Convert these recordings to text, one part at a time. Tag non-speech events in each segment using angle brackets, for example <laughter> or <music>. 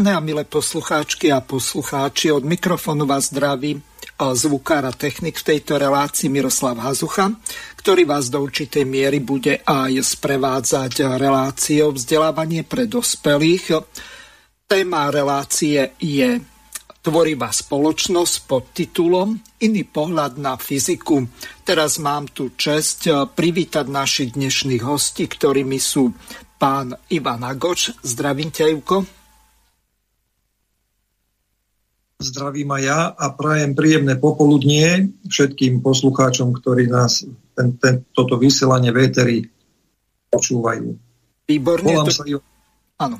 Vážené a milé poslucháčky a poslucháči, od mikrofónu vás zdraví zvukár a technik v tejto relácii Miroslav Hazucha, ktorý vás do určitej miery bude aj sprevádzať reláciou vzdelávanie pre dospelých. Téma relácie je Tvorivá spoločnosť pod titulom Iný pohľad na fyziku. Teraz mám tu čest privítať našich dnešných hostí, ktorými sú pán Ivan Agoč. Zdravím ťa, Ivko. Zdravím aj ja a prajem príjemné popoludnie všetkým poslucháčom, ktorí nás ten, ten, toto vysielanie vétery počúvajú. Výborne. Volám to... sa Áno.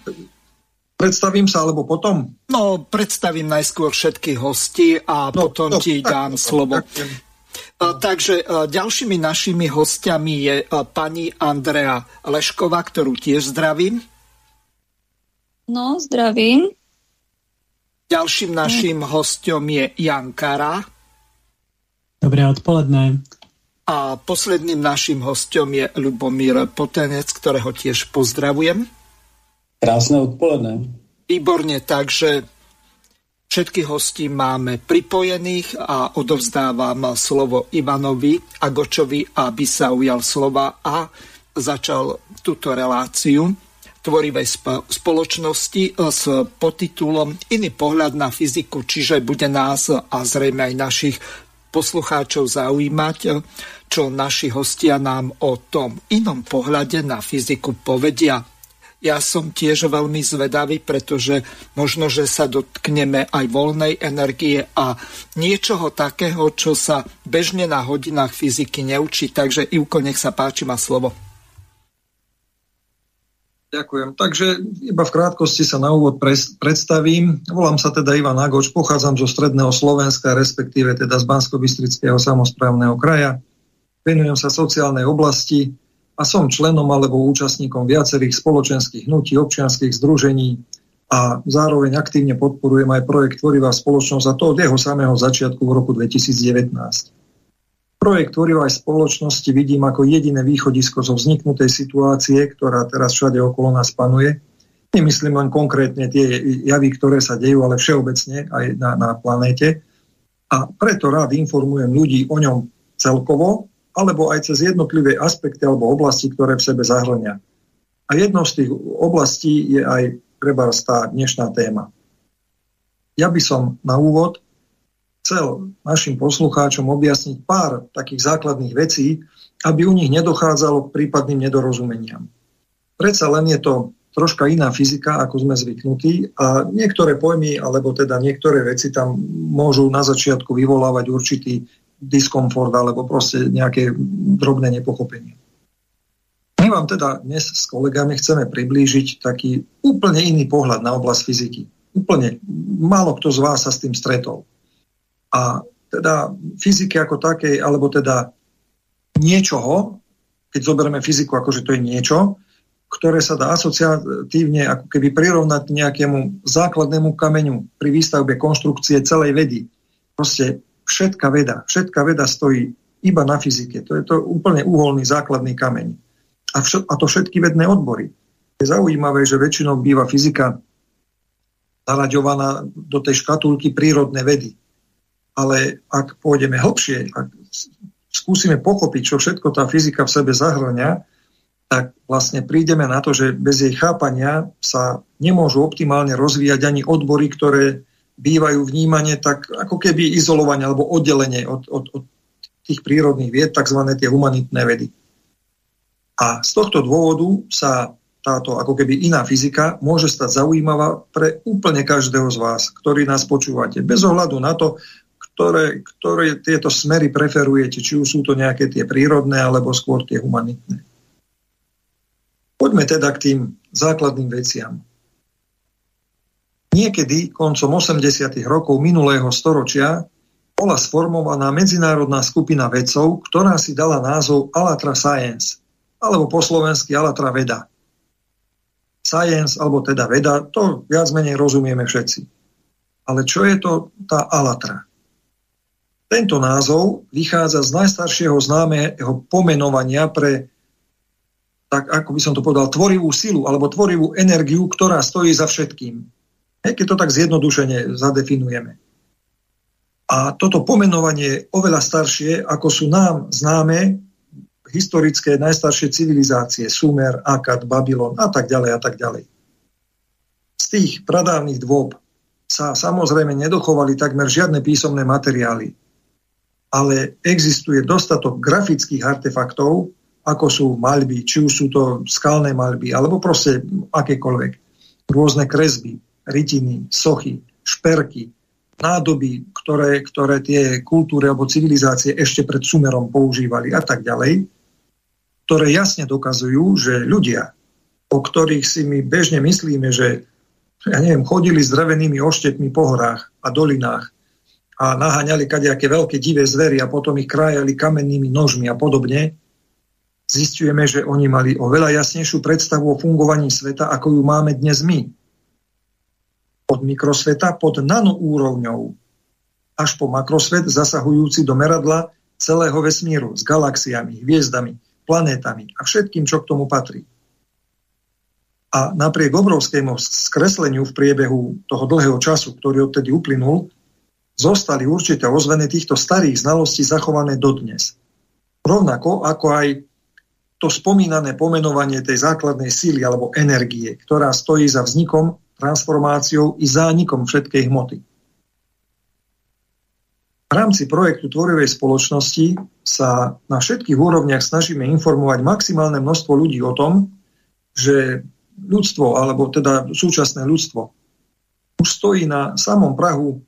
Predstavím sa, alebo potom? No, predstavím najskôr všetkých hostí a no, potom no, ti tak, dám tak, slovo. Tak, tak. Takže ďalšími našimi hostiami je pani Andrea Lešková, ktorú tiež zdravím. No, zdravím. Ďalším našim hostom je Jan Kara. Dobré odpoledne. A posledným našim hostom je Lubomír Potenec, ktorého tiež pozdravujem. Krásne odpoledne. Výborne, takže všetkých hostí máme pripojených a odovzdávam slovo Ivanovi Agočovi, aby sa ujal slova a začal túto reláciu tvorivej spoločnosti e, s podtitulom Iný pohľad na fyziku, čiže bude nás a zrejme aj našich poslucháčov zaujímať, e, čo naši hostia nám o tom inom pohľade na fyziku povedia. Ja som tiež veľmi zvedavý, pretože možno, že sa dotkneme aj voľnej energie a niečoho takého, čo sa bežne na hodinách fyziky neučí. Takže Ivko, nech sa páči, má slovo. Ďakujem. Takže iba v krátkosti sa na úvod predstavím. Volám sa teda Ivan Agoč, pochádzam zo stredného Slovenska, respektíve teda z bansko samozprávneho kraja. Venujem sa sociálnej oblasti a som členom alebo účastníkom viacerých spoločenských hnutí, občianských združení a zároveň aktívne podporujem aj projekt Tvorivá spoločnosť a to od jeho samého začiatku v roku 2019. Projekt tvorivej spoločnosti vidím ako jediné východisko zo vzniknutej situácie, ktorá teraz všade okolo nás panuje. Nemyslím len konkrétne tie javy, ktoré sa dejú, ale všeobecne aj na, na planéte. A preto rád informujem ľudí o ňom celkovo, alebo aj cez jednotlivé aspekty alebo oblasti, ktoré v sebe zahrania. A jednou z tých oblastí je aj treba tá dnešná téma. Ja by som na úvod chcel našim poslucháčom objasniť pár takých základných vecí, aby u nich nedochádzalo k prípadným nedorozumeniam. Predsa len je to troška iná fyzika, ako sme zvyknutí a niektoré pojmy, alebo teda niektoré veci tam môžu na začiatku vyvolávať určitý diskomfort alebo proste nejaké drobné nepochopenie. My vám teda dnes s kolegami chceme priblížiť taký úplne iný pohľad na oblasť fyziky. Úplne málo kto z vás sa s tým stretol. A teda fyziky ako takej, alebo teda niečoho, keď zoberieme fyziku ako, že to je niečo, ktoré sa dá asociatívne ako keby prirovnať nejakému základnému kameňu pri výstavbe konštrukcie celej vedy. Proste všetka veda, všetka veda stojí iba na fyzike. To je to úplne uholný základný kameň. A, vš- a to všetky vedné odbory. Je zaujímavé, že väčšinou býva fyzika zaraďovaná do tej škatulky prírodné vedy ale ak pôjdeme hlbšie, ak skúsime pochopiť, čo všetko tá fyzika v sebe zahrania, tak vlastne prídeme na to, že bez jej chápania sa nemôžu optimálne rozvíjať ani odbory, ktoré bývajú vnímanie tak ako keby izolovanie alebo oddelenie od, od, od tých prírodných vied, tzv. tie humanitné vedy. A z tohto dôvodu sa táto ako keby iná fyzika môže stať zaujímavá pre úplne každého z vás, ktorý nás počúvate. Bez ohľadu na to, ktoré, ktoré tieto smery preferujete, či už sú to nejaké tie prírodné, alebo skôr tie humanitné. Poďme teda k tým základným veciam. Niekedy koncom 80. rokov minulého storočia bola sformovaná medzinárodná skupina vedcov, ktorá si dala názov Alatra Science, alebo po slovensky Alatra Veda. Science, alebo teda veda, to viac menej rozumieme všetci. Ale čo je to tá Alatra? Tento názov vychádza z najstaršieho známeho pomenovania pre tak ako by som to povedal, tvorivú silu alebo tvorivú energiu, ktorá stojí za všetkým. Hej, keď to tak zjednodušene zadefinujeme. A toto pomenovanie je oveľa staršie, ako sú nám známe historické najstaršie civilizácie, Sumer, Akad, Babylon a tak ďalej a tak ďalej. Z tých pradávnych dôb sa samozrejme nedochovali takmer žiadne písomné materiály, ale existuje dostatok grafických artefaktov, ako sú maľby, či už sú to skalné maľby, alebo proste akékoľvek. Rôzne kresby, rytiny, sochy, šperky, nádoby, ktoré, ktoré tie kultúry alebo civilizácie ešte pred Sumerom používali a tak ďalej, ktoré jasne dokazujú, že ľudia, o ktorých si my bežne myslíme, že ja neviem, chodili s drevenými oštetmi po horách a dolinách a naháňali kadejaké veľké divé zvery a potom ich krájali kamennými nožmi a podobne, zistujeme, že oni mali oveľa jasnejšiu predstavu o fungovaní sveta, ako ju máme dnes my. Od mikrosveta pod nanoúrovňou až po makrosvet zasahujúci do meradla celého vesmíru s galaxiami, hviezdami, planétami a všetkým, čo k tomu patrí. A napriek obrovskému skresleniu v priebehu toho dlhého času, ktorý odtedy uplynul, zostali určité ozveny týchto starých znalostí zachované dodnes. Rovnako ako aj to spomínané pomenovanie tej základnej síly alebo energie, ktorá stojí za vznikom, transformáciou i zánikom všetkej hmoty. V rámci projektu Tvorivej spoločnosti sa na všetkých úrovniach snažíme informovať maximálne množstvo ľudí o tom, že ľudstvo, alebo teda súčasné ľudstvo, už stojí na samom prahu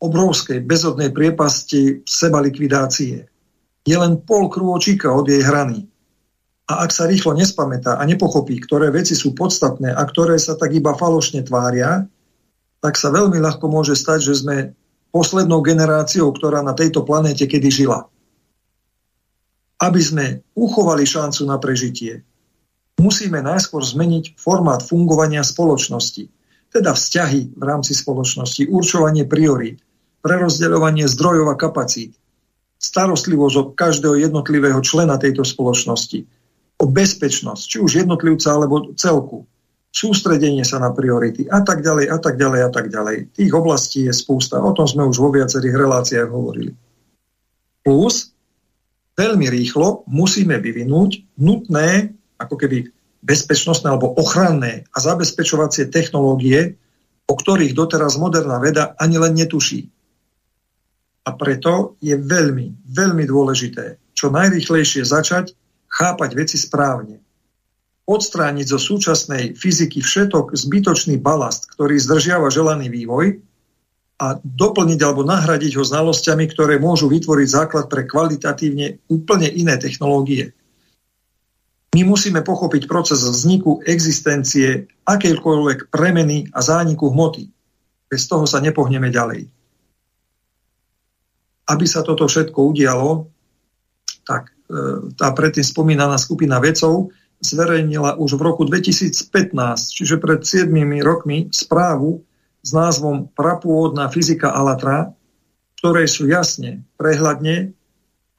obrovskej bezodnej priepasti seba likvidácie. Je len pol krôčika od jej hrany. A ak sa rýchlo nespamätá a nepochopí, ktoré veci sú podstatné a ktoré sa tak iba falošne tvária, tak sa veľmi ľahko môže stať, že sme poslednou generáciou, ktorá na tejto planéte kedy žila. Aby sme uchovali šancu na prežitie, musíme najskôr zmeniť formát fungovania spoločnosti, teda vzťahy v rámci spoločnosti, určovanie priorít, prerozdeľovanie zdrojov a kapacít, starostlivosť od každého jednotlivého člena tejto spoločnosti, o bezpečnosť, či už jednotlivca alebo celku, sústredenie sa na priority a tak ďalej a tak ďalej a tak ďalej. Tých oblastí je spústa, o tom sme už vo viacerých reláciách hovorili. Plus, veľmi rýchlo musíme vyvinúť nutné, ako keby bezpečnostné alebo ochranné a zabezpečovacie technológie, o ktorých doteraz moderná veda ani len netuší. A preto je veľmi, veľmi dôležité čo najrýchlejšie začať chápať veci správne. Odstrániť zo súčasnej fyziky všetok zbytočný balast, ktorý zdržiava želaný vývoj a doplniť alebo nahradiť ho znalosťami, ktoré môžu vytvoriť základ pre kvalitatívne úplne iné technológie. My musíme pochopiť proces vzniku existencie akejkoľvek premeny a zániku hmoty. Bez toho sa nepohneme ďalej. Aby sa toto všetko udialo, tak E, tá predtým spomínaná skupina vedcov zverejnila už v roku 2015, čiže pred 7 rokmi, správu s názvom Prapôvodná fyzika Alatra, ktorej sú jasne, prehľadne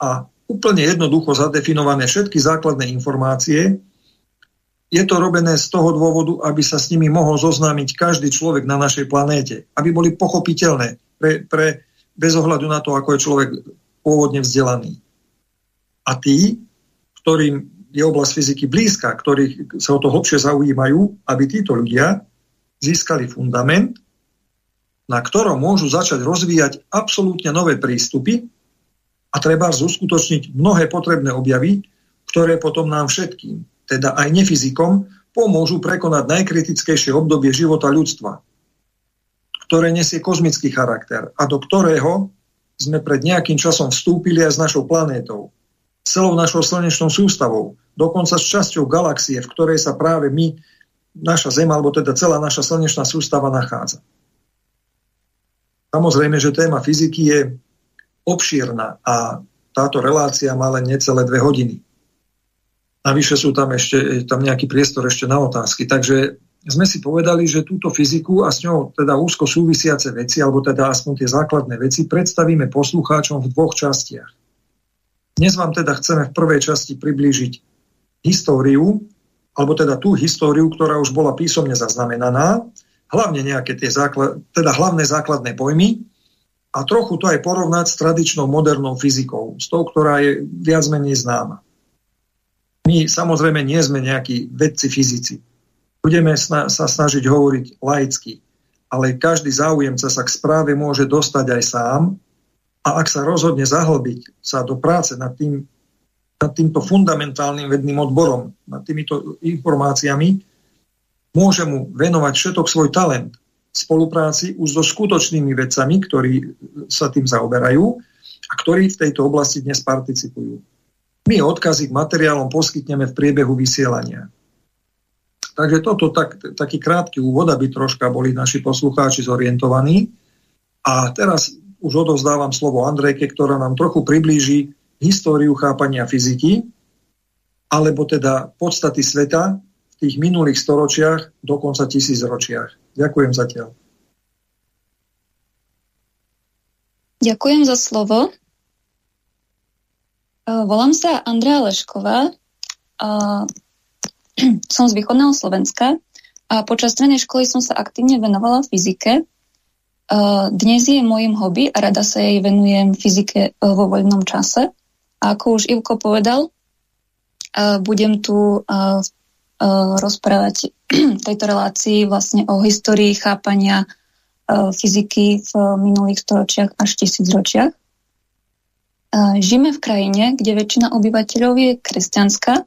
a úplne jednoducho zadefinované všetky základné informácie. Je to robené z toho dôvodu, aby sa s nimi mohol zoznámiť každý človek na našej planéte, aby boli pochopiteľné pre, pre, bez ohľadu na to, ako je človek pôvodne vzdelaný. A tí, ktorým je oblasť fyziky blízka, ktorí sa o to hlbšie zaujímajú, aby títo ľudia získali fundament, na ktorom môžu začať rozvíjať absolútne nové prístupy a treba zúskutočniť mnohé potrebné objavy, ktoré potom nám všetkým, teda aj nefyzikom, pomôžu prekonať najkritickejšie obdobie života ľudstva, ktoré nesie kozmický charakter a do ktorého sme pred nejakým časom vstúpili aj s našou planétou celou našou slnečnou sústavou, dokonca s časťou galaxie, v ktorej sa práve my, naša Zem, alebo teda celá naša slnečná sústava nachádza. Samozrejme, že téma fyziky je obšírna a táto relácia má len necelé dve hodiny. Navyše sú tam ešte tam nejaký priestor ešte na otázky. Takže sme si povedali, že túto fyziku a s ňou teda úzko súvisiace veci, alebo teda aspoň tie základné veci, predstavíme poslucháčom v dvoch častiach. Dnes vám teda chceme v prvej časti priblížiť históriu, alebo teda tú históriu, ktorá už bola písomne zaznamenaná, hlavne nejaké tie základ, teda hlavné základné pojmy a trochu to aj porovnať s tradičnou modernou fyzikou, s tou, ktorá je viac menej známa. My samozrejme nie sme nejakí vedci fyzici. Budeme sa snažiť hovoriť laicky, ale každý záujemca sa k správe môže dostať aj sám a ak sa rozhodne zahlbiť sa do práce nad, tým, nad týmto fundamentálnym vedným odborom, nad týmito informáciami, môže mu venovať všetok svoj talent v spolupráci už so skutočnými vedcami, ktorí sa tým zaoberajú a ktorí v tejto oblasti dnes participujú. My odkazy k materiálom poskytneme v priebehu vysielania. Takže toto tak, taký krátky úvod, aby troška boli naši poslucháči zorientovaní. A teraz už odovzdávam slovo Andrejke, ktorá nám trochu priblíži históriu chápania fyziky, alebo teda podstaty sveta v tých minulých storočiach, dokonca tisícročiach. Ďakujem zatiaľ. Ďakujem za slovo. Volám sa Andrea Lešková. <clears throat> Som z východného Slovenska a počas strednej školy som sa aktívne venovala fyzike. Dnes je môjim hobby a rada sa jej venujem fyzike vo voľnom čase. A ako už Ivko povedal, budem tu rozprávať v <clears throat> tejto relácii vlastne o histórii chápania fyziky v minulých storočiach až tisícročiach. Žijeme v krajine, kde väčšina obyvateľov je kresťanská,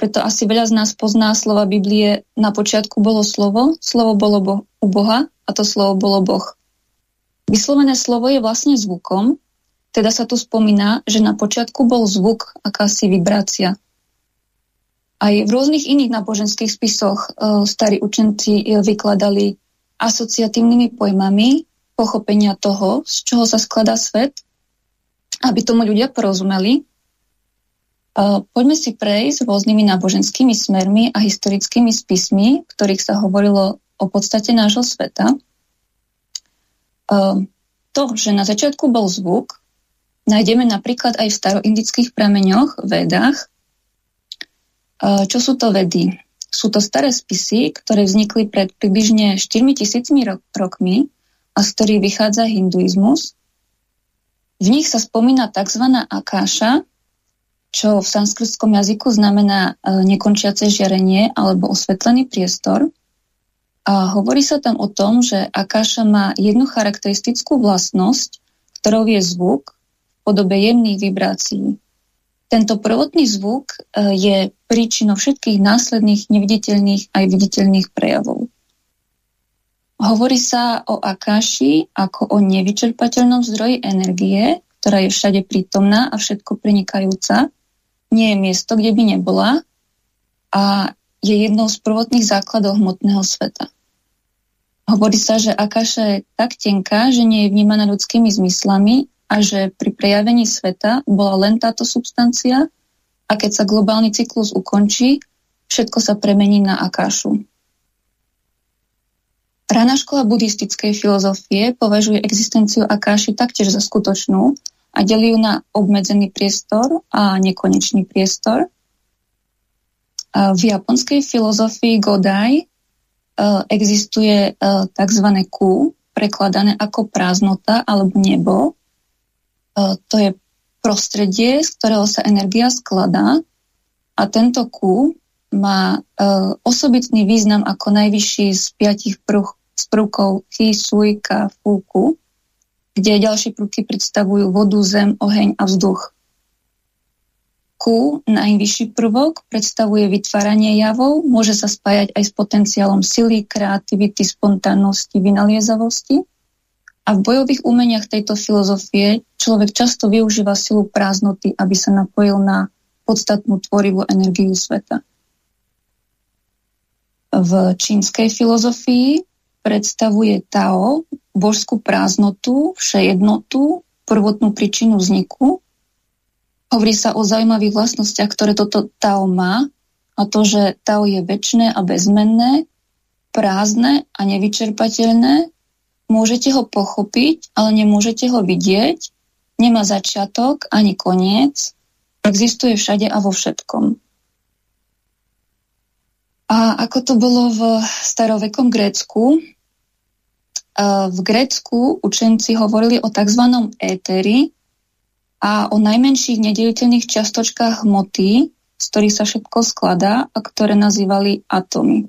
preto asi veľa z nás pozná slova Biblie. Na počiatku bolo slovo, slovo bolo bo- u Boha a to slovo bolo Boh. Vyslovené slovo je vlastne zvukom, teda sa tu spomína, že na počiatku bol zvuk, akási vibrácia. Aj v rôznych iných náboženských spisoch e, starí učenci e, vykladali asociatívnymi pojmami pochopenia toho, z čoho sa skladá svet aby tomu ľudia porozumeli. Poďme si prejsť rôznymi náboženskými smermi a historickými spismi, ktorých sa hovorilo o podstate nášho sveta. To, že na začiatku bol zvuk, nájdeme napríklad aj v staroindických prameňoch, vedách. Čo sú to vedy? Sú to staré spisy, ktoré vznikli pred približne 4000 rokmi a z ktorých vychádza hinduizmus v nich sa spomína tzv. akáša, čo v sanskritskom jazyku znamená e, nekončiace žiarenie alebo osvetlený priestor. A hovorí sa tam o tom, že akáša má jednu charakteristickú vlastnosť, ktorou je zvuk v podobe jemných vibrácií. Tento prvotný zvuk e, je príčinou všetkých následných neviditeľných aj viditeľných prejavov. Hovorí sa o Akáši ako o nevyčerpateľnom zdroji energie, ktorá je všade prítomná a všetko prenikajúca. Nie je miesto, kde by nebola a je jednou z prvotných základov hmotného sveta. Hovorí sa, že Akáša je tak tenká, že nie je vnímaná ľudskými zmyslami a že pri prejavení sveta bola len táto substancia a keď sa globálny cyklus ukončí, všetko sa premení na Akášu. Rána škola buddhistickej filozofie považuje existenciu Akáši taktiež za skutočnú a delí ju na obmedzený priestor a nekonečný priestor. V japonskej filozofii Godai e, existuje e, tzv. ku, prekladané ako prázdnota alebo nebo. E, to je prostredie, z ktorého sa energia skladá a tento ku má osobitný význam ako najvyšší z piatich prúh s prvkou Chi, Sui, Ka, Fuku, kde ďalšie prvky predstavujú vodu, zem, oheň a vzduch. Ku, najvyšší prvok, predstavuje vytváranie javov, môže sa spájať aj s potenciálom sily, kreativity, spontánnosti, vynaliezavosti. A v bojových umeniach tejto filozofie človek často využíva silu prázdnoty, aby sa napojil na podstatnú tvorivú energiu sveta. V čínskej filozofii predstavuje Tao božskú prázdnotu, všejednotu, prvotnú príčinu vzniku. Hovorí sa o zaujímavých vlastnostiach, ktoré toto Tao má, a to, že Tao je väčšie a bezmenné, prázdne a nevyčerpateľné, môžete ho pochopiť, ale nemôžete ho vidieť, nemá začiatok ani koniec, existuje všade a vo všetkom. A ako to bolo v starovekom Grécku, v Grécku učenci hovorili o tzv. éteri a o najmenších nedeliteľných čiastočkách hmoty, z ktorých sa všetko skladá a ktoré nazývali atomy.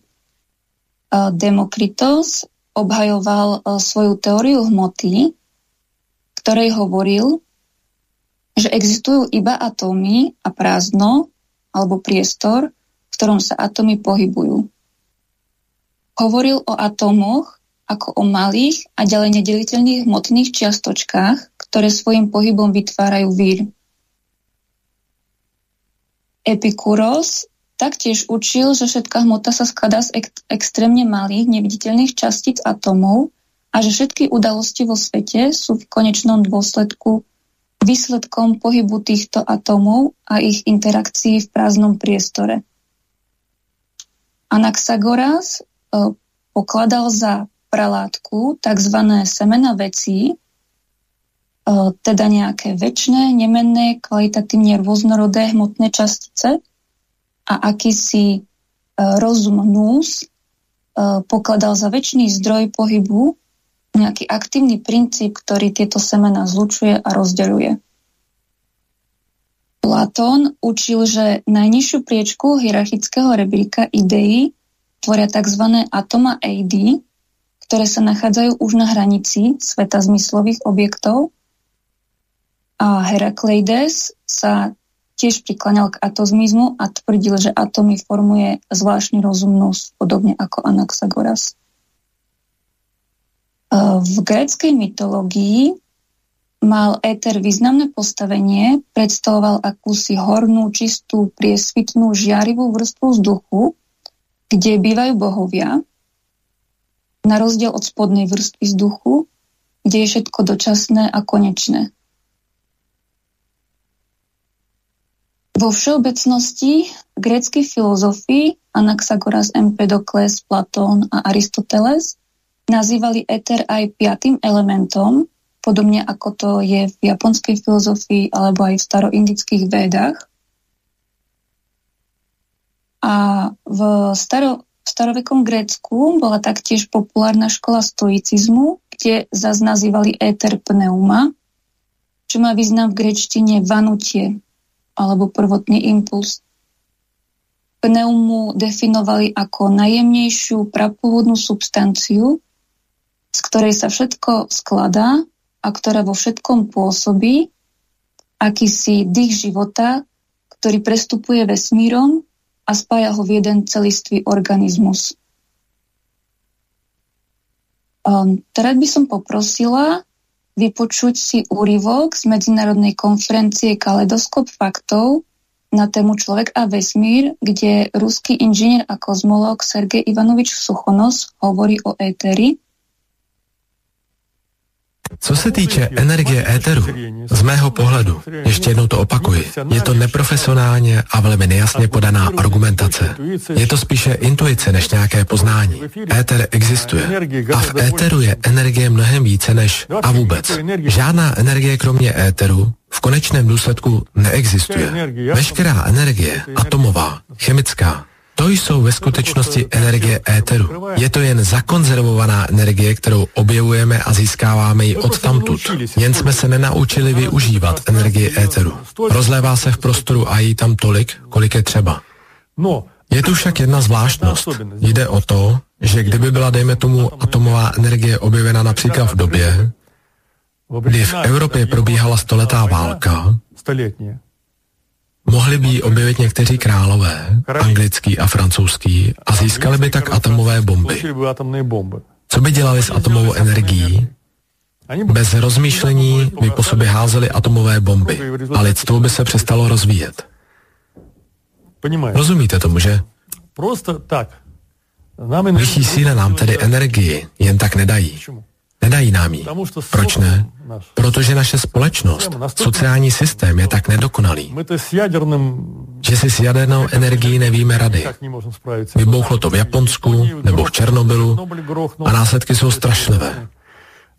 Demokritos obhajoval svoju teóriu hmoty, ktorej hovoril, že existujú iba atómy a prázdno alebo priestor, v ktorom sa atómy pohybujú. Hovoril o atómoch ako o malých a ďalej nedeliteľných hmotných čiastočkách, ktoré svojim pohybom vytvárajú vír. Epikuros taktiež učil, že všetká hmota sa skladá z ek- extrémne malých, neviditeľných častíc atomov a že všetky udalosti vo svete sú v konečnom dôsledku výsledkom pohybu týchto atomov a ich interakcií v prázdnom priestore. Anaxagoras e, pokladal za pralátku tzv. semena vecí, E, teda nejaké väčšie, nemenné, kvalitatívne rôznorodé hmotné častice a akýsi e, rozum nús e, pokladal za väčší zdroj pohybu nejaký aktívny princíp, ktorý tieto semena zlučuje a rozdeľuje. Platón učil, že najnižšiu priečku hierarchického rebríka ideí tvoria tzv. atoma AD, ktoré sa nachádzajú už na hranici sveta zmyslových objektov a Herakleides sa tiež prikláňal k atozmizmu a tvrdil, že atomy formuje zvláštny rozumnosť, podobne ako Anaxagoras. E, v gréckej mytológii mal éter významné postavenie, predstavoval akúsi hornú, čistú, priesvitnú, žiarivú vrstvu vzduchu, kde bývajú bohovia, na rozdiel od spodnej vrstvy vzduchu, kde je všetko dočasné a konečné. Vo všeobecnosti grécky filozofi Anaxagoras, Empedokles, Platón a Aristoteles nazývali éter aj piatým elementom, podobne ako to je v japonskej filozofii alebo aj v staroindických védach. A v, staro, starovekom Grécku bola taktiež populárna škola stoicizmu, kde zase nazývali éter pneuma, čo má význam v grečtine vanutie, alebo prvotný impuls. Pneumu definovali ako najjemnejšiu prapôvodnú substanciu, z ktorej sa všetko skladá a ktorá vo všetkom pôsobí, akýsi dých života, ktorý prestupuje vesmírom a spája ho v jeden celistvý organizmus. Um, teraz by som poprosila vypočuť si úryvok z medzinárodnej konferencie Kaleidoskop faktov na tému Človek a vesmír, kde ruský inžinier a kozmolog Sergej Ivanovič Suchonos hovorí o éteri Co se týče energie éteru, z mého pohledu, ještě jednou to opakuji, je to neprofesionálně a velmi nejasně podaná argumentace. Je to spíše intuice než nějaké poznání. Éter existuje. A v éteru je energie mnohem více než a vůbec. Žádná energie kromě éteru v konečném důsledku neexistuje. Veškerá energie, atomová, chemická, to jsou ve skutečnosti energie éteru. Je to jen zakonzervovaná energie, kterou objevujeme a získáváme ji od tamtud. Jen jsme se nenaučili využívat energii éteru. Rozlévá se v prostoru a jí tam tolik, kolik je třeba. Je tu však jedna zvláštnost. Jde o to, že kdyby byla, dejme tomu, atomová energie objevena například v době, kdy v Evropě probíhala stoletá válka, Mohli by ji objevit někteří králové, anglický a francouzský, a získali by tak atomové bomby. Co by dělali s atomovou energií? Bez rozmýšlení by po sobě házeli atomové bomby a lidstvo by se přestalo rozvíjet. Rozumíte tomu, že? Vyšší síle nám tedy energii jen tak nedají. Nedají nám ji. Proč ne? Protože naše společnost, sociální systém je tak nedokonalý, že si s jadernou energií nevíme rady. Vybouchlo to v Japonsku nebo v Černobylu a následky jsou strašlivé.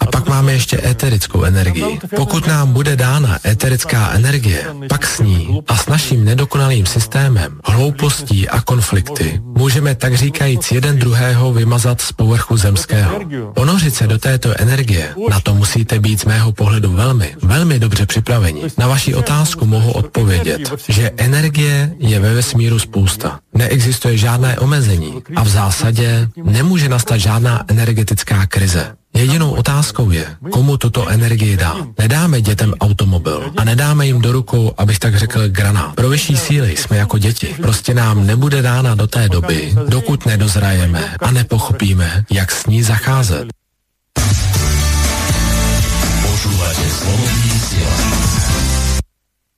A pak máme ještě éterickou energii. Pokud nám bude dána éterická energie, pak s ní a s naším nedokonalým systémem, hloupostí a konflikty, můžeme tak říkajíc jeden druhého vymazat z povrchu zemského. Ponořit se do této energie, na to musíte být z mého pohledu velmi, velmi dobře připraveni. Na vaši otázku mohu odpovědět, že energie je ve vesmíru spousta. Neexistuje žádné omezení a v zásadě nemůže nastat žádná energetická krize. Jedinou otázkou je, komu tuto energii dá. Nedáme dětem automobil a nedáme jim do rukou, abych tak řekl, granát. Pro vyšší síly jsme jako děti. Prostě nám nebude dána do té doby, dokud nedozrajeme a nepochopíme, jak s ní zacházet.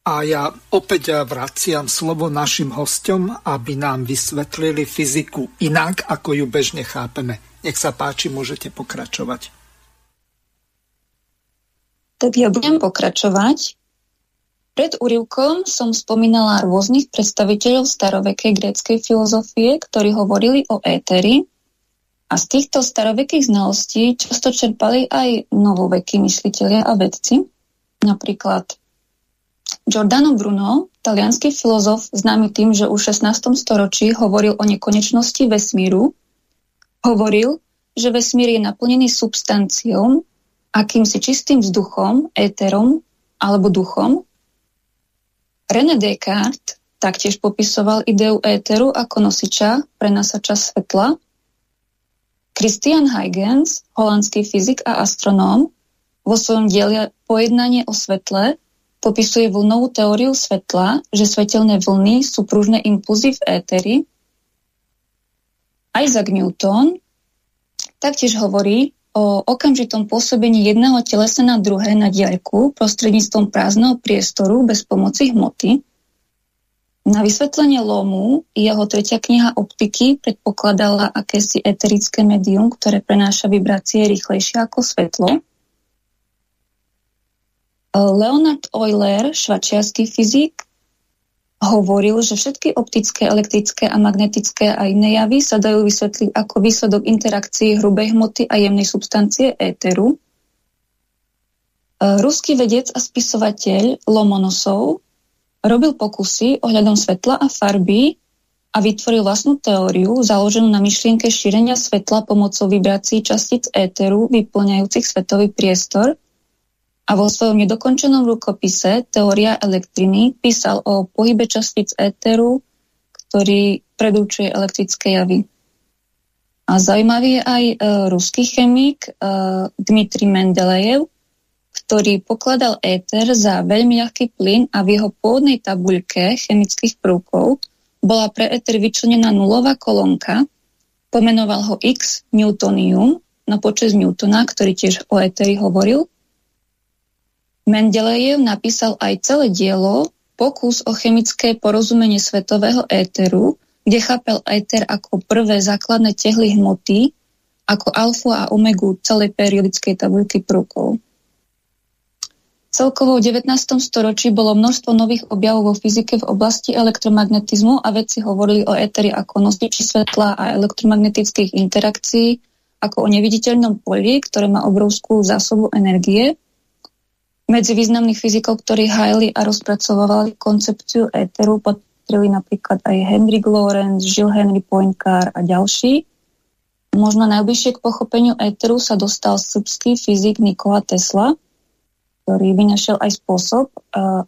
A ja opäť vraciam slovo našim hostom, aby nám vysvetlili fyziku inak, ako ju bežne chápeme. Nech sa páči, môžete pokračovať. Tak ja budem pokračovať. Pred úrivkom som spomínala rôznych predstaviteľov starovekej gréckej filozofie, ktorí hovorili o éteri a z týchto starovekých znalostí často čerpali aj novovekí mysliteľia a vedci. Napríklad Giordano Bruno, talianský filozof známy tým, že už v 16. storočí hovoril o nekonečnosti vesmíru Hovoril, že vesmír je naplnený substanciou, akýmsi čistým vzduchom, éterom alebo duchom. René Descartes taktiež popisoval ideu éteru ako nosiča, prenasača svetla. Christian Huygens, holandský fyzik a astronóm, vo svojom diele Pojednanie o svetle popisuje vlnovú teóriu svetla, že svetelné vlny sú pružné impulzy v éteri Isaac Newton taktiež hovorí o okamžitom pôsobení jedného telesa na druhé na diaľku prostredníctvom prázdneho priestoru bez pomoci hmoty. Na vysvetlenie lomu jeho tretia kniha optiky predpokladala akési eterické médium, ktoré prenáša vibrácie rýchlejšie ako svetlo. Leonard Euler, švačiarský fyzik, hovoril, že všetky optické, elektrické a magnetické a iné javy sa dajú vysvetliť ako výsledok interakcií hrubej hmoty a jemnej substancie éteru. E, ruský vedec a spisovateľ Lomonosov robil pokusy ohľadom svetla a farby a vytvoril vlastnú teóriu založenú na myšlienke šírenia svetla pomocou vibrácií častíc éteru vyplňajúcich svetový priestor – a vo svojom nedokončenom rukopise Teória elektriny písal o pohybe častíc éteru, ktorý predúčuje elektrické javy. A zaujímavý je aj e, ruský chemik e, Dmitri Mendelejev, ktorý pokladal éter za veľmi ľahký plyn a v jeho pôvodnej tabuľke chemických prvkov bola pre éter vyčlenená nulová kolónka, pomenoval ho X newtonium na počas Newtona, ktorý tiež o éteri hovoril Mendelejev napísal aj celé dielo Pokus o chemické porozumenie svetového éteru, kde chápel éter ako prvé základné tehly hmoty, ako alfu a omegu celej periodickej tabuľky prvkov. Celkovo v 19. storočí bolo množstvo nových objavov vo fyzike v oblasti elektromagnetizmu a vedci hovorili o éteri ako nosiči svetla a elektromagnetických interakcií, ako o neviditeľnom poli, ktoré má obrovskú zásobu energie medzi významných fyzikov, ktorí hajli a rozpracovali koncepciu éteru, patrili napríklad aj Henry Lorentz, Gilles Henry Poincar a ďalší. Možno najbližšie k pochopeniu éteru sa dostal srbský fyzik Nikola Tesla, ktorý vynašiel aj spôsob,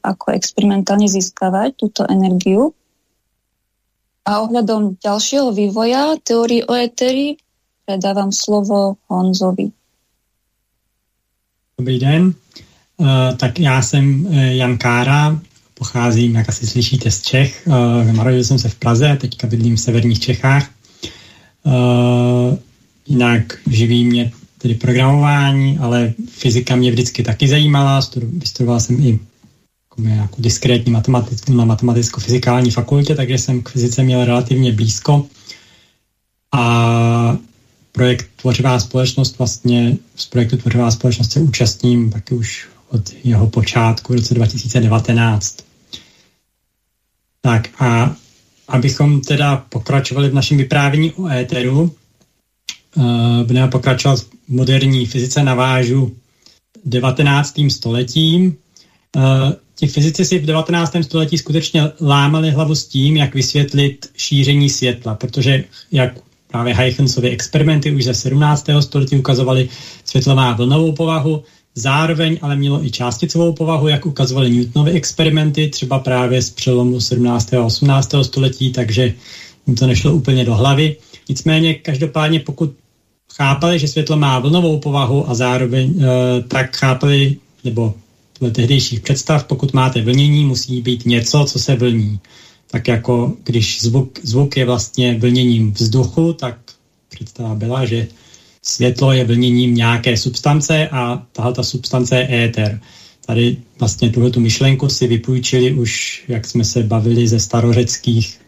ako experimentálne získavať túto energiu. A ohľadom ďalšieho vývoja teórii o éteri predávam slovo Honzovi. Dobrý den. Eh, tak já jsem eh, Jan Kára, pocházím, jak asi slyšíte, z Čech. Uh, narodil jsem se v Praze, teďka bydlím v severních Čechách. Jinak živí mě tedy programování, ale fyzika mě vždycky taky zajímala. Vystudoval jsem i jako diskrétní matematic, na matematicko-fyzikální fakultě, takže jsem k fyzice měl relativně blízko. A projekt Tvořivá společnost vlastně z projektu Tvořivá společnost se účastním taky už od jeho počátku v roce 2019. Tak a abychom teda pokračovali v našem vyprávění o éteru, uh, budeme pokračovat v moderní fyzice, navážu 19. stoletím. Uh, ti fyzici si v 19. století skutečně lámali hlavu s tím, jak vysvětlit šíření světla, protože jak právě Huygens experimenty už ze 17. století ukazovaly světlo má vlnovou povahu, zároveň ale mělo i částicovou povahu, jak ukazovaly Newtonovy experimenty, třeba právě z přelomu 17. a 18. století, takže jim to nešlo úplně do hlavy. Nicméně každopádně pokud chápali, že světlo má vlnovou povahu a zároveň e, tak chápali, nebo dle tehdejších představ, pokud máte vlnění, musí být něco, co se vlní. Tak jako když zvuk, zvuk je vlastně vlněním vzduchu, tak představa byla, že světlo je vlněním nějaké substance a tahle ta substance je éter. Tady vlastně tuhle tu myšlenku si vypůjčili už, jak jsme se bavili ze starořeckých,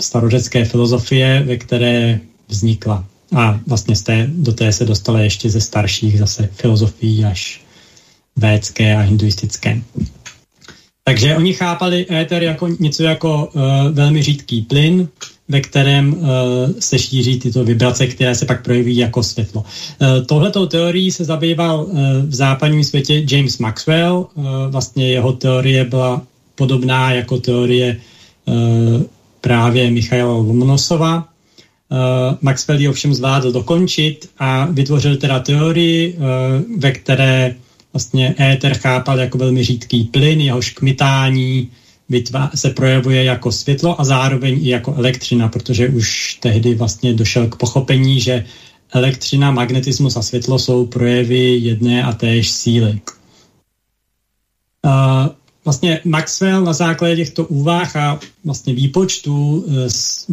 starořecké filozofie, ve které vznikla. A vlastně z té, do té se dostala ještě ze starších zase filozofií až védské a hinduistické. Takže oni chápali éter jako něco jako uh, velmi řídký plyn, ve kterém uh, se šíří tyto vibrace, které se pak projeví jako světlo. Uh, tohletou teorií se zabýval uh, v západním světě James Maxwell. Vlastně jeho teorie byla podobná jako teorie právě Michaela Lomonosova. Uh, Maxwell ji ovšem zvládl dokončit a vytvořil teda teorii, ve které vlastně éter chápal jako velmi řídký plyn, jehož kmitání vytvá, se projevuje jako světlo a zároveň i jako elektřina, protože už tehdy vlastně došel k pochopení, že elektřina, magnetismus a světlo jsou projevy jedné a též síly. Uh, vlastně Maxwell na základě těchto úvah a vlastně výpočtů, eh,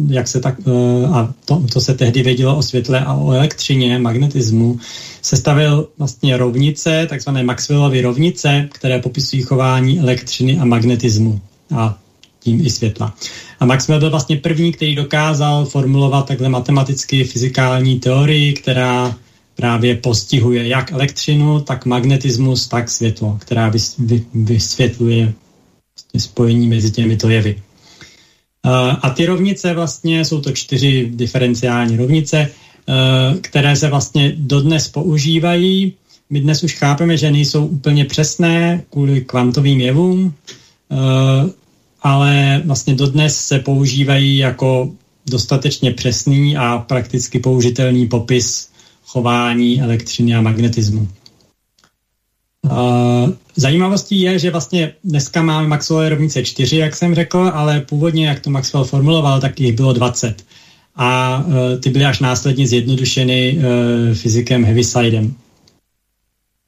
jak se tak, eh, a to, to se tehdy vědělo o světle a o elektřině, magnetismu, sestavil vlastně rovnice, takzvané Maxwellovy rovnice, které popisují chování elektřiny a magnetismu a tím i světla. A Maxwell byl vlastně první, který dokázal formulovat takhle matematicky fyzikální teorii, která právě postihuje jak elektřinu, tak magnetismus, tak světlo, která vysvětluje spojení mezi těmito jevy. A ty rovnice vlastně, jsou to čtyři diferenciální rovnice, které se vlastně dodnes používají. My dnes už chápeme, že nejsou úplně přesné kvůli kvantovým jevům, ale vlastně dodnes se používají jako dostatečně přesný a prakticky použitelný popis chování elektřiny a magnetismu. Uh, zajímavostí je, že vlastně dneska máme Maxwellové rovnice 4, jak jsem řekl, ale původně, jak to Maxwell formuloval, tak jich bylo 20. A uh, ty byly až následně zjednodušeny uh, fyzikem Heavisidem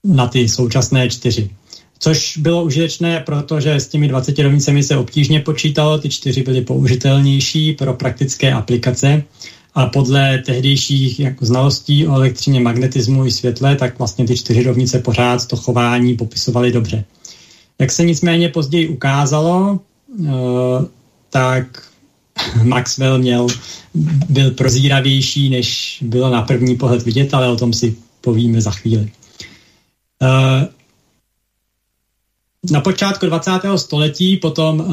na ty současné čtyři. Což bylo užitečné, protože s těmi 20 rovnicemi se obtížně počítalo, ty čtyři byly použitelnější pro praktické aplikace a podle tehdejších jako znalostí o elektřině, magnetismu i světle, tak vlastně ty čtyři rovnice pořád to chování popisovaly dobře. Jak se nicméně později ukázalo, uh, tak <laughs> Maxwell měl, byl prozíravější, než bylo na první pohled vidět, ale o tom si povíme za chvíli. Uh, na počátku 20. století potom uh,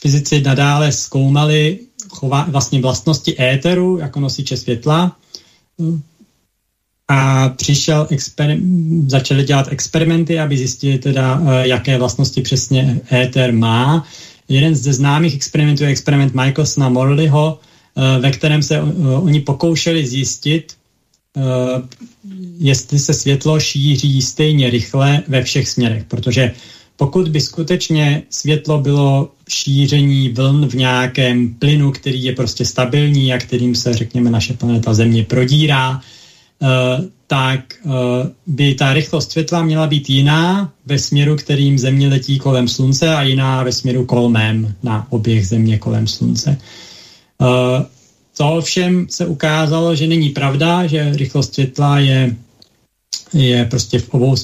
fyzici nadále zkoumali chová, vlastně vlastnosti éteru jako nosiče světla a přišel exper- začali dělat experimenty, aby zjistili teda, eh, jaké vlastnosti přesně éter má. Jeden ze známých experimentů je experiment Michelsona Morleyho, eh, ve kterém se eh, oni pokoušeli zjistit, jestli se světlo šíří stejně rychle ve všech směrech, protože pokud by skutečně světlo bylo šíření vln v nějakém plynu, který je prostě stabilní a kterým se, řekněme, naše planeta Země prodírá, eh, tak eh, by ta rychlost světla měla být jiná ve směru, kterým Země letí kolem Slunce a jiná ve směru kolmem na oběh Země kolem Slunce. To ovšem se ukázalo, že není pravda, že rychlost světla je, je prostě v obou,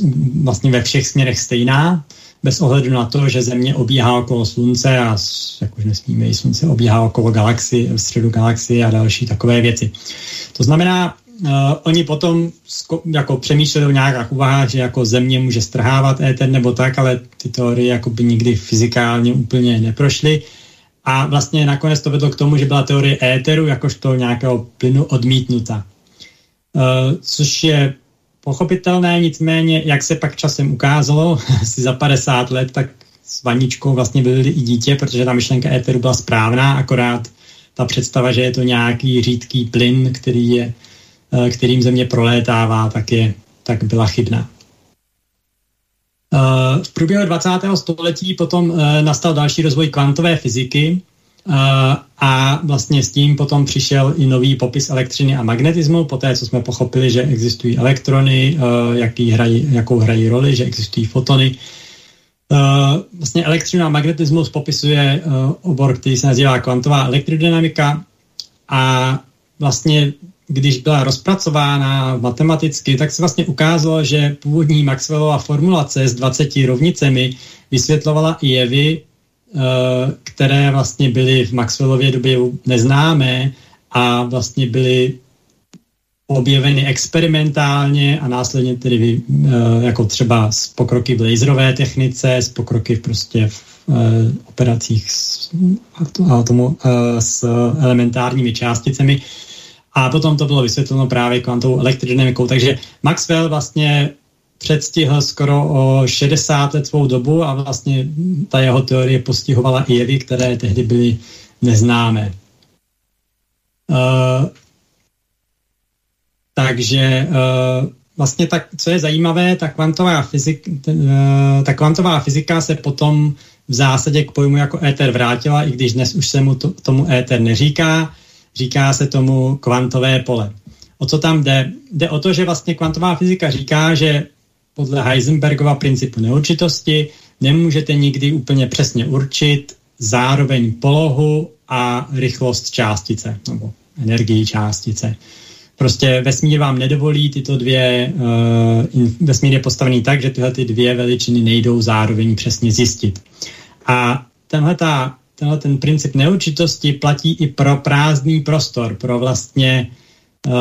vlastně ve všech směrech stejná bez ohledu na to, že Země obíhá okolo Slunce a jak už nesmíme, i Slunce obíhá okolo galaxie, v středu galaxie a další takové věci. To znamená, uh, oni potom jako přemýšleli o nějakých úvahách, že jako země může strhávat éter nebo tak, ale ty teorie jako nikdy fyzikálně úplně neprošly. A vlastně nakonec to vedlo k tomu, že byla teorie éteru jakožto nějakého plynu odmítnuta. Uh, což je pochopitelné, nicméně, jak se pak časem ukázalo, <laughs> asi za 50 let, tak s vaničkou vlastně byli i dítě, protože ta myšlenka éteru byla správná, akorát ta představa, že je to nějaký řídký plyn, který je, eh, kterým země prolétává, tak, je, tak byla chybná. Eh, v průběhu 20. století potom eh, nastal další rozvoj kvantové fyziky a vlastně s tím potom přišel i nový popis elektřiny a magnetismu, poté co jsme pochopili, že existují elektrony, jaký hrají, jakou hrají roli, že existují fotony, vlastně elektřina a magnetismus popisuje obor, který se nazývá kvantová elektrodynamika a vlastně když byla rozpracována matematicky, tak se vlastně ukázalo, že původní Maxwellova formulace s 20 rovnicemi vysvětlovala i jevy, uh, které vlastně byly v Maxwellově době neznámé a vlastně byly objeveny experimentálně a následně tedy uh, jako třeba z pokroky v laserové technice, z pokroky prostě v uh, operacích s, atomu, s elementárními částicemi. A potom to bylo vysvětleno právě kvantovou elektrodynamikou. Takže Maxwell vlastně předstihl skoro o 60 let svou dobu a vlastně ta jeho teorie postihovala i jevy, které tehdy byly neznámé. Uh, takže uh, vlastně tak, co je zajímavé, ta kvantová, fyzik, uh, ta kvantová fyzika se potom v zásadě k pojmu jako éter vrátila, i když dnes už se mu to, tomu éter neříká, říká se tomu kvantové pole. O co tam jde? Jde o to, že vlastně kvantová fyzika říká, že podle Heisenbergova principu neurčitosti nemůžete nikdy úplně přesně určit zároveň polohu a rychlost částice, nebo energii částice. Prostě vesmír vám nedovolí tyto dvě, uh, vesmír je postavený tak, že tyhle ty dvě veličiny nejdou zároveň přesně zjistit. A tenhle, ta, tenhle ten princip neurčitosti platí i pro prázdný prostor, pro vlastně uh,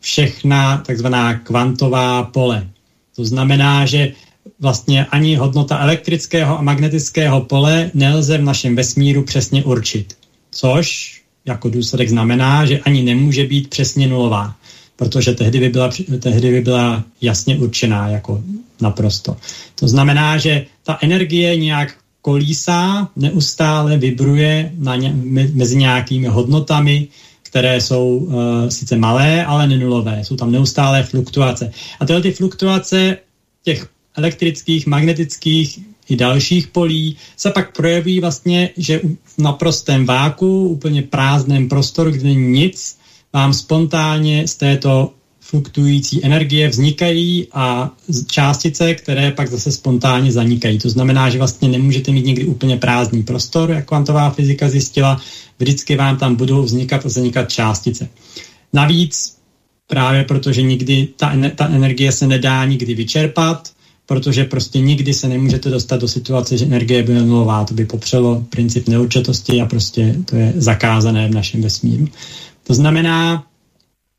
všechna takzvaná kvantová pole. To znamená, že vlastně ani hodnota elektrického a magnetického pole nelze v našem vesmíru přesně určit. Což jako důsledek znamená, že ani nemůže být přesně nulová, protože tehdy by byla, tehdy by byla jasně určená jako naprosto. To znamená, že ta energie nějak kolísá, neustále vibruje na ně, mezi nějakými hodnotami, které jsou uh, sice malé, ale nenulové. Jsou tam neustálé fluktuace. A tyhle ty fluktuace těch elektrických, magnetických i dalších polí se pak projeví vlastně, že v naprostém váku, úplně prázdném prostoru, kde není nic, vám spontánně z této fluktující energie vznikají a částice, které pak zase spontánně zanikají. To znamená, že vlastně nemůžete mít někdy úplně prázdný prostor, jak kvantová fyzika zjistila, vždycky vám tam budou vznikat a zanikat částice. Navíc právě protože nikdy ta, ta energie se nedá nikdy vyčerpat, protože prostě nikdy se nemůžete dostat do situace, že energie bude nulová. To by popřelo princip neurčitosti a prostě to je zakázané v našem vesmíru. To znamená,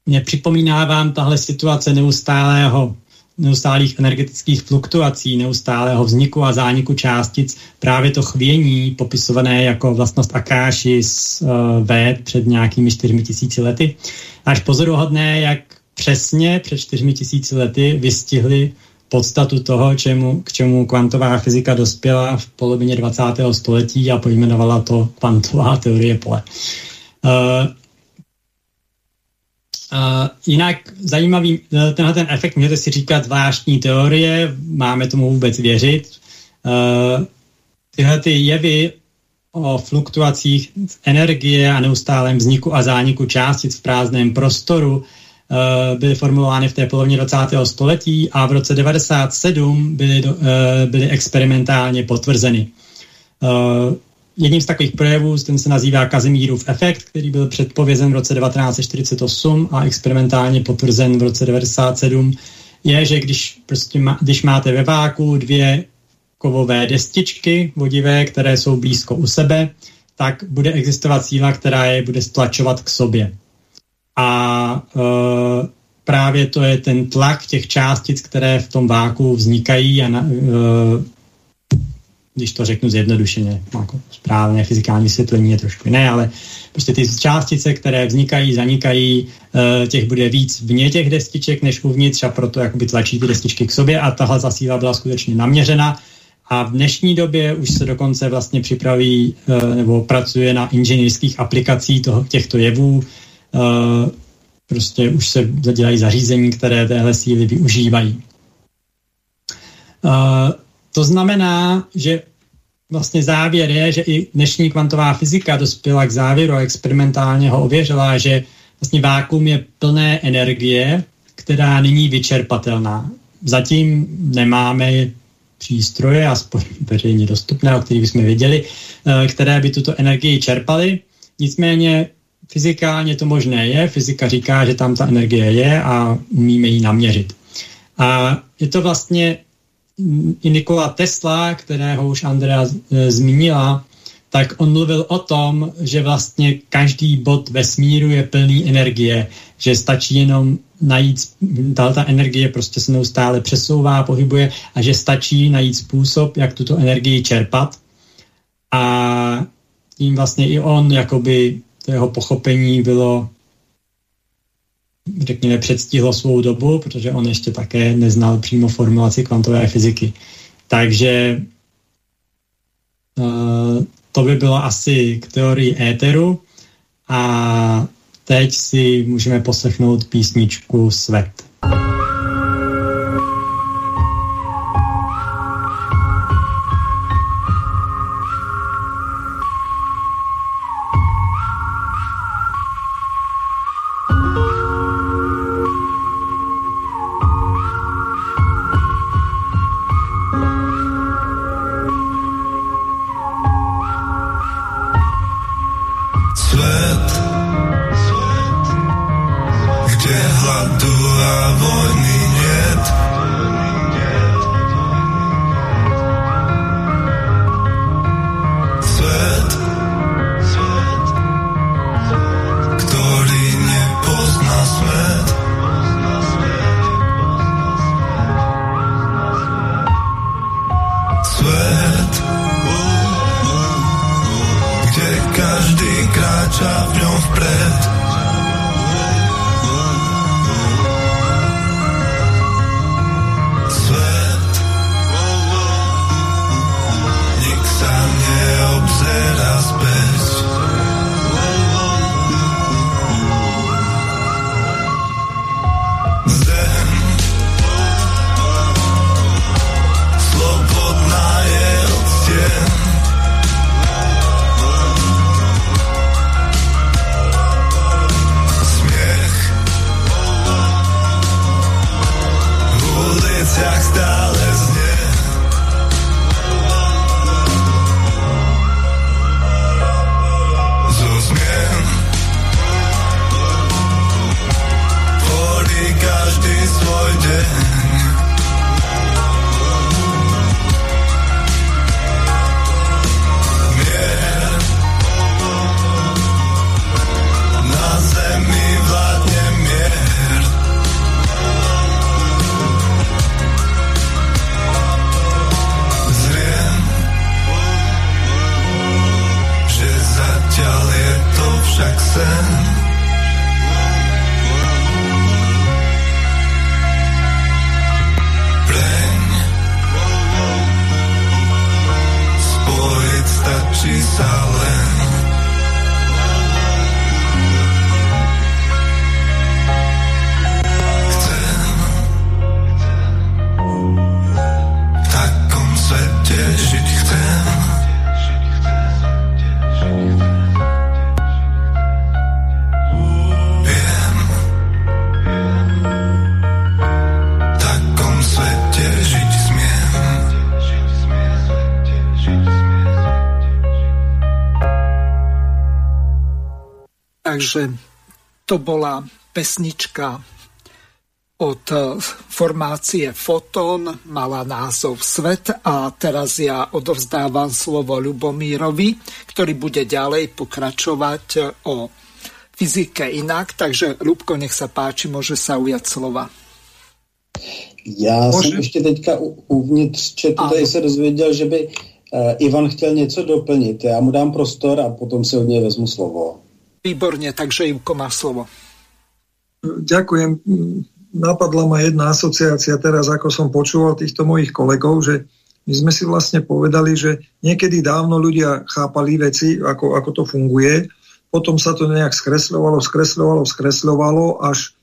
mě připomíná vám tahle situace neustálého neustálých energetických fluktuací, neustálého vzniku a zániku částic, právě to chvění, popisované jako vlastnost Akáši z uh, V před nějakými čtyřmi tisíci lety. Až pozoruhodné, jak přesně před čtyřmi tisíci lety vystihli podstatu toho, čemu, k čemu kvantová fyzika dospěla v polovině 20. století a pojmenovala to kvantová teorie pole. Uh, jinak zajímavý, uh, tenhle ten efekt můžete si říkat zvláštní teorie, máme tomu vůbec věřit. Uh, tyhle ty jevy o fluktuacích energie a neustálém vzniku a zániku částic v prázdném prostoru Eh, byly formulovány v té polovině 20. století a v roce 97 byly, byly experimentálně potvrzeny. Jedním z takových projevů, ten se nazývá Kazimírův efekt, který byl předpovězen v roce 1948 a experimentálně potvrzen v roce 1997, je, že když, prostě má, když máte ve váku dvě kovové destičky vodivé, které jsou blízko u sebe, tak bude existovat síla, která je bude stlačovat k sobě. a e, právě to je ten tlak těch částic, které v tom váku vznikají a na, e, když to řeknu zjednodušeně, jako správně fyzikální vysvětlení je trošku jiné, ale prostě ty částice, které vznikají, zanikají, e, těch bude víc vně těch destiček než uvnitř a proto jakoby tlačí ty destičky k sobě a tahle zasíla byla skutečně naměřena a v dnešní době už se dokonce vlastně připraví e, nebo pracuje na inženýrských aplikacích toho, těchto jevů, prostě už se dělají zařízení, které téhle síly využívají. To znamená, že vlastně závěr je, že i dnešní kvantová fyzika dospěla k závěru a experimentálně ho ověřila, že vlastně vákum je plné energie, která není vyčerpatelná. Zatím nemáme přístroje, aspoň veřejně dostupné, o kterých bychom věděli, eh, které by tuto energii čerpaly. Nicméně fyzikálně to možné je, fyzika říká, že tam ta energie je a umíme ji naměřit. A je to vlastně i Nikola Tesla, kterého už Andrea e, zmínila, tak on mluvil o tom, že vlastně každý bod vesmíru je plný energie, že stačí jenom najít, ta, energie prostě se neustále přesouvá, pohybuje a že stačí najít způsob, jak tuto energii čerpat. A tím vlastně i on jakoby to jeho pochopení bylo řekněme, předstihlo svou dobu, protože on ještě také neznal přímo formulaci kvantové fyziky. Takže uh, to by bylo asi k teorii éteru a teď si můžeme poslechnout písničku Svet. Pesnička od e, formácie Foton, mala názov Svet a teraz ja odovzdávam slovo Ľubomírovi, ktorý bude ďalej pokračovať o fyzike inak, takže Lubko, nech sa páči, môže sa ujať slova. Já Může? jsem ještě teďka uvnitř četu, tady se dozvěděl, že by uh, Ivan chtěl něco doplnit. Já mu dám prostor a potom si od něj vezmu slovo. Výborně, takže Ivko má slovo. Ďakujem. Napadla ma jedna asociácia teraz, ako som počúval týchto mojich kolegov, že my sme si vlastne povedali, že niekedy dávno ľudia chápali veci, ako, ako to funguje, potom sa to nejak skresľovalo, skresľovalo, skresľovalo, až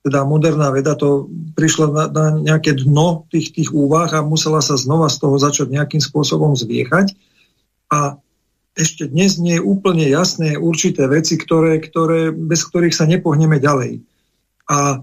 teda moderná veda to prišla na, na nejaké dno tých, tých úvah a musela sa znova z toho začať nejakým spôsobom zviechať. A ešte dnes nie je úplne jasné určité veci, ktoré, ktoré, bez ktorých sa nepohneme ďalej. A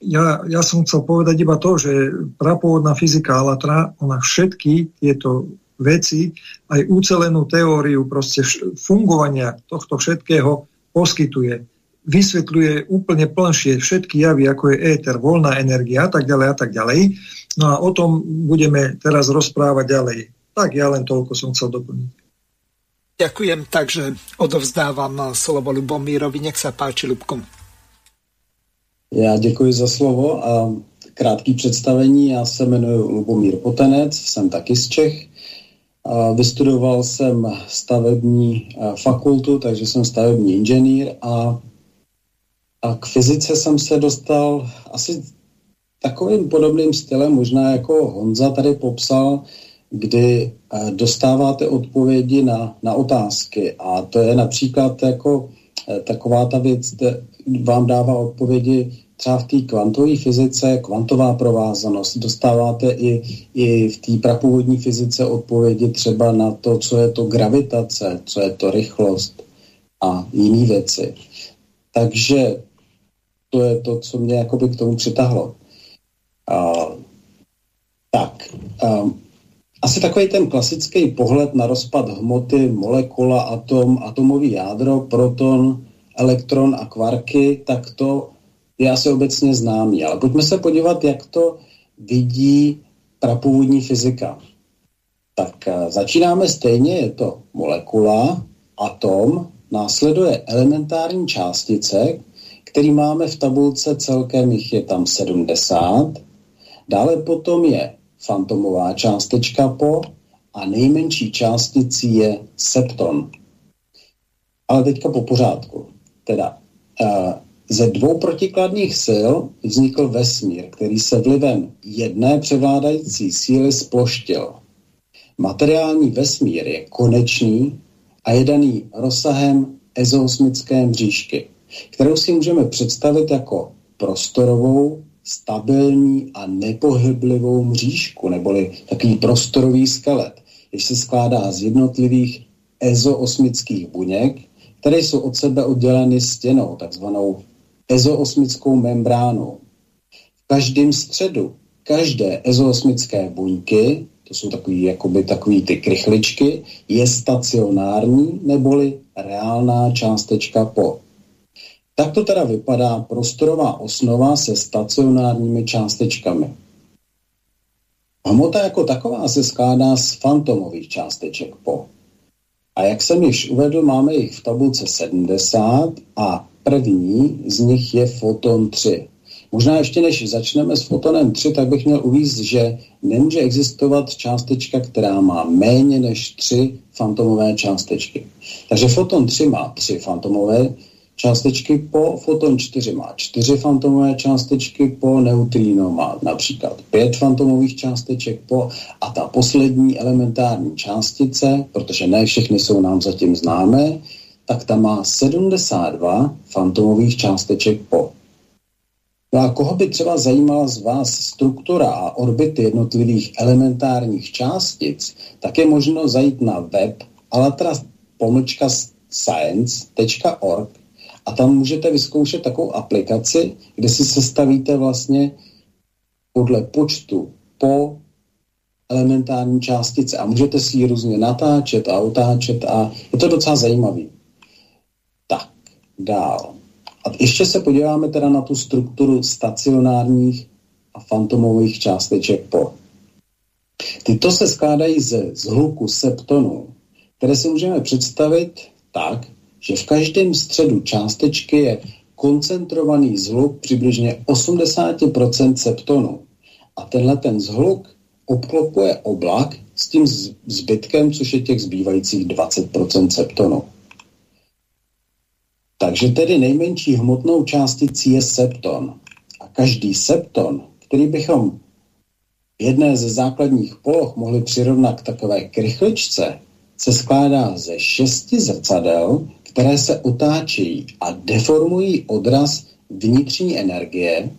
ja, ja som chcel povedať iba to, že prapôvodná fyzika Alatra, ona všetky tieto veci, aj ucelenú teóriu proste fungovania tohto všetkého poskytuje vysvetľuje úplne plnšie všetky javy, ako je éter, voľná energia a tak ďalej a tak ďalej. No a o tom budeme teraz rozprávať ďalej. Tak ja len toľko som chcel doplniť. Ďakujem, takže odovzdávam slovo Lubomírovi. Nech sa páči, Lubkom. Já děkuji za slovo a krátký představení. Já se jmenuji Lubomír Potenec, jsem taky z Čech. Vystudoval jsem stavební fakultu, takže jsem stavební inženýr a a k fyzice jsem se dostal asi takovým podobným stylem, možná jako Honza tady popsal, kdy eh, dostáváte odpovědi na, na otázky a to je například jako eh, taková ta věc, vám dává odpovědi třeba v té kvantové fyzice, kvantová provázanost. Dostáváte i, i v té prapůvodní fyzice odpovědi třeba na to, co je to gravitace, co je to rychlost a jiné věci. Takže to je to, co mě jakoby k tomu přitahlo. A, tak, a, asi takový ten klasický pohled na rozpad hmoty, molekula, atom, atomový jádro, proton, elektron a kvarky, tak to je asi obecně známý. Ale pojďme se podívat, jak to vidí prapůvodní fyzika. Tak začínáme stejně, je to molekula, atom, následuje elementární částice, který máme v tabulce celkem, jich je tam 70. Dále potom je fantomová částečka po a nejmenší částicí je septon. Ale teďka po pořádku. Teda uh, ze dvou protikladných sil vznikl vesmír, který se vlivem jedné převládající síly sploštil. Materiální vesmír je konečný a je daný rozsahem ezoosmické mřížky kterou si můžeme představit jako prostorovou, stabilní a nepohyblivou mřížku, neboli takový prostorový skelet, jež se skládá z jednotlivých ezoosmických buněk, které jsou od sebe odděleny stěnou, takzvanou ezoosmickou membránou. V každém středu každé ezoosmické buňky, to jsou takový, jakoby takový ty krychličky, je stacionární neboli reálná částečka po. Tak to teda vypadá prostorová osnova se stacionárními částečkami. Hmota jako taková se skládá z fantomových částeček po. A jak jsem již uvedl, máme jich v tabulce 70 a první z nich je foton 3. Možná ještě než začneme s fotonem 3, tak bych měl uvíct, že nemůže existovat částečka, která má méně než 3 fantomové částečky. Takže foton 3 má 3 fantomové částečky po, foton 4 má 4 fantomové částečky po, neutrino má například 5 fantomových částeček po a ta poslední elementární částice, protože ne všechny jsou nám zatím známé, tak ta má 72 fantomových částeček po. No a koho by třeba zajímala z vás struktura a orbity jednotlivých elementárních částic, tak je možno zajít na web alatra-science.org a tam můžete vyzkoušet takovou aplikaci, kde si sestavíte vlastně podle počtu po elementární částice a můžete si ji různě natáčet a otáčet a je to docela zajímavý. Tak, dál. A ještě se podíváme teda na tu strukturu stacionárních a fantomových částeček po. Tyto se skládají ze zhluku septonů, které si můžeme představit tak, že v každém středu částečky je koncentrovaný zhluk přibližně 80% septonu. A tenhle ten zhluk obklopuje oblak s tím zbytkem, což je těch zbývajících 20% septonu. Takže tedy nejmenší hmotnou částicí je septon. A každý septon, který bychom jedné ze základních poloh mohli přirovnat k takové krychličce, se skládá ze šesti zrcadel, které se otáčejí a deformují odraz vnitřní energie,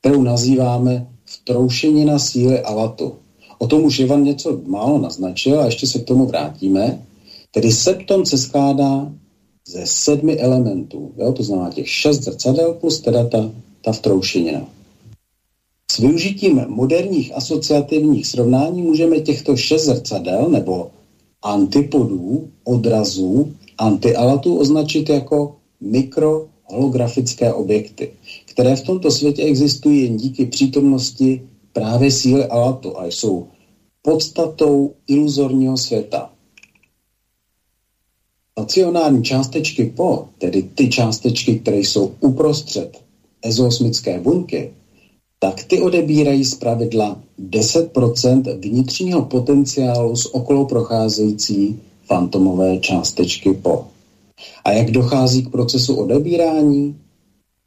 kterou nazýváme vtroušenina síly alatu. O tom už Ivan něco málo naznačil a ještě se k tomu vrátíme. Tedy septon se skládá ze sedmi elementů. Jo? To znamená těch šest zrcadel plus teda ta, ta vtroušenina. S využitím moderních asociativních srovnání můžeme těchto šest zrcadel nebo antipodů, odrazů, antialatů označit jako mikroholografické objekty, které v tomto světě existují jen díky přítomnosti právě síly alatu a jsou podstatou iluzorního světa. Stacionární částečky po, tedy ty částečky, které jsou uprostřed ezosmické buňky, tak ty odebírají z pravidla 10% vnitřního potenciálu z okolo procházející fantomové částečky po. A jak dochází k procesu odebírání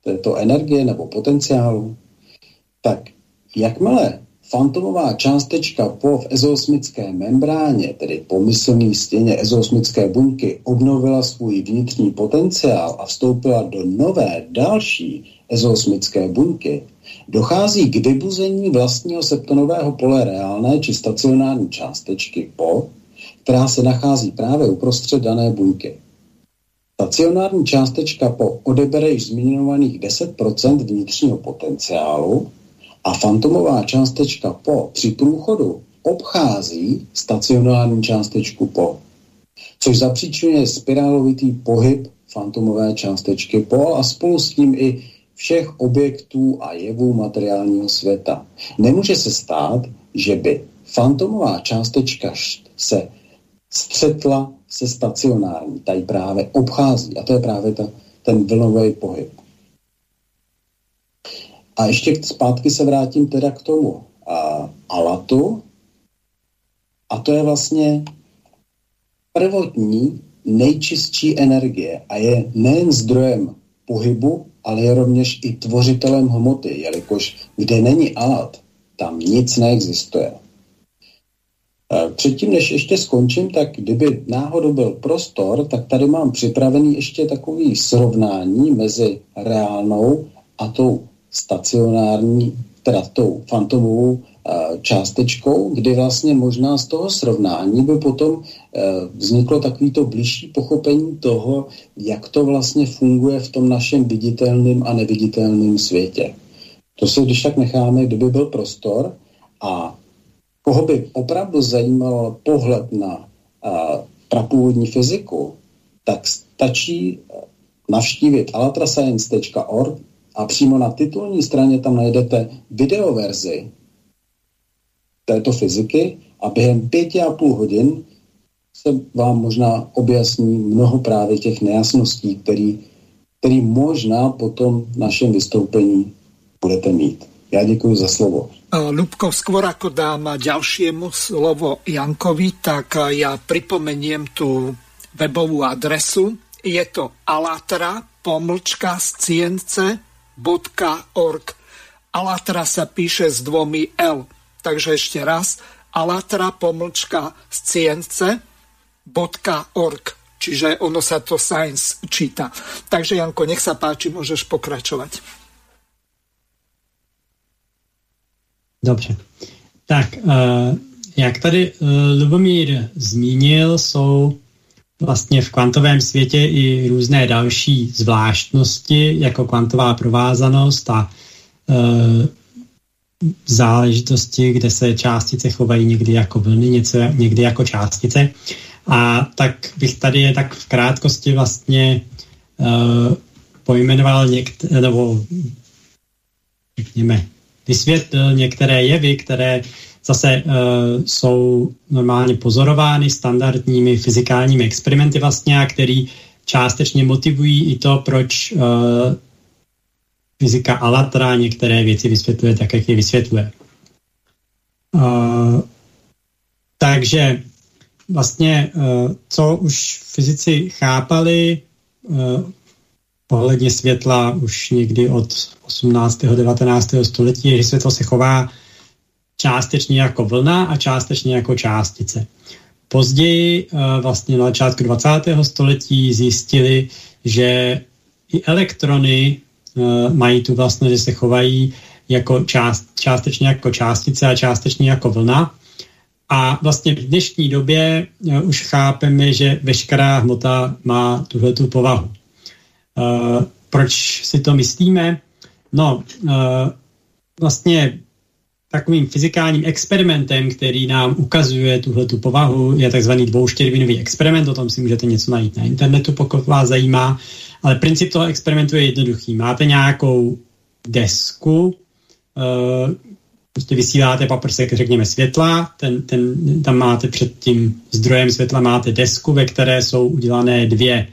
této energie nebo potenciálu? Tak jakmile fantomová částečka po v ezosmické membráně, tedy pomyslný stěně ezosmické buňky, obnovila svůj vnitřní potenciál a vstoupila do nové, další ezosmické buňky, dochází k vybuzení vlastního septonového pole reálné či stacionární částečky po, která se nachází právě uprostřed dané buňky. Stacionární částečka po odebere již zmiňovaných 10% vnitřního potenciálu a fantomová částečka po při průchodu obchází stacionární částečku po, což zapříčuje spirálovitý pohyb fantomové částečky po a spolu s tím i všech objektů a jevů materiálního světa. Nemůže se stát, že by fantomová částečka se střetla se stacionární, tady právě obchází. A to je právě ta, ten vlnový pohyb. A ještě zpátky se vrátím teda k tomu a, alatu. A to je vlastně prvotní nejčistší energie a je nejen zdrojem pohybu, ale je rovněž i tvořitelem hmoty, jelikož kde není alat, tam nic neexistuje. E, předtím, než ještě skončím, tak kdyby náhodou byl prostor, tak tady mám připravený ještě takový srovnání mezi reálnou a tou stacionární, teda tou fantomovou částečkou, kdy vlastně možná z toho srovnání by potom e, vzniklo takovýto blížší pochopení toho, jak to vlastně funguje v tom našem viditelném a neviditelném světě. To si když tak necháme, kdyby byl prostor a koho by opravdu zajímal pohled na prapůvodní fyziku, tak stačí e, navštívit alatrascience.org a přímo na titulní straně tam najdete videoverzi této fyziky a během pěti a půl hodin se vám možná objasní mnoho právě těch nejasností, který, který možná po tom našem vystoupení budete mít. Já děkuji za slovo. Ľubko, skôr ako dám ďalšiemu slovo Jankovi, tak ja pripomeniem tú webovú adresu. Je to alatra pomlčka science.org. Alatra sa píše s dvomi L Takže ešte raz, alatra pomlčka science.org čiže ono sa to science číta. Takže Janko, nech sa páči, môžeš pokračovať. Dobře. Tak, uh, jak tady uh, Lubomír zmínil, jsou vlastně v kvantovém světě i různé další zvláštnosti, jako kvantová provázanost a uh, záležitosti, kde se částice chovají někdy jako vlny, něco, někdy jako částice. A tak bych tady tak v krátkosti vlastně uh, pojmenoval některé, nebo řekněme, vysvětlil některé jevy, které zase uh, jsou normálně pozorovány standardními fyzikálními experimenty vlastně a který částečně motivují i to, proč uh, fyzika Alatra některé věci vysvětluje tak, jak je vysvětluje. Uh, takže vlastně, uh, co už fyzici chápali uh, ohledně světla už někdy od 18. 19. století, že světlo se chová částečně jako vlna a částečně jako částice. Později, vlastně na začátku 20. století, zjistili, že i elektrony mají tu vlastnost, že se chovají jako část, částečně jako částice a částečně jako vlna. A vlastně v dnešní době už chápeme, že veškerá hmota má tuhle tu povahu. Uh, proč si to myslíme? No, uh, vlastně takovým fyzikálním experimentem, který nám ukazuje tuhle tu povahu, je takzvaný dvouštěrvinový experiment, o tom si můžete něco najít na internetu, pokud vás zajímá, ale princip toho experimentu je jednoduchý. Máte nějakou desku, uh, prostě vysíláte paprsek, řekněme, světla, ten, ten, tam máte před tím zdrojem světla máte desku, ve které jsou udělané dvě,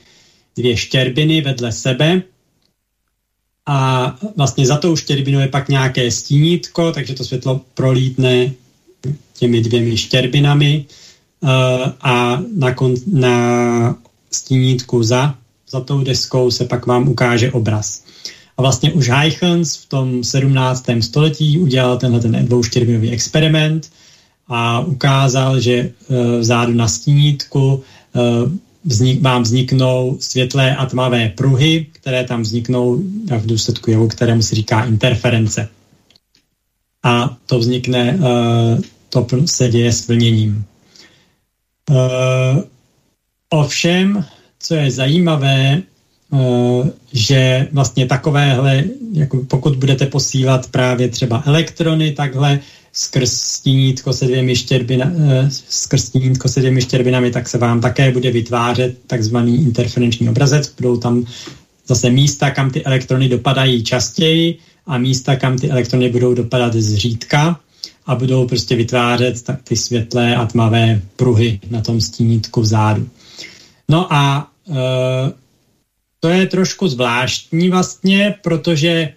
dvě štěrbiny vedle sebe a vlastně za tou štěrbinou je pak nějaké stínítko, takže to světlo prolítne těmi dvěmi štěrbinami uh, a na, kon, na stínítku za, za tou deskou se pak vám ukáže obraz. A vlastně už Huygens v tom 17. století udělal tenhle ten dvouštěrbinový experiment a ukázal, že uh, vzadu na stínítku uh, vznik, vám vzniknou světlé a tmavé pruhy, které tam vzniknou v důsledku jevu, kterému se říká interference. A to vznikne, uh, to se děje s vlněním. Uh, ovšem, co je zajímavé, uh, že vlastně takovéhle, jako pokud budete posílat právě třeba elektrony takhle, skrz stínítko se dvěmi, štěrbina, eh, štěrbinami, tak se vám také bude vytvářet takzvaný interferenční obrazec. Budou tam zase místa, kam ty elektrony dopadají častěji a místa, kam ty elektrony budou dopadat zřídka a budou prostě vytvářet ty světlé a tmavé pruhy na tom stínítku vzadu. No a e, to je trošku zvláštní vlastně, protože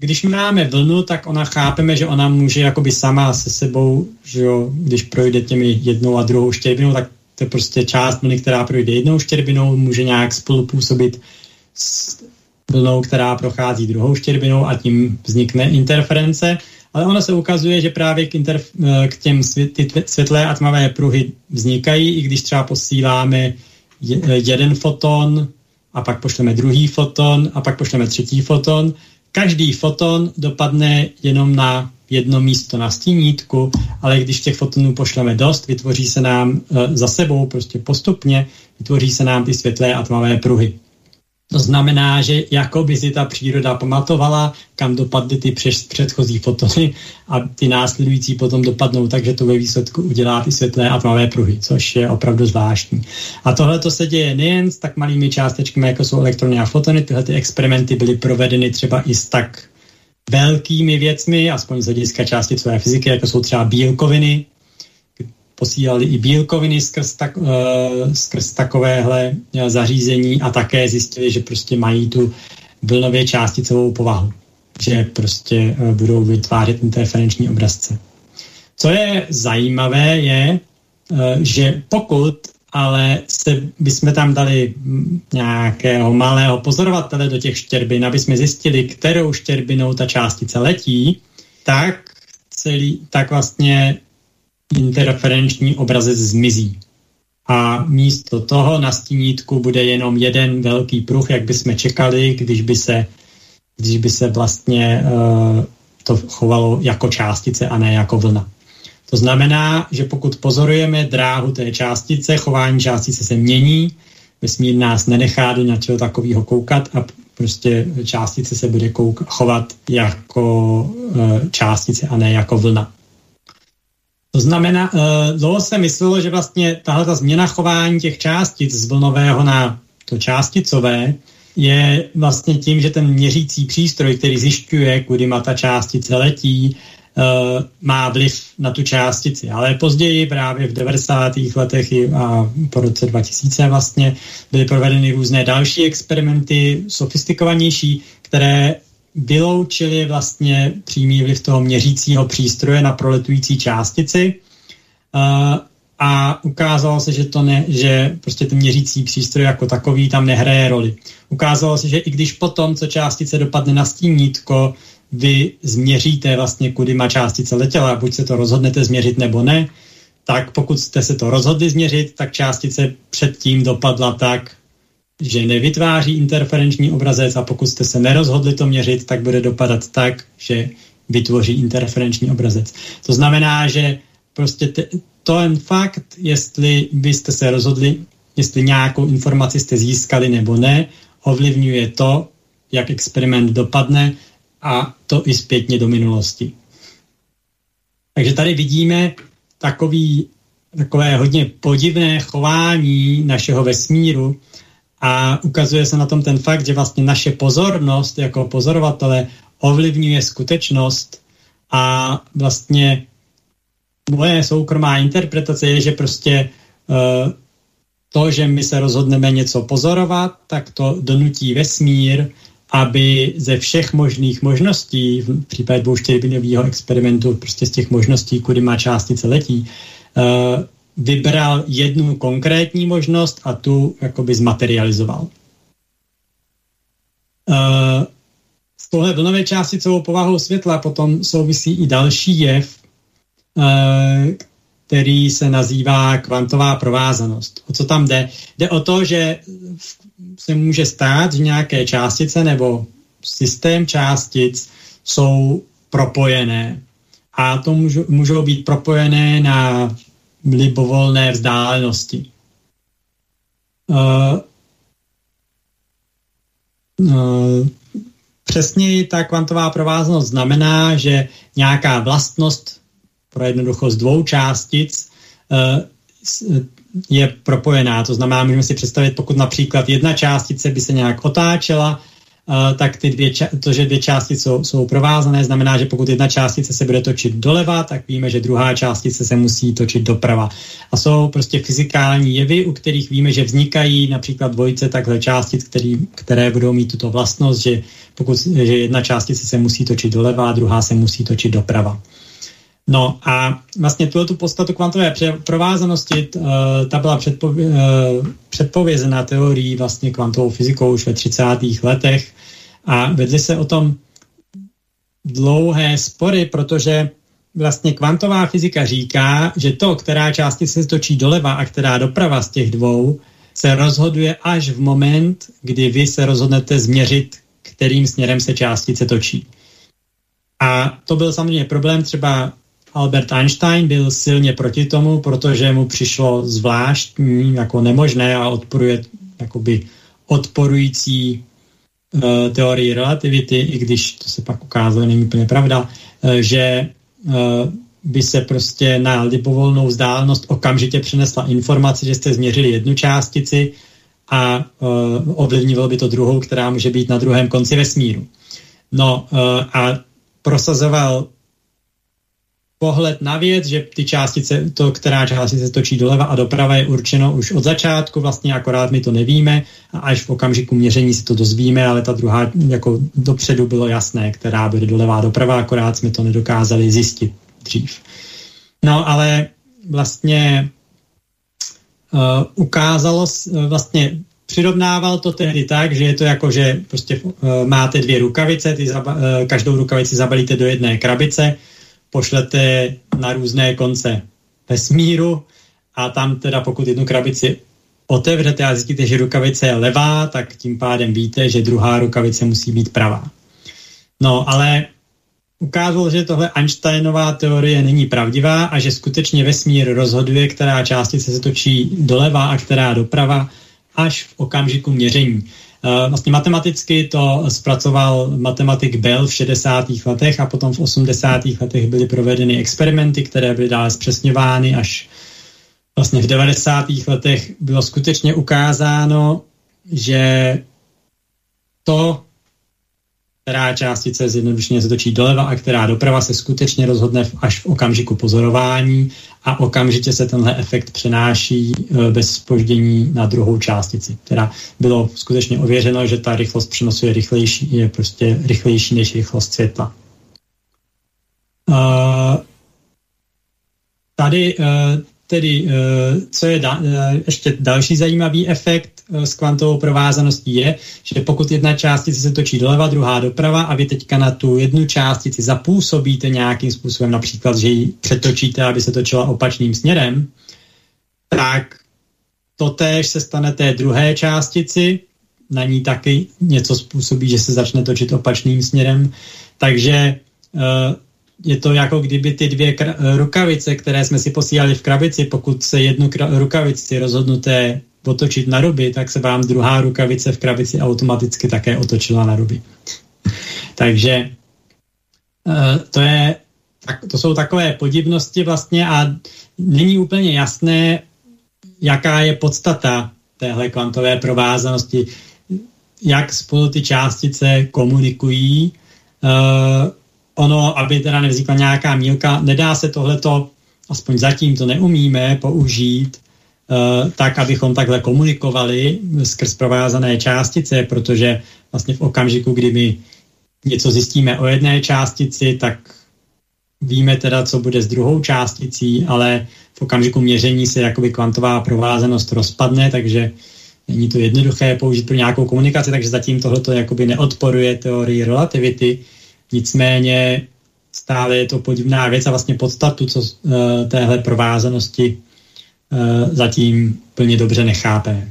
když máme vlnu, tak ona chápeme, že ona může jakoby sama se sebou, že jo, když projde těmi jednou a druhou štěrbinou, tak to je prostě část vlny, která projde jednou štěrbinou, může nějak spolupůsobit s vlnou, která prochází druhou štěrbinou a tím vznikne interference. Ale ono se ukazuje, že právě k, interf- eh, k těm ty světlé a tmavé pruhy vznikají, i když třeba posíláme jeden foton a pak pošleme druhý foton a pak pošleme třetí foton, každý foton dopadne jenom na jedno místo na stínítku, ale když těch fotonů pošleme dost, vytvoří se nám e, za sebou prostě postupně, vytvoří se nám ty světlé a tmavé pruhy. To znamená, že jako by si ta příroda pamatovala, kam dopadly ty předchozí fotony a ty následující potom dopadnou tak, že to ve výsledku udělá ty světlé a tmavé pruhy, což je opravdu zvláštní. A tohle to se děje nejen s tak malými částečkami, jako jsou elektrony a fotony, tyhle ty experimenty byly provedeny třeba i s tak velkými věcmi, aspoň z hlediska částicové fyziky, jako jsou třeba bílkoviny, posílali i bílkoviny skrz, tak, uh, skrz takovéhle uh, zařízení a také zjistili, že prostě mají tu vlnově částicovou povahu, že prostě uh, budou vytvářet interferenční obrazce. Co je zajímavé je, že pokud ale se, bychom tam dali nějakého malého pozorovatele do těch štěrbin, aby jsme zjistili, kterou štěrbinou ta částice letí, tak celý, tak vlastně interferenční obrazec zmizí. A místo toho na stínítku bude jenom jeden velký pruh, jak bychom čekali, když by se, když by se vlastně uh, to chovalo jako částice a ne jako vlna. To znamená, že pokud pozorujeme dráhu té částice, chování částice se mění, vesmír nás nenechá do něčeho takového koukat a prostě částice se bude kouk- chovat jako uh, částice a ne jako vlna. To znamená, uh, dlouho se myslelo, že vlastně tahle ta změna chování těch částic z vlnového na to částicové je vlastně tím, že ten měřící přístroj, který zjišťuje, kudy ta částice letí, má vliv na tu částici. Ale později, právě v 90. letech a po roce 2000 vlastně, byly provedeny různé další experimenty, sofistikovanější, které vyloučili vlastně přímý vliv toho měřícího přístroje na proletující částici uh, a ukázalo se, že to ne, že prostě ten měřící přístroj jako takový tam nehraje roli. Ukázalo se, že i když potom, co částice dopadne na stínítko, vy změříte vlastně, kudy má částice letěla, buď se to rozhodnete změřit nebo ne, tak pokud jste se to rozhodli změřit, tak částice předtím dopadla tak, že nevytváří interferenční obrazec a pokud jste se nerozhodli to měřit, tak bude dopadat tak, že vytvoří interferenční obrazec. To znamená, že prostě te, ten fakt, jestli byste se rozhodli, jestli nějakou informaci jste získali nebo ne, ovlivňuje to, jak experiment dopadne a to i zpětně do minulosti. Takže tady vidíme takový, takové hodně podivné chování našeho vesmíru, a ukazuje se na tom ten fakt, že vlastně naše pozornost jako pozorovatele ovlivňuje skutečnost a vlastně moje soukromá interpretace je, že prostě uh, to, že my se rozhodneme něco pozorovat, tak to donutí vesmír, aby ze všech možných možností, v případě dvouštěrbinového experimentu, prostě z těch možností, kudy má částice letí, uh, vybral jednu konkrétní možnost a tu jakoby zmaterializoval. Uh, s tohle vlnové částicovou povahou světla potom souvisí i další jev, uh, který se nazývá kvantová provázanost. O co tam jde? Jde o to, že se může stát, že nějaké částice nebo systém částic jsou propojené. A to můžou být propojené na libovolné vzdálenosti. Uh, uh, přesněji ta kvantová prováznost znamená, že nějaká vlastnost pro jednoduchost dvou částic uh, je propojená. To znamená, můžeme si představit, pokud například jedna částice by se nějak otáčela, tak ty dvě, to, že dvě částice jsou, jsou provázané, znamená, že pokud jedna částice se bude točit doleva, tak víme, že druhá částice se musí točit doprava. A jsou prostě fyzikální jevy, u kterých víme, že vznikají například dvojice takhle částic, který, které budou mít tuto vlastnost, že pokud že jedna částice se musí točit doleva a druhá se musí točit doprava. No a vlastně tuhle tu podstatu kvantové provázanosti, uh, ta byla předpově, uh, předpovězená teorií vlastně kvantovou fyzikou už ve 30. letech a vedly se o tom dlouhé spory, protože vlastně kvantová fyzika říká, že to, která částice se točí doleva a která doprava z těch dvou, se rozhoduje až v moment, kdy vy se rozhodnete změřit, kterým směrem se částice točí. A to byl samozřejmě problém třeba Albert Einstein byl silně proti tomu, protože mu přišlo zvláštní, jako nemožné a odporuje jakoby odporující uh, teorii relativity, i když to se pak ukázalo, není úplně pravda, uh, že uh, by se prostě na libovolnou vzdálenost okamžitě přenesla informace, že jste změřili jednu částici a uh, ovlivnilo by to druhou, která může být na druhém konci vesmíru. No uh, a prosazoval pohled na věc, že ty částice, to, která částice točí doleva a doprava je určeno už od začátku, vlastně akorát my to nevíme a až v okamžiku měření si to dozvíme, ale ta druhá jako dopředu bylo jasné, která bude doleva a doprava, akorát jsme to nedokázali zjistit dřív. No ale vlastně uh, ukázalo, uh, vlastně přirovnával to tehdy tak, že je to jako, že prostě uh, máte dvě rukavice, ty zaba, uh, každou rukavici zabalíte do jedné krabice, pošlete na různé konce vesmíru a tam teda pokud jednu krabici otevřete a zjistíte, že rukavice je levá, tak tím pádem víte, že druhá rukavice musí být pravá. No, ale ukázalo, že tohle Einsteinová teorie není pravdivá a že skutečně vesmír rozhoduje, která částice se točí doleva a která doprava až v okamžiku měření. Eh, vlastně matematicky to zpracoval matematik Bell v 60. letech a potom v 80. letech byly provedeny experimenty, které byly dále zpřesňovány až vlastně v 90. letech bylo skutečně ukázáno, že to, která částice zjednodušeně se točí doleva a která doprava se skutečně rozhodne až v okamžiku pozorování a okamžitě se tenhle efekt přenáší e, bez spoždění na druhou částici. Teda bylo skutečně ověřeno, že ta rychlost přenosu je rychlejší, je prostě rychlejší než rychlost světla. Uh, tady uh, tedy, co je da, ještě další zajímavý efekt, s kvantovou provázaností je, že pokud jedna částice se točí doleva, druhá doprava a vy teďka na tu jednu částici zapůsobíte nějakým způsobem, například, že ji přetočíte, aby se točila opačným směrem, tak totéž se stane té druhé částici, na ní taky něco způsobí, že se začne točit opačným směrem. Takže uh, je to jako kdyby ty dvě rukavice, které jsme si posílali v krabici, pokud se jednu rukavici rozhodnuté otočit na ruby, tak se vám druhá rukavice v krabici automaticky také otočila na ruby. Takže eh, to, je, to jsou takové podivnosti vlastně a není úplně jasné, jaká je podstata téhle kvantové provázanosti, jak spolu ty částice komunikují. Uh, ono, aby teda nevznikla nějaká mílka, nedá se tohleto, aspoň zatím to neumíme použít tak, abychom takhle komunikovali skrz provázané částice, protože vlastně v okamžiku, kdy my něco zjistíme o jedné částici, tak víme teda, co bude s druhou částicí, ale v okamžiku měření se jakoby kvantová provázanost rozpadne, takže není to jednoduché použít pro nějakou komunikaci, takže zatím tohleto jakoby neodporuje teorii relativity. Nicméně stále je to podivná věc a vlastně podstatu co, uh, téhle provázanosti zatím plně dobře nechápe.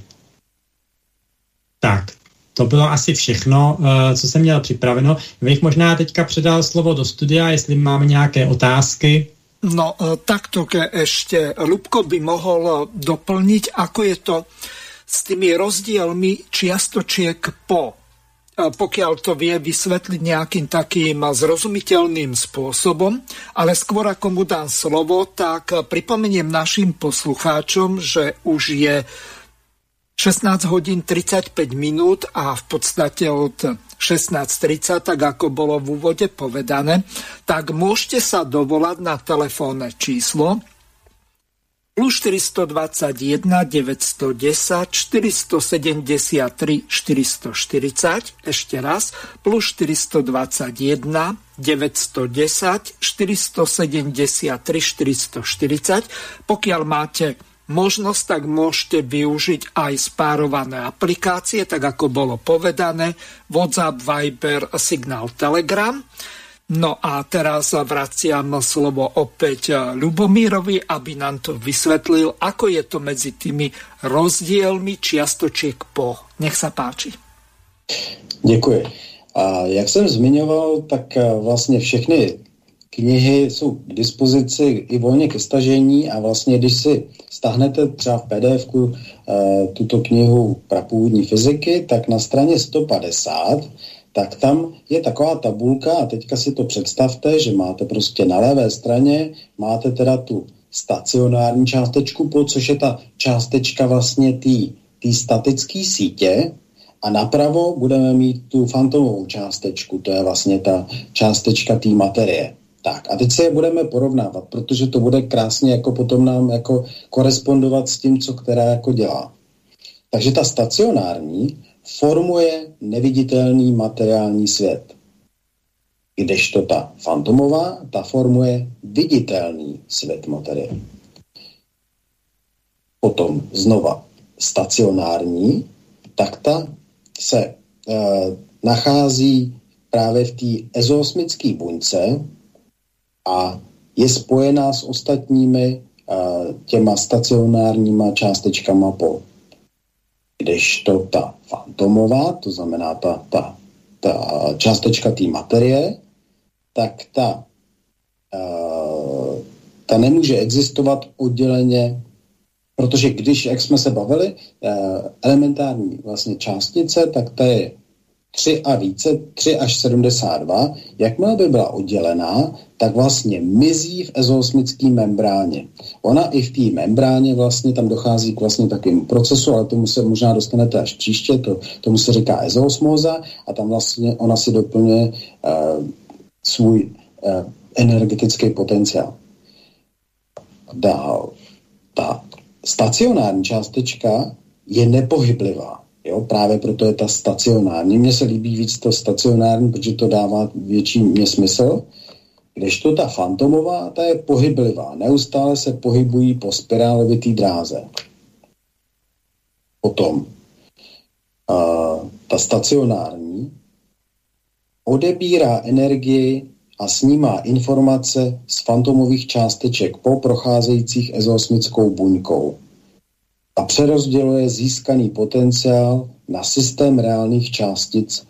Tak, to bylo asi všechno, eh, co jsem měl připraveno. Bych možná teďka předal slovo do studia, jestli máme nějaké otázky. No, eh, takto ešte Lubko by mohol doplniť, ako je to s tými rozdielmi čiastočiek po pokiaľ to vie vysvetliť nejakým takým zrozumiteľným spôsobom. Ale skôr ako mu dám slovo, tak pripomeniem našim poslucháčom, že už je 16 hodín 35 minút a v podstate od 16.30, tak ako bolo v úvode povedané, tak môžete sa dovolať na telefónne číslo plus 421 910 473 440 ešte raz plus 421 910 473 440 pokiaľ máte možnosť, tak môžete využiť aj spárované aplikácie, tak ako bolo povedané, WhatsApp, Viber, Signal, Telegram. No a teraz vraciam slovo opäť Ľubomírovi, aby nám to vysvetlil, ako je to medzi tými rozdielmi čiastočiek po. Nech sa páči. Děkuji. A jak jsem zmiňoval, tak eh, vlastně všechny knihy jsou k dispozici i volně ke stažení a vlastně, když si stáhnete třeba v pdf e, eh, tuto knihu prapůvodní fyziky, tak na straně 150 tak tam je taková tabulka a teďka si to představte, že máte prostě na levé straně, máte teda tu stacionární částečku, což je ta částečka vlastně té statické sítě a napravo budeme mít tu fantomovou částečku, to je vlastně ta částečka té materie. Tak a teď se je budeme porovnávat, protože to bude krásně jako potom nám jako korespondovat s tím, co která jako dělá. Takže ta stacionární formuje neviditelný materiální svět. Kdežto ta fantomová, ta formuje viditelný svět materie. Potom znova stacionární, tak ta se e, nachází právě v té ezoosmické buňce a je spojená s ostatními e, těma stacionárníma částečkama po kdežto ta fantomová, to znamená ta, ta, ta částečka té materie, tak ta, uh, ta nemůže existovat odděleně, protože když, jak jsme se bavili, uh, elementární vlastně částice, tak to je, 3 a více, 3 až 72, jakmile by byla oddělená, tak vlastně mizí v ezoosmické membráně. Ona i v té membráně vlastně tam dochází k vlastně takovému procesu, ale tomu se možná dostanete až příště, to, tomu se říká ezoosmóza a tam vlastně ona si doplňuje uh, svůj uh, energetický potenciál. Dál. Ta stacionární částečka je nepohyblivá. Jo, právě proto je ta stacionární. Mně se líbí víc to stacionární, protože to dává větší mě smysl. Kdežto ta fantomová, ta je pohyblivá. Neustále se pohybují po spirálovitý dráze. Potom uh, ta stacionární odebírá energii a snímá informace z fantomových částeček po procházejících ezosmickou buňkou a přerozděluje získaný potenciál na systém reálných částic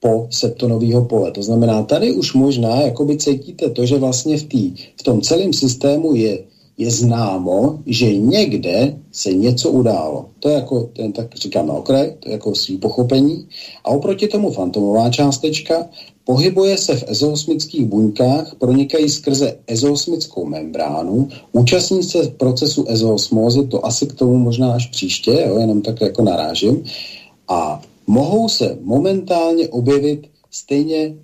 po septonového pole. To znamená, tady už možná jakoby cítíte to, že vlastně v, tý, v tom celém systému je, je známo, že někde se něco událo. To je jako, ten tak říkám na okraj, to je jako svý pochopení. A oproti tomu fantomová částečka Pohybuje se v ezoosmických buňkách, pronikají skrze ezoosmickou membránu, účastní se procesu ezoosmózy, to asi k tomu možná až příště, jo, jenom tak jako narážím, a mohou se momentálně objevit stejně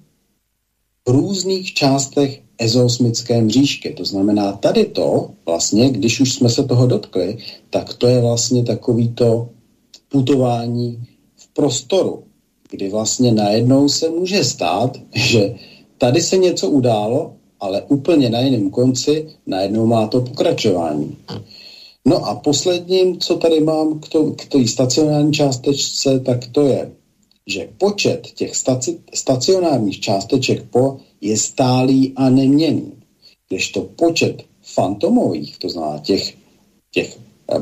v různých částech ezoosmické mřížky. To znamená, tady to vlastně, když už jsme se toho dotkli, tak to je vlastně takovýto putování v prostoru kdy vlastně najednou se může stát, že tady se něco událo, ale úplně na jiném konci najednou má to pokračování. No a posledním, co tady mám k, to, k té stacionární částečce, tak to je, že počet těch staci, stacionárních částeček po je stálý a neměný. to počet fantomových, to znamená těch, těch, eh,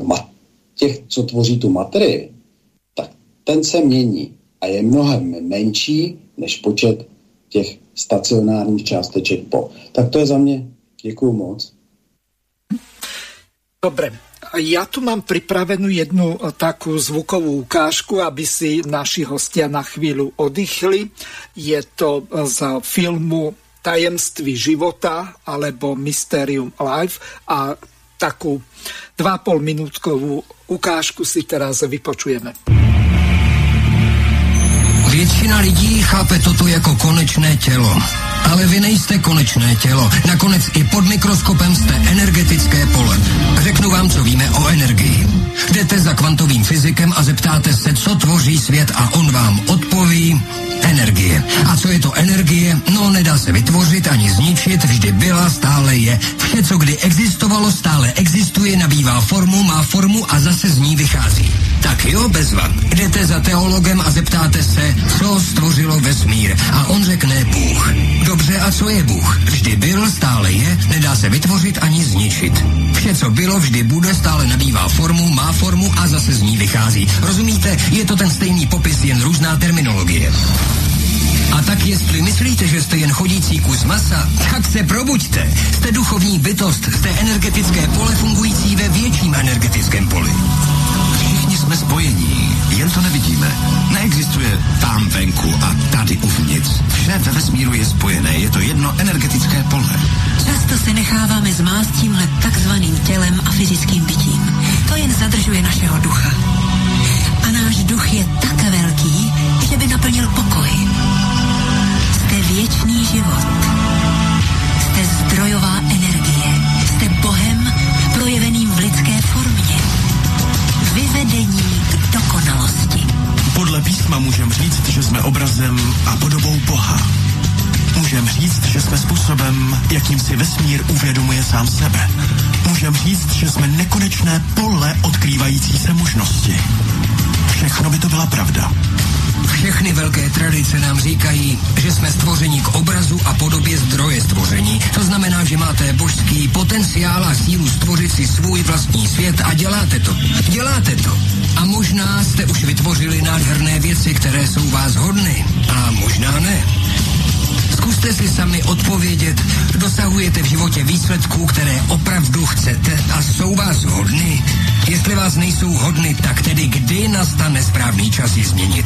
těch, co tvoří tu materii, tak ten se mění a je mnohem menší než počet těch stacionárních částeček po. Tak to je za mě. Děkuju moc. Dobre, ja tu mám pripravenú jednu takú zvukovú ukážku, aby si naši hostia na chvíľu oddychli. Je to z filmu Tajemství života alebo Mysterium Life a takú 2,5 minútkovú ukážku si teraz vypočujeme. Většina lidí chápe toto jako konečné tělo. Ale vy nejste konečné tělo. Nakonec i pod mikroskopem jste energetické pole. Řeknu vám, co víme o energii. Jdete za kvantovým fyzikem a zeptáte se, co tvoří svět a on vám odpoví energie. A co je to energie? No, nedá se vytvořit ani zničit, vždy byla, stále je. Vše, co kdy existovalo, stále existuje, nabývá formu, má formu a zase z ní vychází. Tak jo, bezva. Jdete za teologem a zeptáte se, co stvořilo vesmír. A on řekne Bůh. Dobře, a co je Bůh? Vždy byl, stále je, nedá se vytvořit ani zničit. Vše, co bylo, vždy bude, stále nabývá formu, má formu a zase z ní vychází. Rozumíte? Je to ten stejný popis, jen různá terminologie. A tak jestli myslíte, že jste jen chodící kus masa, tak se probuďte. Jste duchovní bytost, jste energetické pole fungující ve větším energetickém poli. Všichni jsme spojení, jen to nevidíme. Neexistuje tam venku a tady uvnitř. Vše ve vesmíru je spojené, je to jedno energetické pole. Často se necháváme zmást tímhle takzvaným tělem a fyzickým bytím. To jen zadržuje našeho ducha. A náš duch je tak velký, že by naplnil pokoj. Jste věčný život. Jste zdrojová energie. Písma můžeme říct, že jsme obrazem a podobou Boha. Můžeme říct, že jsme způsobem, jakým si vesmír uvědomuje sám sebe. Můžeme říct, že jsme nekonečné pole odkrývající se možnosti. Všechno by to byla pravda. Všechny velké tradice nám říkají, že jsme stvoření k obrazu a podobě zdroje stvoření. To znamená, že máte božský potenciál a sílu stvořit si svůj vlastní svět a děláte to. Děláte to. A možná jste už vytvořili nádherné věci, které jsou vás hodny. A možná ne. Zkuste si sami odpovědět, dosahujete v životě výsledků, které opravdu chcete a jsou vás hodny? Jestli vás nejsou hodny, tak tedy kdy nastane správný čas je změnit?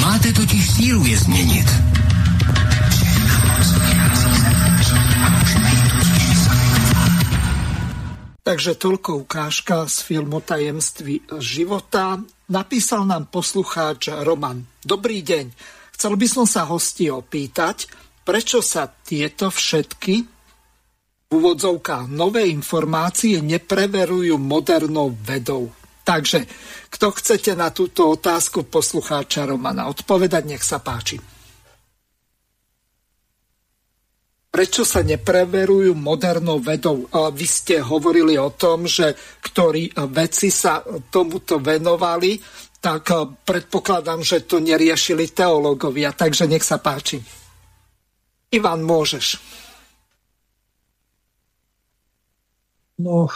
Máte totiž sílu je změnit. Takže toľko ukážka z filmu Tajemství života. Napísal nám poslucháč Roman. Dobrý deň. Chcel by som sa hosti opýtať, prečo sa tieto všetky v úvodzovkách nové informácie nepreverujú modernou vedou. Takže, kto chcete na túto otázku poslucháča Romana odpovedať, nech sa páči. prečo sa nepreverujú modernou vedou? Vy ste hovorili o tom, že ktorí vedci sa tomuto venovali, tak predpokladám, že to neriešili teológovia, takže nech sa páči. Ivan, môžeš. No,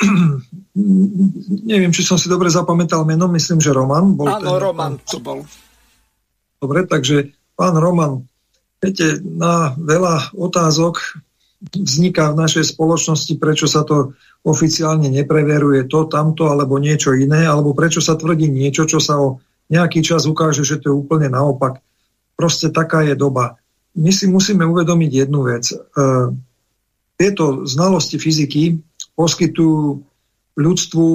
<clears throat> neviem, či som si dobre zapamätal meno, myslím, že Roman. Bol Áno, ten, Roman to bol. Dobre, takže pán Roman, Viete, na veľa otázok vzniká v našej spoločnosti, prečo sa to oficiálne nepreveruje to, tamto alebo niečo iné, alebo prečo sa tvrdí niečo, čo sa o nejaký čas ukáže, že to je úplne naopak. Proste taká je doba. My si musíme uvedomiť jednu vec. E, tieto znalosti fyziky poskytujú ľudstvu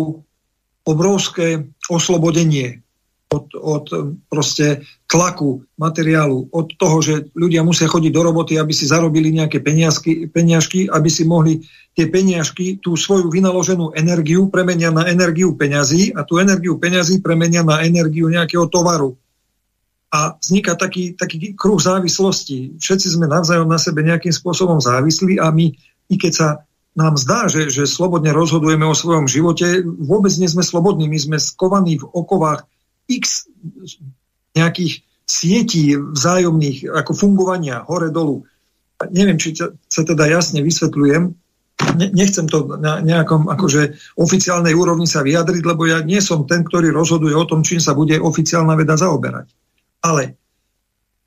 obrovské oslobodenie od, od proste tlaku materiálu, od toho, že ľudia musia chodiť do roboty, aby si zarobili nejaké peniažky, peniažky aby si mohli tie peniažky, tú svoju vynaloženú energiu premenia na energiu peňazí a tú energiu peňazí premenia na energiu nejakého tovaru. A vzniká taký, taký kruh závislosti. Všetci sme navzájom na sebe nejakým spôsobom závislí a my, i keď sa nám zdá, že, že slobodne rozhodujeme o svojom živote, vôbec nie sme slobodní. My sme skovaní v okovách x nejakých sietí vzájomných ako fungovania hore-dolu. Neviem, či sa teda jasne vysvetľujem. Nechcem to na nejakom akože oficiálnej úrovni sa vyjadriť, lebo ja nie som ten, ktorý rozhoduje o tom, čím sa bude oficiálna veda zaoberať. Ale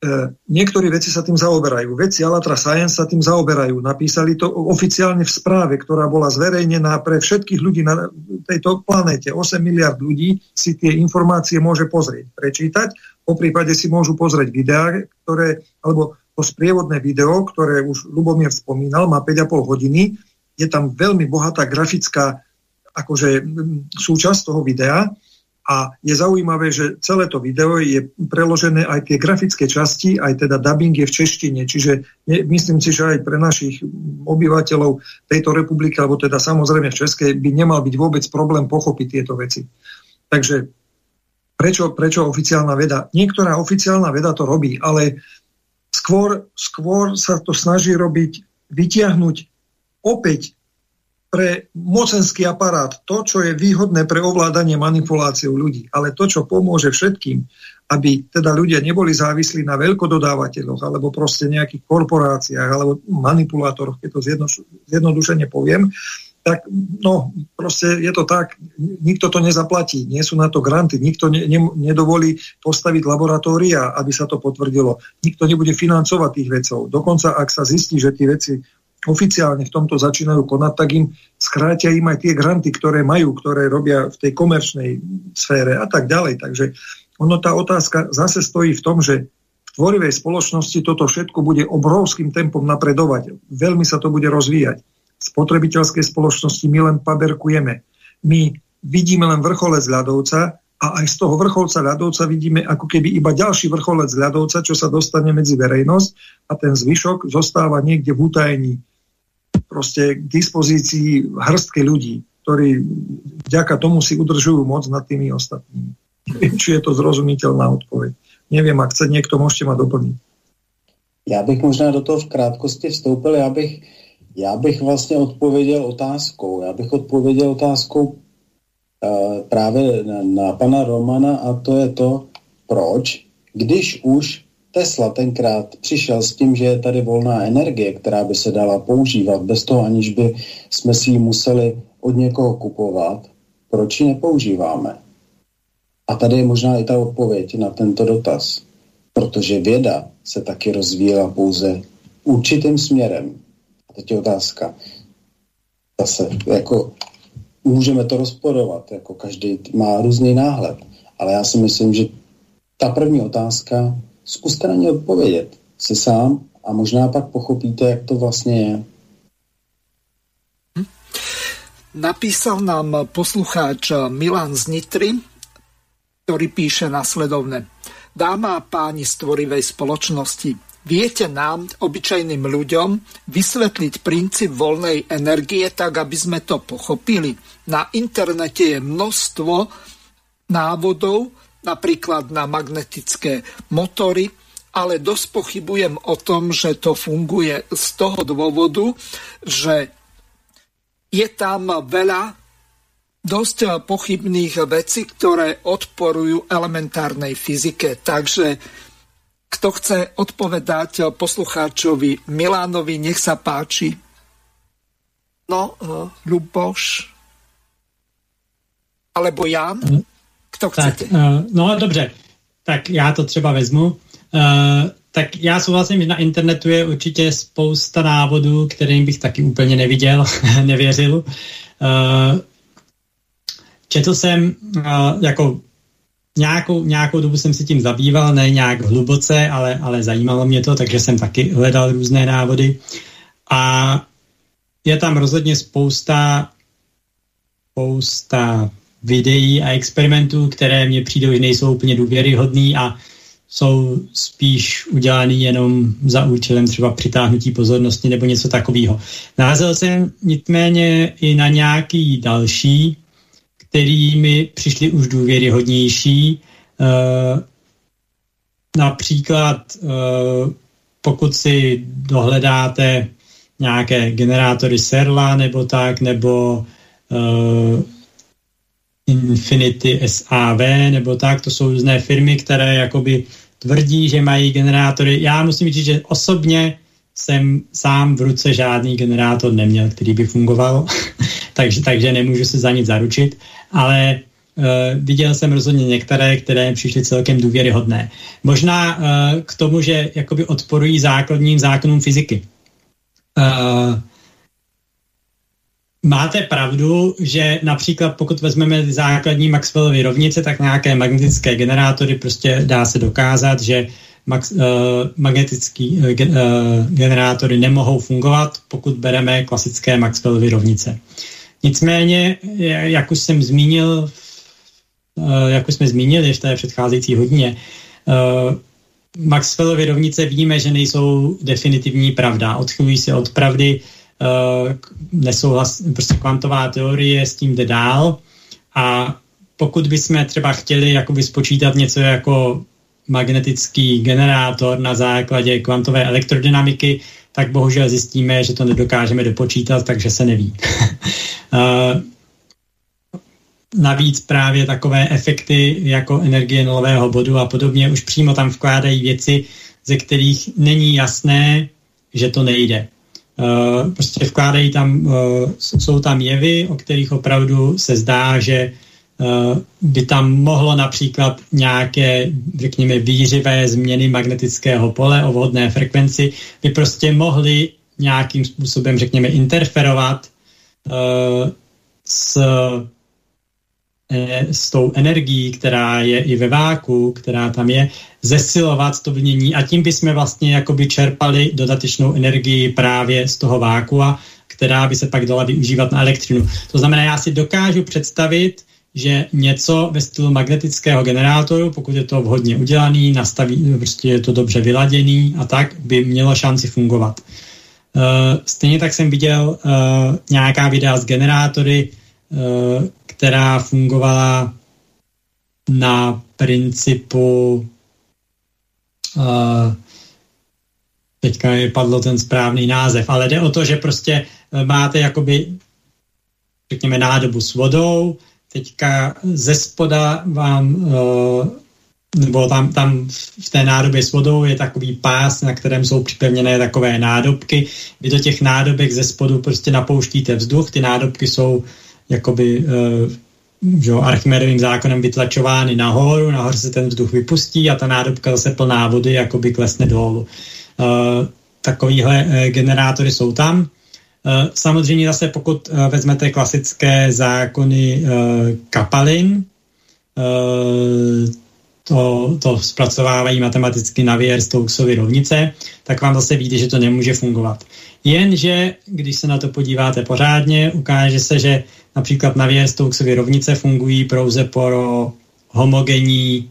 E, niektorí veci sa tým zaoberajú. Veci Alatra Science sa tým zaoberajú. Napísali to oficiálne v správe, ktorá bola zverejnená pre všetkých ľudí na tejto planéte. 8 miliard ľudí si tie informácie môže pozrieť, prečítať. Po prípade si môžu pozrieť videá, ktoré, alebo to sprievodné video, ktoré už Lubomír spomínal, má 5,5 hodiny. Je tam veľmi bohatá grafická akože, súčasť toho videa a je zaujímavé, že celé to video je preložené aj tie grafické časti, aj teda dubbing je v češtine. Čiže myslím si, že aj pre našich obyvateľov tejto republiky, alebo teda samozrejme v Českej, by nemal byť vôbec problém pochopiť tieto veci. Takže prečo, prečo oficiálna veda? Niektorá oficiálna veda to robí, ale skôr, skôr sa to snaží robiť, vytiahnuť opäť pre mocenský aparát to, čo je výhodné pre ovládanie manipuláciou ľudí, ale to, čo pomôže všetkým, aby teda ľudia neboli závislí na veľkododávateľoch alebo proste nejakých korporáciách alebo manipulátoroch, keď to zjednodušene poviem, tak no, proste je to tak, nikto to nezaplatí, nie sú na to granty, nikto ne, ne, nedovolí postaviť laboratória, aby sa to potvrdilo, nikto nebude financovať tých vecov. Dokonca, ak sa zistí, že tie veci oficiálne v tomto začínajú konať, tak im skrátia im aj tie granty, ktoré majú, ktoré robia v tej komerčnej sfére a tak ďalej. Takže ono tá otázka zase stojí v tom, že v tvorivej spoločnosti toto všetko bude obrovským tempom napredovať. Veľmi sa to bude rozvíjať. V spotrebiteľskej spoločnosti my len paberkujeme. My vidíme len vrcholec ľadovca a aj z toho vrcholca ľadovca vidíme ako keby iba ďalší vrcholec ľadovca, čo sa dostane medzi verejnosť a ten zvyšok zostáva niekde v utajení proste k dispozícii hrstke ľudí, ktorí vďaka tomu si udržujú moc nad tými ostatnými. Neviem, či je to zrozumiteľná odpoveď. Neviem, ak chce niekto, môžete ma doplniť. Já bych možná do toho v krátkosti vstoupil, já bych, já bych vlastně odpověděl otázkou. Já bych odpověděl otázkou uh, právě na, na pana Romana a to je to, proč, když už Tesla tenkrát přišel s tím, že je tady volná energie, která by se dala používat bez toho, aniž by jsme si ji museli od někoho kupovat, proč ji nepoužíváme? A tady je možná i ta odpověď na tento dotaz. Protože věda se taky rozvíjela pouze určitým směrem. A teď je otázka. Zase, jako můžeme to rozporovat, jako každý má různý náhled, ale já si myslím, že ta první otázka, zkuste na ně odpovědět si sám a možná pak pochopíte, jak to vlastně je. Napísal nám poslucháč Milan z Nitry, ktorý píše nasledovne. Dáma a páni stvorivej spoločnosti, viete nám, obyčajným ľuďom, vysvetliť princíp voľnej energie tak, aby sme to pochopili? Na internete je množstvo návodov, napríklad na magnetické motory, ale dosť pochybujem o tom, že to funguje z toho dôvodu, že je tam veľa dosť pochybných vecí, ktoré odporujú elementárnej fyzike. Takže kto chce odpovedať poslucháčovi Milánovi, nech sa páči. No, Luboš. Alebo Jan? Kto chcete? Tak, uh, no dobře, tak já to třeba vezmu. Uh, tak já souhlasím, že na internetu je určitě spousta návodů, kterým bych taky úplně neviděl, <laughs> nevěřil. Uh, četl jsem uh, jako nějakou, nějakou dobu jsem si tím zabýval, ne nějak hluboce, ale, ale zajímalo mě to, takže jsem taky hledal různé návody. A je tam rozhodně spousta spousta videí a experimentů, které mně přijdou, že nejsou úplně důvěryhodný a jsou spíš udělaný jenom za účelem třeba přitáhnutí pozornosti nebo něco takového. Narazil jsem nicméně i na nějaký další, který mi přišli už důvěryhodnější. E, například e, pokud si dohledáte nějaké generátory Serla nebo tak, nebo e, Infinity SAV nebo tak, to jsou různé firmy, které jakoby tvrdí, že mají generátory. Já musím říct, že osobně jsem sám v ruce žádný generátor neměl, který by fungoval, <laughs> takže, takže nemůžu se za nic zaručit, ale uh, viděl jsem rozhodně některé, které přišly celkem důvěryhodné. Možná uh, k tomu, že jakoby odporují základním zákonům fyziky. Uh, Máte pravdu, že například pokud vezmeme základní Maxwellovy rovnice, tak nějaké magnetické generátory prostě dá se dokázat, že max, uh, magnetické uh, gen, generátory nemohou fungovat, pokud bereme klasické Maxwellovy rovnice. Nicméně, jak už jsem zmínil, uh, jak už jsme zmínili v té předcházející hodině, uh, Maxwellovy rovnice víme, že nejsou definitivní pravda. Odchylují se od pravdy, uh, nesouhlas, prostě kvantová teorie s tím jde dál a pokud bychom třeba chtěli jakoby spočítat něco jako magnetický generátor na základě kvantové elektrodynamiky, tak bohužel zjistíme, že to nedokážeme dopočítat, takže se neví. uh, <laughs> navíc právě takové efekty jako energie nulového bodu a podobně už přímo tam vkládají věci, ze kterých není jasné, že to nejde. Uh, prostě vkládají tam, uh, jsou tam jevy, o kterých opravdu se zdá, že uh, by tam mohlo například nějaké, řekněme, výřivé změny magnetického pole o vhodné frekvenci, by prostě mohly nějakým způsobem, řekněme, interferovat s Eh, s tou energií, která je i ve váku, která tam je, zesilovat to vnění a tím bychom vlastně jakoby čerpali dodatečnou energii právě z toho vákua, která by se pak dala využívat na elektřinu. To znamená, já si dokážu představit, že něco ve stylu magnetického generátoru, pokud je to vhodně udělaný, nastaví, prostě je to dobře vyladěný a tak, by mělo šanci fungovat. Uh, stejně tak jsem viděl uh, nějaká videa z generátory, která fungovala na principu uh, teďka mi padlo ten správný název, ale jde o to, že prostě eh, máte jakoby řekněme nádobu s vodou, teďka ze spoda vám uh, nebo tam, tam v té nádobě s vodou je takový pás, na kterém jsou připevněné takové nádobky. Vy do těch nádobek ze spodu prostě napouštíte vzduch, ty nádobky jsou jakoby uh, že Archimedovým zákonem vytlačovány nahoru, nahoru se ten vzduch vypustí a ta nádobka zase plná vody jakoby klesne dolů. Uh, takovýhle uh, generátory jsou tam. Samozřejmě zase pokud vezmete klasické zákony kapalin, to, to zpracovávají matematicky na věr Stokesovy rovnice, tak vám zase víte, že to nemůže fungovat. Jenže, když se na to podíváte pořádně, ukáže se, že například na věr Stokesovy rovnice fungují pouze pro homogenní,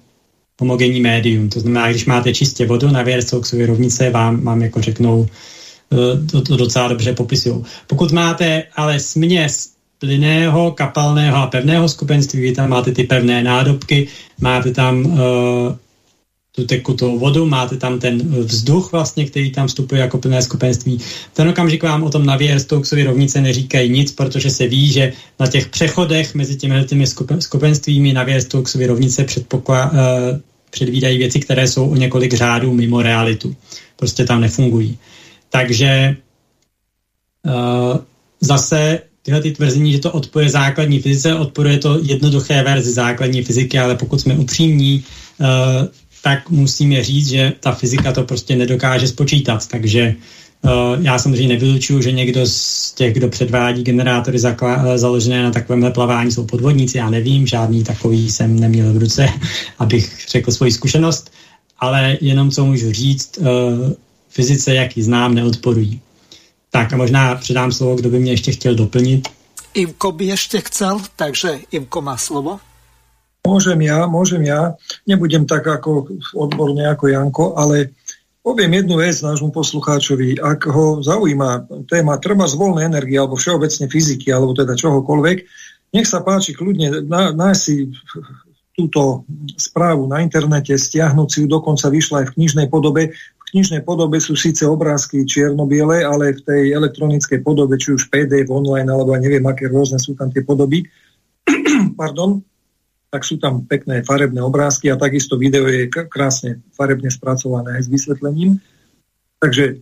homogenní médium. To znamená, když máte čistě vodu na Stokesovy rovnice, vám, vám jako řeknou, eh, to, to docela dobře popisují. Pokud máte ale směs plyného, kapalného a pevného skupenství. Vy tam máte ty pevné nádobky, máte tam uh, tu tekutou vodu, máte tam ten vzduch vlastně, který tam vstupuje jako plné skupenství. Ten okamžik vám o tom na Stokesovy rovnice neříkají nic, protože se ví, že na těch přechodech mezi těmi, skupenstvími na Stokesovy rovnice předpokla, uh, předvídají věci, které jsou o několik řádů mimo realitu. Prostě tam nefungují. Takže uh, zase tyhle ty tvrzení, že to odporuje základní fyzice, odporuje to jednoduché verzi základní fyziky, ale pokud jsme upřímní, uh, tak musíme říct, že ta fyzika to prostě nedokáže spočítat. Takže uh, já samozřejmě nevylučuju, že někdo z těch, kdo předvádí generátory zakla- založené na takovémhle plavání, jsou podvodníci, já nevím, žádný takový jsem neměl v ruce, <laughs> abych řekl svoji zkušenost, ale jenom co můžu říct, uh, fyzice, jak ji znám, neodporují. Tak a možná předám slovo, kdo by mě ještě chtěl doplnit. Ivko by ještě chcel, takže Ivko má slovo. Môžem ja, môžem ja. Nebudem tak ako odborne ako Janko, ale poviem jednu vec nášmu poslucháčovi. Ak ho zaujíma téma trba z voľnej energie alebo všeobecne fyziky, alebo teda čohokoľvek, nech sa páči kľudne nájsť si túto správu na internete, stiahnuť si ju, dokonca vyšla aj v knižnej podobe knižnej podobe sú síce obrázky čierno-biele, ale v tej elektronickej podobe, či už PDF online, alebo neviem, aké rôzne sú tam tie podoby, <clears throat> pardon, tak sú tam pekné farebné obrázky a takisto video je krásne farebne spracované aj s vysvetlením. Takže e,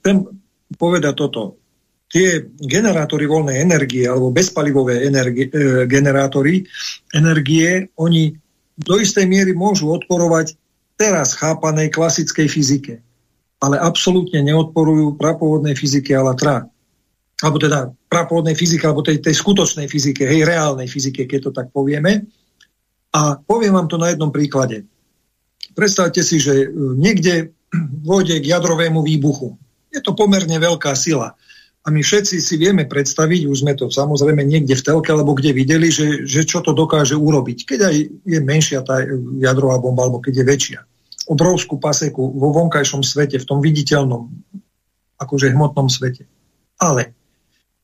chcem povedať toto. Tie generátory voľnej energie alebo bezpalivové energie, e, generátory energie, oni do istej miery môžu odporovať teraz chápanej klasickej fyzike, ale absolútne neodporujú prapôvodnej fyzike Alatra. Alebo teda prapôvodnej fyzike, alebo tej, tej skutočnej fyzike, hej, reálnej fyzike, keď to tak povieme. A poviem vám to na jednom príklade. Predstavte si, že e, niekde <clears throat> vôjde k jadrovému výbuchu. Je to pomerne veľká sila. A my všetci si vieme predstaviť, už sme to samozrejme niekde v telke alebo kde videli, že, že čo to dokáže urobiť. Keď aj je menšia tá jadrová bomba alebo keď je väčšia. Obrovskú paseku vo vonkajšom svete, v tom viditeľnom, akože hmotnom svete. Ale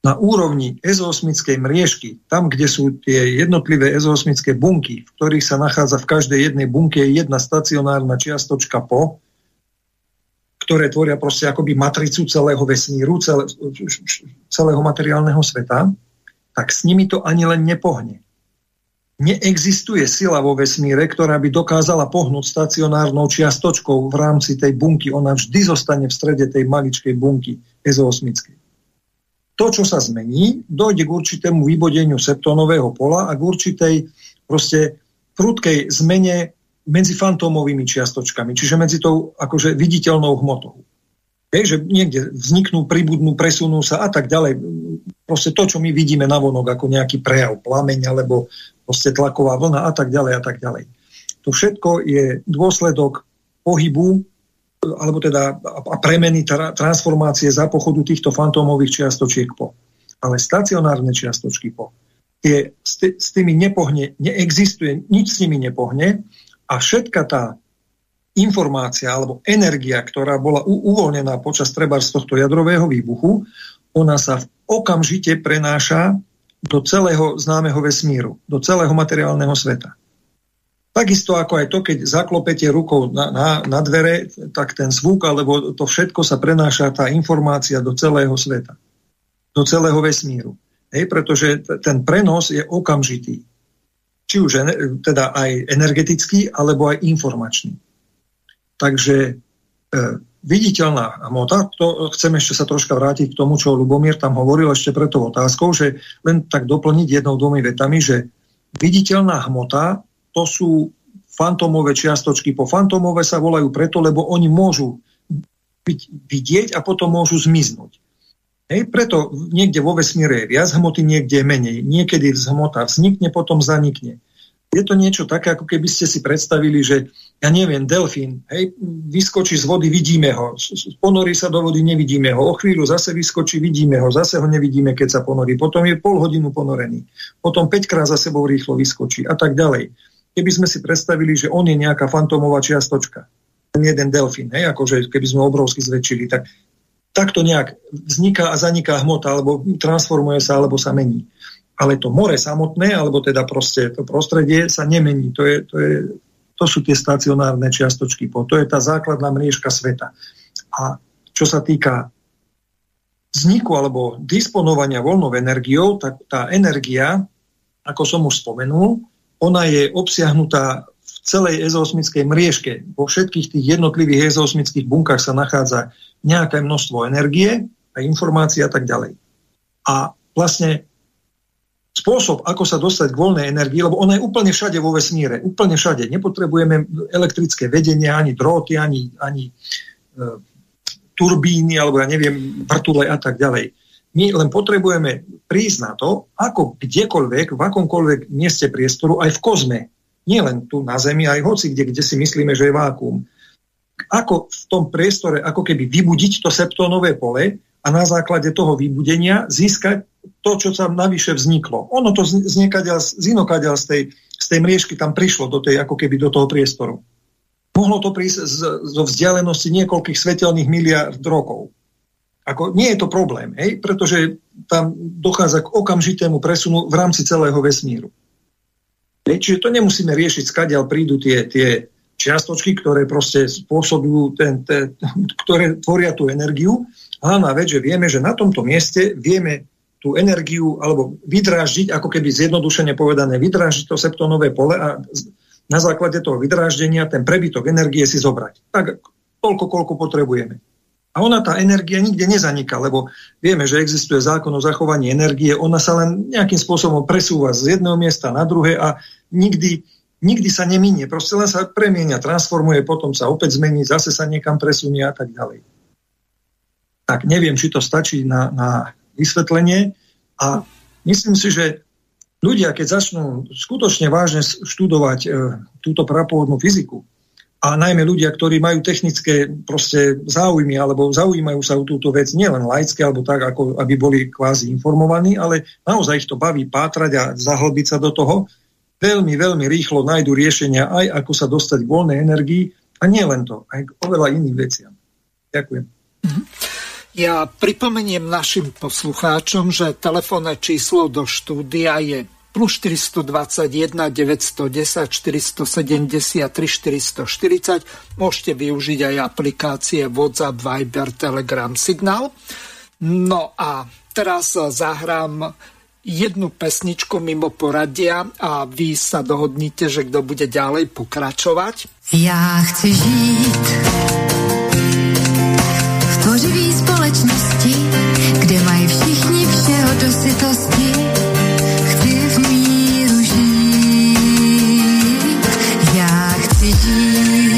na úrovni ezosmickej mriežky, tam, kde sú tie jednotlivé ezosmické bunky, v ktorých sa nachádza v každej jednej bunke jedna stacionárna čiastočka po, ktoré tvoria proste akoby matricu celého vesmíru, celé, celého materiálneho sveta, tak s nimi to ani len nepohne. Neexistuje sila vo vesmíre, ktorá by dokázala pohnúť stacionárnou čiastočkou v rámci tej bunky. Ona vždy zostane v strede tej maličkej bunky ezoosmickej. To, čo sa zmení, dojde k určitému vybodeniu septónového pola a k určitej proste prudkej zmene medzi fantómovými čiastočkami, čiže medzi tou akože viditeľnou hmotou. Hej, že niekde vzniknú, pribudnú, presunú sa a tak ďalej. Proste to, čo my vidíme na vonok ako nejaký prejav, plameň alebo proste tlaková vlna a tak ďalej a tak ďalej. To všetko je dôsledok pohybu alebo teda a premeny, tra, transformácie za pochodu týchto fantómových čiastočiek po. Ale stacionárne čiastočky po. Tie, s, s tými nepohne, neexistuje, nič s nimi nepohne a všetka tá informácia alebo energia, ktorá bola uvoľnená počas treba z tohto jadrového výbuchu, ona sa v okamžite prenáša do celého známeho vesmíru, do celého materiálneho sveta. Takisto ako aj to, keď zaklopete rukou na, na, na dvere, tak ten zvuk alebo to všetko sa prenáša, tá informácia do celého sveta, do celého vesmíru. Hej, pretože ten prenos je okamžitý či už teda aj energetický, alebo aj informačný. Takže e, viditeľná hmota, to chcem ešte sa troška vrátiť k tomu, čo Lubomír tam hovoril ešte pred tou otázkou, že len tak doplniť jednou, dvomi vetami, že viditeľná hmota to sú fantómové čiastočky. Po fantómové sa volajú preto, lebo oni môžu byť vidieť a potom môžu zmiznúť. Hej, preto niekde vo vesmíre je viac hmoty, niekde je menej. Niekedy hmota vznikne, potom zanikne. Je to niečo také, ako keby ste si predstavili, že ja neviem, delfín, hej, vyskočí z vody, vidíme ho, ponorí sa do vody, nevidíme ho, o chvíľu zase vyskočí, vidíme ho, zase ho nevidíme, keď sa ponorí, potom je pol hodinu ponorený, potom 5 krát za sebou rýchlo vyskočí a tak ďalej. Keby sme si predstavili, že on je nejaká fantómová čiastočka, ten jeden delfín, hej, akože keby sme obrovsky zväčšili, tak takto nejak vzniká a zaniká hmota, alebo transformuje sa, alebo sa mení ale to more samotné, alebo teda proste to prostredie sa nemení. To, je, to, je, to sú tie stacionárne čiastočky. To je tá základná mriežka sveta. A čo sa týka vzniku alebo disponovania voľnou energiou, tak tá energia, ako som už spomenul, ona je obsiahnutá v celej ezosmickej mriežke. Vo všetkých tých jednotlivých ezosmických bunkách sa nachádza nejaké množstvo energie a informácií a tak ďalej. A vlastne spôsob, ako sa dostať k voľnej energii, lebo ona je úplne všade vo vesmíre, úplne všade. Nepotrebujeme elektrické vedenie, ani dróty, ani, ani e, turbíny, alebo ja neviem, vrtule a tak ďalej. My len potrebujeme prísť na to, ako kdekoľvek, v akomkoľvek mieste priestoru, aj v kozme, nie len tu na Zemi, aj hoci kde, kde si myslíme, že je vákuum. Ako v tom priestore, ako keby vybudiť to septónové pole a na základe toho vybudenia získať to, čo sa navyše vzniklo. Ono to z, z, z z tej, z tej mriežky tam prišlo do tej, ako keby do toho priestoru. Mohlo to prísť z, zo vzdialenosti niekoľkých svetelných miliard rokov. Ako, nie je to problém, hej? pretože tam dochádza k okamžitému presunu v rámci celého vesmíru. Hej? Čiže to nemusíme riešiť, skadiaľ prídu tie, tie čiastočky, ktoré proste spôsobujú, ten, ten, <laughs> ktoré tvoria tú energiu. Hlavná vec, že vieme, že na tomto mieste vieme tú energiu, alebo vydráždiť, ako keby zjednodušene povedané, vydráždiť to septónové pole a na základe toho vydráždenia ten prebytok energie si zobrať. Tak toľko, koľko potrebujeme. Ona, tá energia, nikde nezaniká, lebo vieme, že existuje zákon o zachovaní energie, ona sa len nejakým spôsobom presúva z jedného miesta na druhé a nikdy, nikdy sa neminie. Proste len sa premienia, transformuje, potom sa opäť zmení, zase sa niekam presunie a tak ďalej. Tak neviem, či to stačí na, na vysvetlenie a myslím si, že ľudia, keď začnú skutočne vážne študovať e, túto prapôvodnú fyziku, a najmä ľudia, ktorí majú technické proste záujmy alebo zaujímajú sa o túto vec nielen laické alebo tak, ako aby boli kvázi informovaní, ale naozaj ich to baví pátrať a zahlbiť sa do toho, veľmi, veľmi rýchlo nájdu riešenia aj ako sa dostať k voľnej energii a nie len to, aj k oveľa iným veciam. Ďakujem. Mm-hmm. Ja pripomeniem našim poslucháčom, že telefónne číslo do štúdia je plus 421 910 473 440. Môžete využiť aj aplikácie WhatsApp, Viber, Telegram, Signal. No a teraz zahrám jednu pesničku mimo poradia a vy sa dohodnite, že kto bude ďalej pokračovať. Ja chci žít tvořivý společnosti, já chci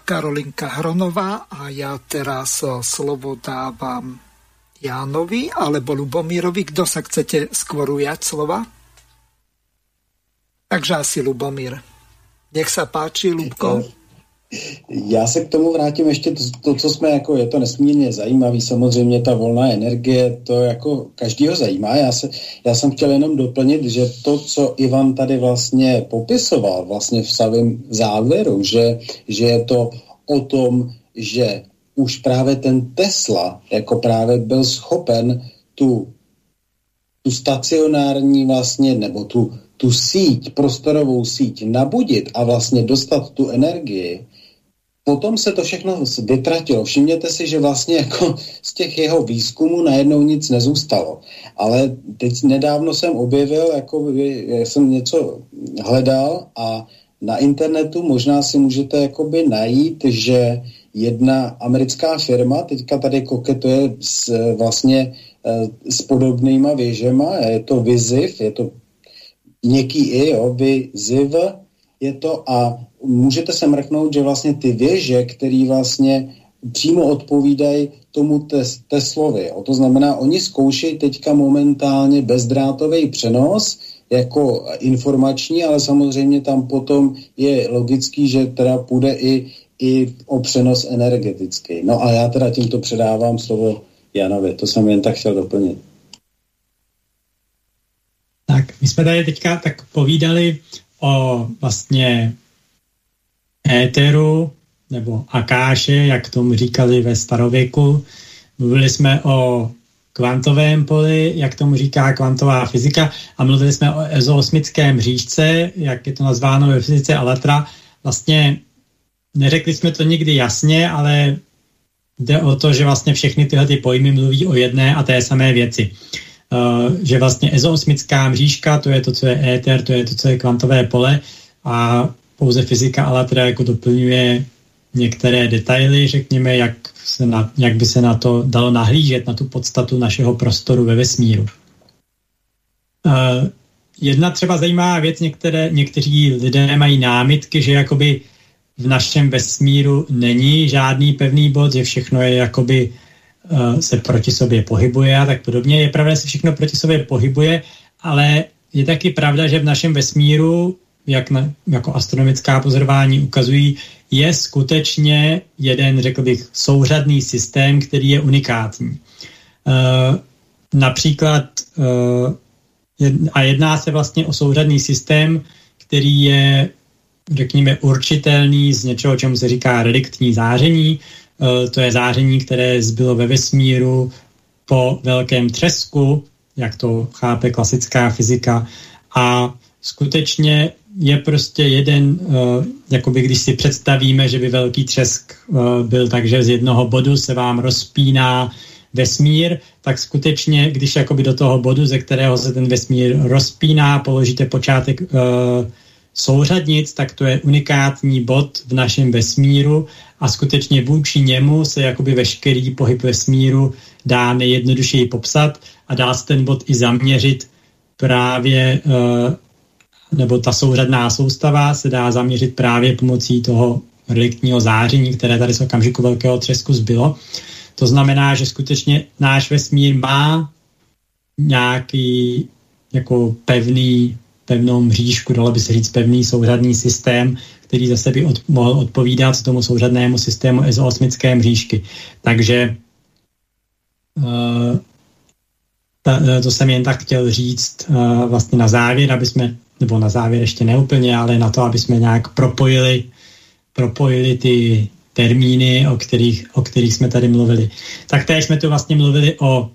Karolinka Hronová a ja teraz eh, slovo dávam Jánovi alebo Lubomírovi. Kto sa chcete skôr ujať slova? Takže asi Lubomír. Nech sa páči, Lubko. Já se k tomu vrátím ještě to, to, co jsme jako, je to nesmírně zajímavý, samozřejmě ta volná energie, to jako každýho zajímá. Já, se, já jsem chtěl jenom doplnit, že to, co Ivan tady vlastně popisoval vlastně v samém závěru, že, že je to o tom, že už právě ten Tesla jako právě byl schopen tu, tu stacionární vlastně, nebo tu, tu síť, prostorovou síť nabudit a vlastně dostat tu energii, potom se to všechno vytratilo. Všimněte si, že vlastně jako z těch jeho výzkumů najednou nic nezůstalo. Ale teď nedávno jsem objevil, jako jsem něco hledal a na internetu možná si můžete jakoby najít, že jedna americká firma teďka tady koketuje s, vlastně eh, s podobnýma věžema, je to Viziv, je to něký i, jo, Viziv je to a můžete se mrknout, že vlastně ty věže, které vlastně přímo odpovídají tomu tes, Teslovi. Jo. To znamená, oni zkoušejí teďka momentálně bezdrátový přenos jako informační, ale samozřejmě tam potom je logický, že teda půjde i, i o přenos energetický. No a já teda tímto předávám slovo Janovi. To jsem jen tak chtěl doplnit. Tak, my jsme tady teďka tak povídali o vlastně éteru nebo akáše, jak tomu říkali ve starověku. Mluvili jsme o kvantovém poli, jak tomu říká kvantová fyzika a mluvili jsme o ezoosmickém řížce, jak je to nazváno ve fyzice Alatra. Vlastně neřekli jsme to nikdy jasně, ale jde o to, že vlastně všechny tyhle ty pojmy mluví o jedné a té samé věci. Uh, že vlastně ezoosmická mřížka, to je to, co je éter, to je to, co je kvantové pole a pouze fyzika Alatra jako doplňuje některé detaily, řekněme, jak, se na, jak by se na to dalo nahlížet, na tu podstatu našeho prostoru ve vesmíru. Uh, jedna třeba zajímavá věc, některé, někteří lidé mají námitky, že jakoby v našem vesmíru není žádný pevný bod, že všechno je jakoby uh, se proti sobě pohybuje a tak podobně. Je pravda, že se všechno proti sobě pohybuje, ale je taky pravda, že v našem vesmíru, jak na, jako astronomická pozorování ukazují, je skutečně jeden, řekl bych, souřadný systém, který je unikátní. Uh, například uh, a jedná se vlastně o souřadný systém, který je řekněme, určitelný z něčeho, čemu se říká reliktní záření. E, to je záření, které zbylo ve vesmíru po velkém třesku, jak to chápe klasická fyzika. A skutečně je prostě jeden, e, jakoby když si představíme, že by velký třesk e, byl tak, že z jednoho bodu se vám rozpíná vesmír, tak skutečně, když jakoby do toho bodu, ze kterého se ten vesmír rozpíná, položíte počátek souřadnic, tak to je unikátní bod v našem vesmíru a skutečně vůči němu se jakoby veškerý pohyb vesmíru dá nejjednodušeji popsat a dá se ten bod i zaměřit právě, eh, nebo ta souřadná soustava se dá zaměřit právě pomocí toho reliktního záření, které tady z okamžiku velkého třesku zbylo. To znamená, že skutečně náš vesmír má nějaký jako pevný pevnou mřížku, dalo by se říct pevný souřadný systém, který zase by od, mohl odpovídat tomu souřadnému systému ezoosmické mřížky. Takže uh, ta, eh, to jsem jen tak chtěl říct uh, vlastně na závěr, aby jsme, nebo na závěr ještě neúplně, ale na to, aby jsme nějak propojili, propojili ty termíny, o kterých, o kterých jsme tady mluvili. Tak teď jsme tu vlastně mluvili o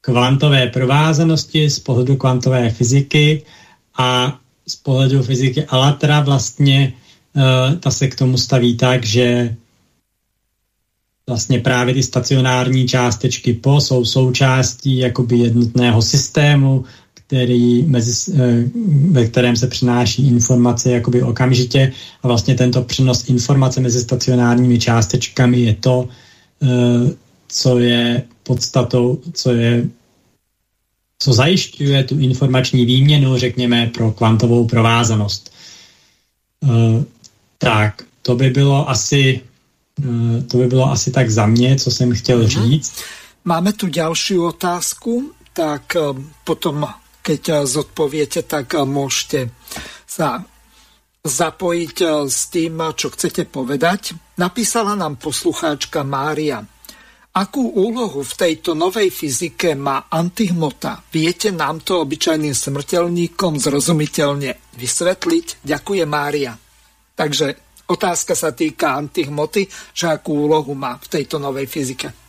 kvantové provázanosti z pohledu kvantové fyziky, a z pohledu fyziky Alatra vlastně uh, ta se k tomu staví tak, že vlastně právě ty stacionární částečky PO jsou součástí jednotného systému, který mezi, eh, ve kterém se přináší informace jakoby okamžitě a vlastně tento přenos informace mezi stacionárními částečkami je to, eh, co je podstatou, co je co zajišťuje tu informační výměnu, řekněme, pro kvantovou provázanost. Uh, tak, to by bylo asi to by bylo asi tak za mě, co jsem chtěl mhm. říct. Máme tu další otázku, tak potom, keď zodpoviete, tak môžete sa zapojiť s tým, čo chcete povedať. Napísala nám poslucháčka Mária. Akú úlohu v tejto novej fyzike má antihmota? Viete nám to obyčajným smrteľníkom zrozumiteľne vysvetliť? Ďakujem, Mária. Takže otázka sa týka antihmoty, že akú úlohu má v tejto novej fyzike.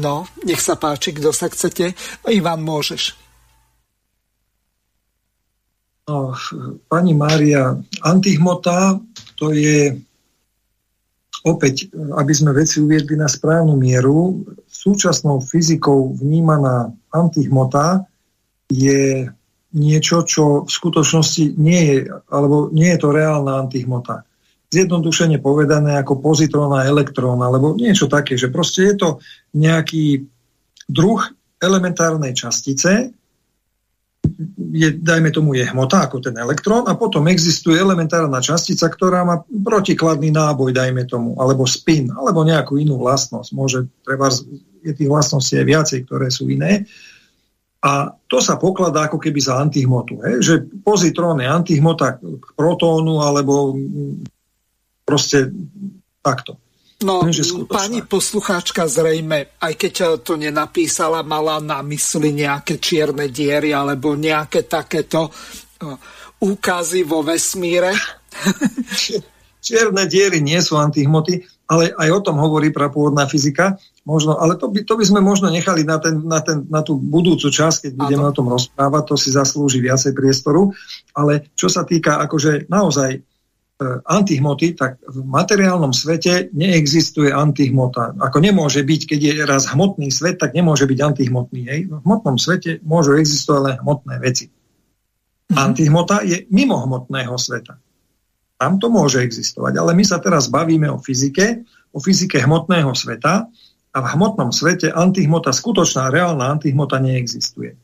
No, nech sa páči, kto sa chcete. Ivan, môžeš. No, pani Mária, antihmota to je opäť, aby sme veci uviedli na správnu mieru, súčasnou fyzikou vnímaná antihmota je niečo, čo v skutočnosti nie je, alebo nie je to reálna antihmota. Zjednodušene povedané ako pozitrón a elektrón, alebo niečo také, že proste je to nejaký druh elementárnej častice, je, dajme tomu, je hmota ako ten elektrón a potom existuje elementárna častica, ktorá má protikladný náboj, dajme tomu, alebo spin, alebo nejakú inú vlastnosť. Môže, treba, je tých vlastností aj viacej, ktoré sú iné. A to sa pokladá ako keby za antihmotu. He? Že pozitrón je antihmota k protónu, alebo proste takto. No, pani poslucháčka zrejme, aj keď to nenapísala, mala na mysli nejaké čierne diery alebo nejaké takéto uh, úkazy vo vesmíre. <laughs> Čierne diery nie sú antihmoty, ale aj o tom hovorí prapôvodná fyzika. Možno, ale to by, to by sme možno nechali na, ten, na, ten, na tú budúcu časť, keď budeme ano. o tom rozprávať, to si zaslúži viacej priestoru. Ale čo sa týka akože naozaj E, antihmoty, tak v materiálnom svete neexistuje antihmota. Ako nemôže byť, keď je raz hmotný svet, tak nemôže byť antihmotný. Hej? V hmotnom svete môžu existovať len hmotné veci. Mhm. Antihmota je mimo hmotného sveta. Tam to môže existovať. Ale my sa teraz bavíme o fyzike, o fyzike hmotného sveta a v hmotnom svete antihmota, skutočná reálna antihmota neexistuje.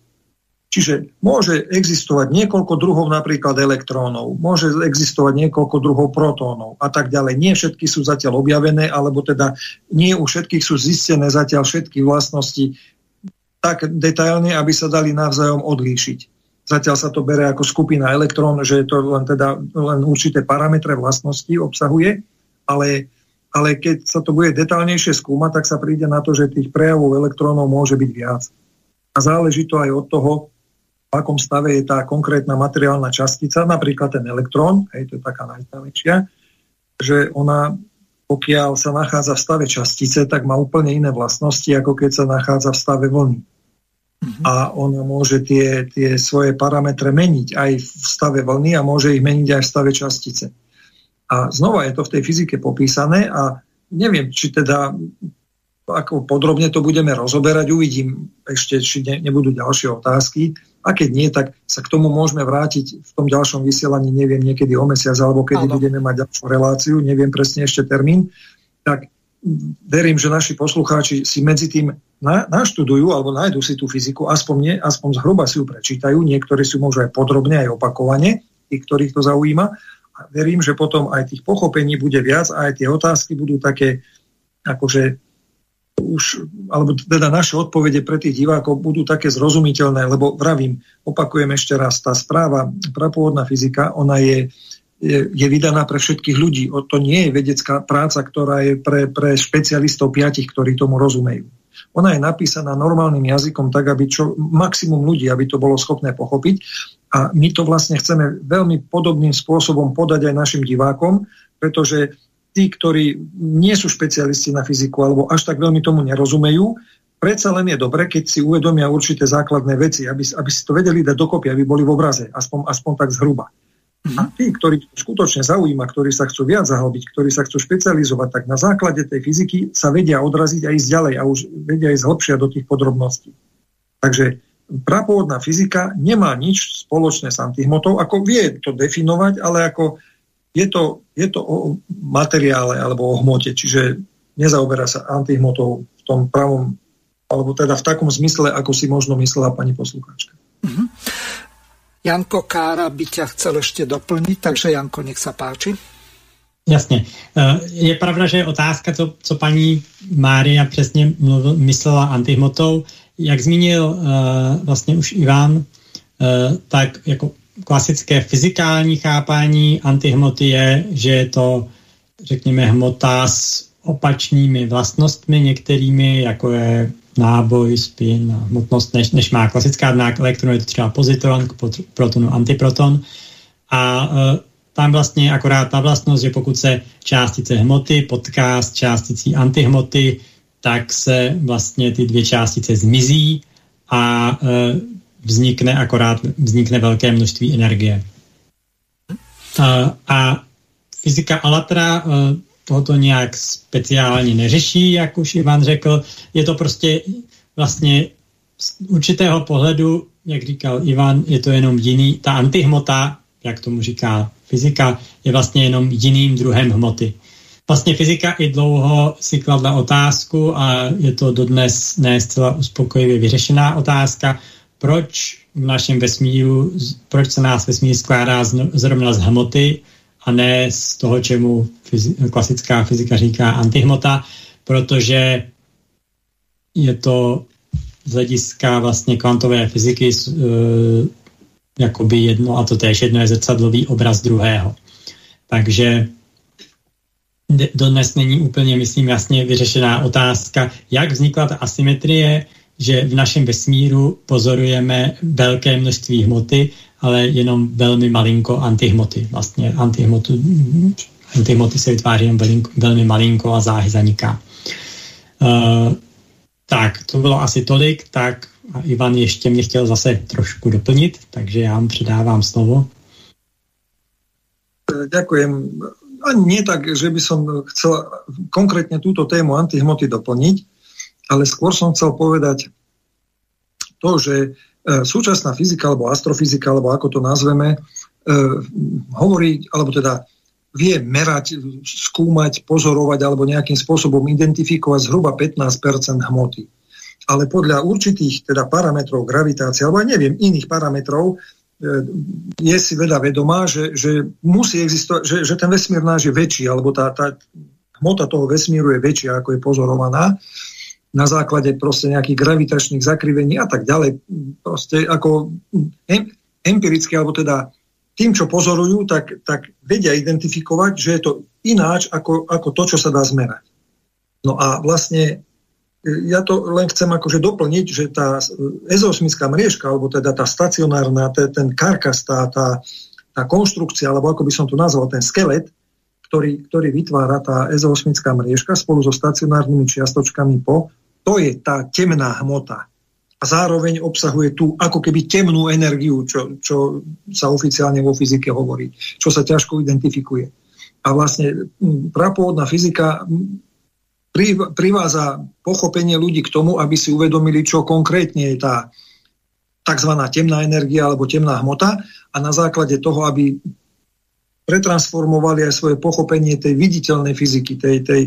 Čiže môže existovať niekoľko druhov napríklad elektrónov, môže existovať niekoľko druhov protónov a tak ďalej. Nie všetky sú zatiaľ objavené, alebo teda nie u všetkých sú zistené zatiaľ všetky vlastnosti tak detailne, aby sa dali navzájom odlíšiť. Zatiaľ sa to bere ako skupina elektrón, že to len, teda, len určité parametre vlastnosti obsahuje, ale, ale keď sa to bude detálnejšie skúmať, tak sa príde na to, že tých prejavov elektrónov môže byť viac. A záleží to aj od toho, v akom stave je tá konkrétna materiálna častica, napríklad ten elektrón, hej, to je taká najznámejšia, že ona, pokiaľ sa nachádza v stave častice, tak má úplne iné vlastnosti, ako keď sa nachádza v stave vlny. Mm-hmm. A ona môže tie, tie svoje parametre meniť aj v stave vlny a môže ich meniť aj v stave častice. A znova je to v tej fyzike popísané a neviem, či teda ako podrobne to budeme rozoberať, uvidím ešte, či ne, nebudú ďalšie otázky. A keď nie, tak sa k tomu môžeme vrátiť v tom ďalšom vysielaní, neviem, niekedy o mesiac, alebo kedy ano. budeme mať ďalšiu reláciu, neviem presne ešte termín. Tak verím, že naši poslucháči si medzi tým na, naštudujú alebo nájdu si tú fyziku, aspoň, nie, aspoň zhruba si ju prečítajú, niektorí si môžu aj podrobne, aj opakovane, tí, ktorých to zaujíma. A verím, že potom aj tých pochopení bude viac a aj tie otázky budú také akože už, alebo teda naše odpovede pre tých divákov budú také zrozumiteľné, lebo vravím, opakujem ešte raz, tá správa prapôvodná fyzika, ona je, je, je vydaná pre všetkých ľudí. O, to nie je vedecká práca, ktorá je pre, pre špecialistov piatich, ktorí tomu rozumejú. Ona je napísaná normálnym jazykom tak, aby čo, maximum ľudí, aby to bolo schopné pochopiť. A my to vlastne chceme veľmi podobným spôsobom podať aj našim divákom, pretože tí, ktorí nie sú špecialisti na fyziku alebo až tak veľmi tomu nerozumejú, predsa len je dobre, keď si uvedomia určité základné veci, aby, aby si to vedeli dať dokopy, aby boli v obraze, aspoň, aspoň tak zhruba. A tí, ktorí skutočne zaujíma, ktorí sa chcú viac zahlbiť, ktorí sa chcú špecializovať, tak na základe tej fyziky sa vedia odraziť a ísť ďalej a už vedia ísť hlbšie do tých podrobností. Takže prapôvodná fyzika nemá nič spoločné s antihmotou, ako vie to definovať, ale ako je to, je to o materiále alebo o hmote, čiže nezaoberá sa antihmotou v tom pravom, alebo teda v takom zmysle, ako si možno myslela pani poslucháčka. Uh-huh. Janko Kára by ťa chcel ešte doplniť, takže Janko, nech sa páči. Jasně. Eh, je pravda, že otázka, co, co paní Mária přesně mluvil, myslela antihmotou. Jak zmínil vlastně už Ivan, uh, tak jako klasické fyzikální chápání antihmoty je, že je to, řekněme, hmota s opačnými vlastnostmi některými, jako je náboj, spin a hmotnost, než, než má klasická znak elektronu, je to třeba pozitron, protonu, antiproton. A e, tam vlastně akorát ta vlastnost, že pokud se částice hmoty potká s částicí antihmoty, tak se vlastně ty dvě částice zmizí a e, vznikne akorát vznikne velké množství energie. A fyzika Alatra e, tohoto nějak speciálně neřeší, jak už Ivan řekl. Je to prostě vlastně z určitého pohledu, jak říkal Ivan, je to jenom jiný, ta antihmota, jak tomu říká fyzika, je vlastně jenom jiným druhem hmoty. Vlastně fyzika i dlouho si kladla otázku a je to dodnes ne zcela uspokojivě vyřešená otázka, proč v našem vesmíru, proč se nás vesmír skládá zrovna z hmoty, a ne z toho, čemu fyzi- klasická fyzika říká antihmota, protože je to z hlediska vlastně kvantové fyziky uh, jakoby jedno a to též jedno je zrcadlový obraz druhého. Takže dodnes není úplně, myslím, jasně vyřešená otázka, jak vznikla ta asymetrie, že v našem vesmíru pozorujeme velké množství hmoty ale jenom velmi malinko antihmoty. Vlastně antihmoty, antihmoty se vytváří jenom velinko, velmi malinko a záhy zaniká. Uh, tak, to bylo asi tolik, tak a Ivan ještě mě chtěl zase trošku doplnit, takže já mu předávám slovo. Ďakujem. Ani nie tak, že by som chcel konkrétne túto tému antihmoty doplniť, ale skôr som chcel povedať to, že E, súčasná fyzika alebo astrofyzika, alebo ako to nazveme, e, hovorí, alebo teda vie merať, skúmať, pozorovať alebo nejakým spôsobom identifikovať zhruba 15% hmoty. Ale podľa určitých teda parametrov gravitácie, alebo aj neviem, iných parametrov, e, je si veda vedomá, že, že musí existovať, že, že ten vesmír náš je väčší, alebo tá, tá hmota toho vesmíru je väčšia, ako je pozorovaná na základe proste nejakých gravitačných zakrivení a tak ďalej. Proste ako empiricky, alebo teda tým, čo pozorujú, tak, tak vedia identifikovať, že je to ináč ako, ako to, čo sa dá zmerať. No a vlastne e, ja to len chcem akože doplniť, že tá ezosmická mriežka, alebo teda tá stacionárna, ten karkas, tá, tá, tá konštrukcia, alebo ako by som to nazval, ten skelet, ktorý, ktorý vytvára tá ezoosmická mriežka spolu so stacionárnymi čiastočkami po, to je tá temná hmota. A zároveň obsahuje tú ako keby temnú energiu, čo, čo sa oficiálne vo fyzike hovorí, čo sa ťažko identifikuje. A vlastne prapôvodná fyzika priváza pochopenie ľudí k tomu, aby si uvedomili, čo konkrétne je tá tzv. temná energia alebo temná hmota a na základe toho, aby pretransformovali aj svoje pochopenie tej viditeľnej fyziky, tej, tej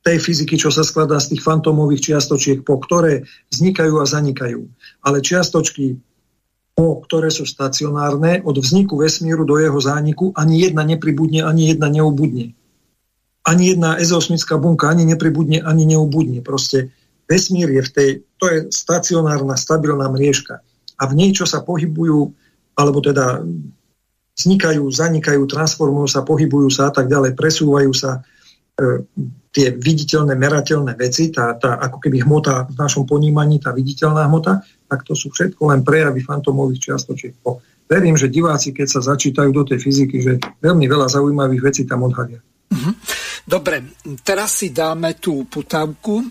tej fyziky, čo sa skladá z tých fantómových čiastočiek, po ktoré vznikajú a zanikajú. Ale čiastočky, po ktoré sú stacionárne, od vzniku vesmíru do jeho zániku, ani jedna nepribudne, ani jedna neubudne. Ani jedna ezosmická bunka ani nepribudne, ani neubudne. Proste vesmír je v tej, to je stacionárna, stabilná mriežka. A v nej, čo sa pohybujú, alebo teda vznikajú, zanikajú, transformujú sa, pohybujú sa a tak ďalej, presúvajú sa, e, tie viditeľné, merateľné veci, tá, tá ako keby hmota v našom ponímaní, tá viditeľná hmota, tak to sú všetko len prejavy fantomových čiastočiek. Verím, že diváci, keď sa začítajú do tej fyziky, že veľmi veľa zaujímavých vecí tam odhadia. Mhm. Dobre, teraz si dáme tú putavku e,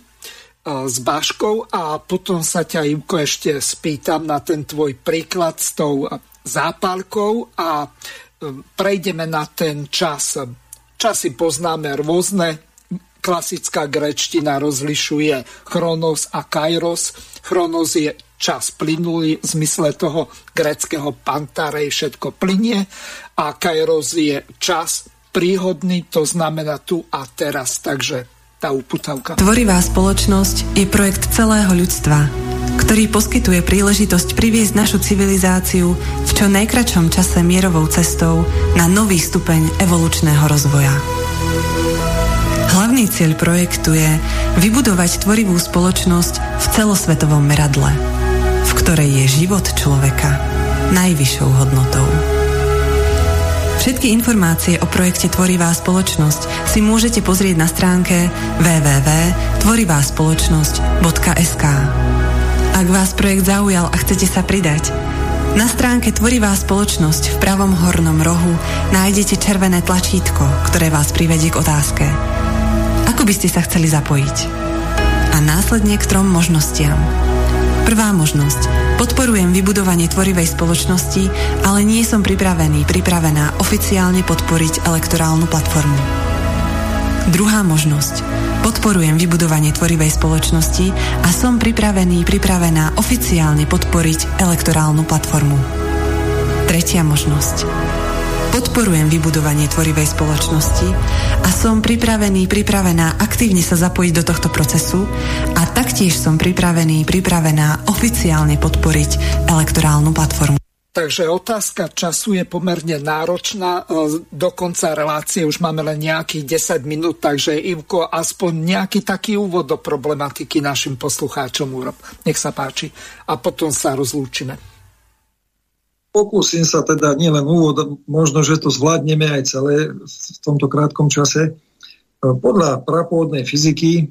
s Báškou a potom sa ťa, Ivko, ešte spýtam na ten tvoj príklad s tou zápalkou a prejdeme na ten čas. Časy poznáme rôzne. Klasická grečtina rozlišuje chronos a kairos. Chronos je čas plynulý v zmysle toho greckého pantarej všetko plinie a kairos je čas príhodný, to znamená tu a teraz. Takže tá uputavka. Tvorivá spoločnosť je projekt celého ľudstva, ktorý poskytuje príležitosť priviesť našu civilizáciu v čo najkračom čase mierovou cestou na nový stupeň evolučného rozvoja. Hlavný cieľ projektu je vybudovať tvorivú spoločnosť v celosvetovom meradle, v ktorej je život človeka najvyššou hodnotou. Všetky informácie o projekte Tvorivá spoločnosť si môžete pozrieť na stránke www.tvoriváspoločnosť.sk. Ak vás projekt zaujal a chcete sa pridať, na stránke Tvorivá spoločnosť v pravom hornom rohu nájdete červené tlačítko, ktoré vás privedie k otázke. Ako by ste sa chceli zapojiť? A následne k trom možnostiam. Prvá možnosť. Podporujem vybudovanie tvorivej spoločnosti, ale nie som pripravený, pripravená oficiálne podporiť elektorálnu platformu. Druhá možnosť Podporujem vybudovanie tvorivej spoločnosti a som pripravený, pripravená oficiálne podporiť elektorálnu platformu. Tretia možnosť. Podporujem vybudovanie tvorivej spoločnosti a som pripravený, pripravená aktívne sa zapojiť do tohto procesu taktiež som pripravený, pripravená oficiálne podporiť elektorálnu platformu. Takže otázka času je pomerne náročná. E, do konca relácie už máme len nejakých 10 minút, takže Ivko, aspoň nejaký taký úvod do problematiky našim poslucháčom urob. Nech sa páči. A potom sa rozlúčime. Pokúsim sa teda nielen úvod, možno, že to zvládneme aj celé v tomto krátkom čase. E, podľa prapôvodnej fyziky e,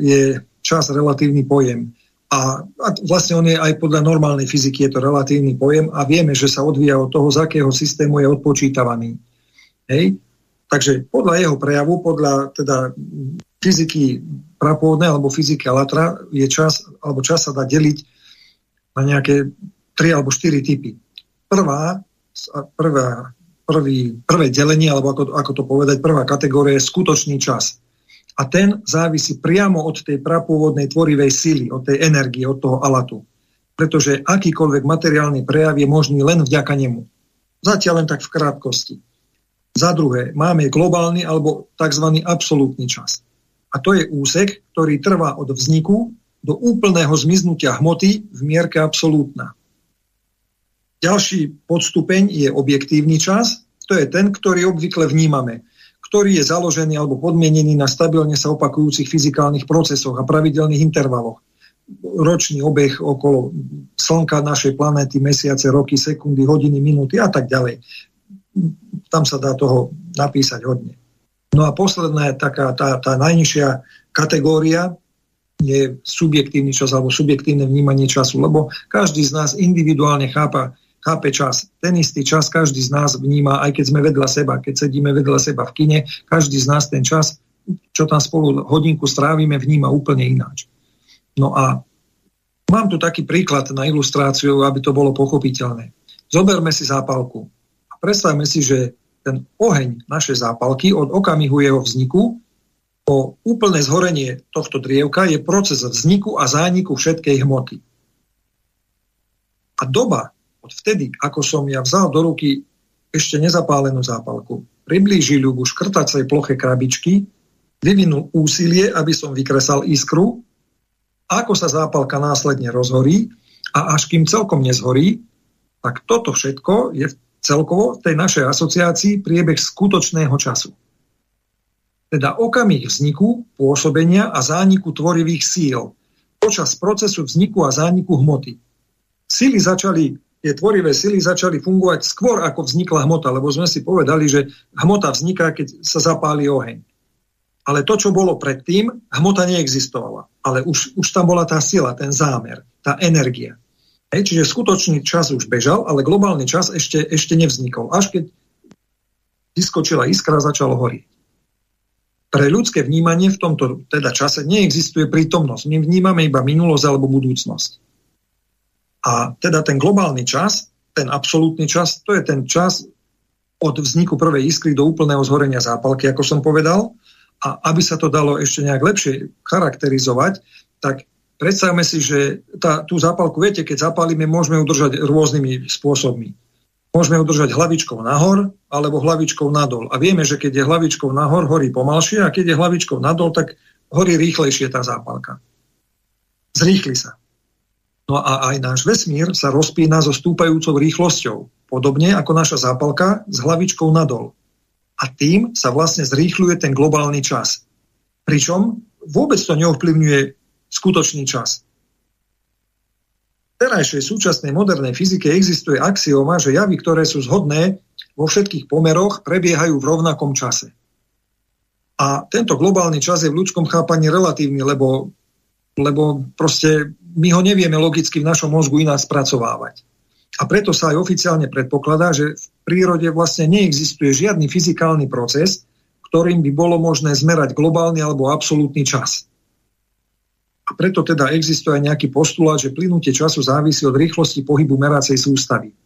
je čas relatívny pojem. A, a vlastne on je aj podľa normálnej fyziky, je to relatívny pojem a vieme, že sa odvíja od toho, z akého systému je odpočítavaný. Hej? Takže podľa jeho prejavu, podľa teda fyziky prapôvodnej alebo fyziky Alatra je čas, alebo čas sa dá deliť na nejaké tri alebo štyri typy. Prvá, prvá, prvý, prvé delenie, alebo ako, ako to povedať, prvá kategória je skutočný čas a ten závisí priamo od tej prapôvodnej tvorivej sily, od tej energie, od toho alatu. Pretože akýkoľvek materiálny prejav je možný len vďaka nemu. Zatiaľ len tak v krátkosti. Za druhé, máme globálny alebo tzv. absolútny čas. A to je úsek, ktorý trvá od vzniku do úplného zmiznutia hmoty v mierke absolútna. Ďalší podstupeň je objektívny čas, to je ten, ktorý obvykle vnímame ktorý je založený alebo podmienený na stabilne sa opakujúcich fyzikálnych procesoch a pravidelných intervaloch. Ročný obeh okolo Slnka, našej planéty, mesiace, roky, sekundy, hodiny, minúty a tak ďalej. Tam sa dá toho napísať hodne. No a posledná taká tá, tá najnižšia kategória, je subjektívny čas alebo subjektívne vnímanie času, lebo každý z nás individuálne chápa chápe čas. Ten istý čas každý z nás vníma, aj keď sme vedľa seba, keď sedíme vedľa seba v kine, každý z nás ten čas, čo tam spolu hodinku strávime, vníma úplne ináč. No a mám tu taký príklad na ilustráciu, aby to bolo pochopiteľné. Zoberme si zápalku a predstavme si, že ten oheň našej zápalky od okamihu jeho vzniku po úplné zhorenie tohto drievka je proces vzniku a zániku všetkej hmoty. A doba, od vtedy, ako som ja vzal do ruky ešte nezapálenú zápalku, priblížil ju ku škrtacej ploche krabičky, vyvinul úsilie, aby som vykresal iskru, ako sa zápalka následne rozhorí a až kým celkom nezhorí, tak toto všetko je celkovo v tej našej asociácii priebeh skutočného času. Teda okamih vzniku, pôsobenia a zániku tvorivých síl počas procesu vzniku a zániku hmoty. Sily začali tie tvorivé sily začali fungovať skôr, ako vznikla hmota, lebo sme si povedali, že hmota vzniká, keď sa zapáli oheň. Ale to, čo bolo predtým, hmota neexistovala. Ale už, už tam bola tá sila, ten zámer, tá energia. Hej, čiže skutočný čas už bežal, ale globálny čas ešte, ešte nevznikol. Až keď vyskočila iskra, začalo horieť. Pre ľudské vnímanie v tomto teda čase neexistuje prítomnosť. My vnímame iba minulosť alebo budúcnosť. A teda ten globálny čas, ten absolútny čas, to je ten čas od vzniku prvej iskry do úplného zhorenia zápalky, ako som povedal. A aby sa to dalo ešte nejak lepšie charakterizovať, tak predstavme si, že tá, tú zápalku, viete, keď zapálime, môžeme udržať rôznymi spôsobmi. Môžeme udržať hlavičkou nahor alebo hlavičkou nadol. A vieme, že keď je hlavičkou nahor, horí pomalšie a keď je hlavičkou nadol, tak horí rýchlejšie tá zápalka. Zrýchli sa. No a aj náš vesmír sa rozpína so stúpajúcou rýchlosťou, podobne ako naša zápalka s hlavičkou nadol. A tým sa vlastne zrýchľuje ten globálny čas. Pričom vôbec to neovplyvňuje skutočný čas. V terajšej súčasnej modernej fyzike existuje axioma, že javy, ktoré sú zhodné vo všetkých pomeroch, prebiehajú v rovnakom čase. A tento globálny čas je v ľudskom chápaní relatívny, lebo, lebo proste my ho nevieme logicky v našom mozgu ináč spracovávať. A preto sa aj oficiálne predpokladá, že v prírode vlastne neexistuje žiadny fyzikálny proces, ktorým by bolo možné zmerať globálny alebo absolútny čas. A preto teda existuje aj nejaký postulát, že plynutie času závisí od rýchlosti pohybu meracej sústavy.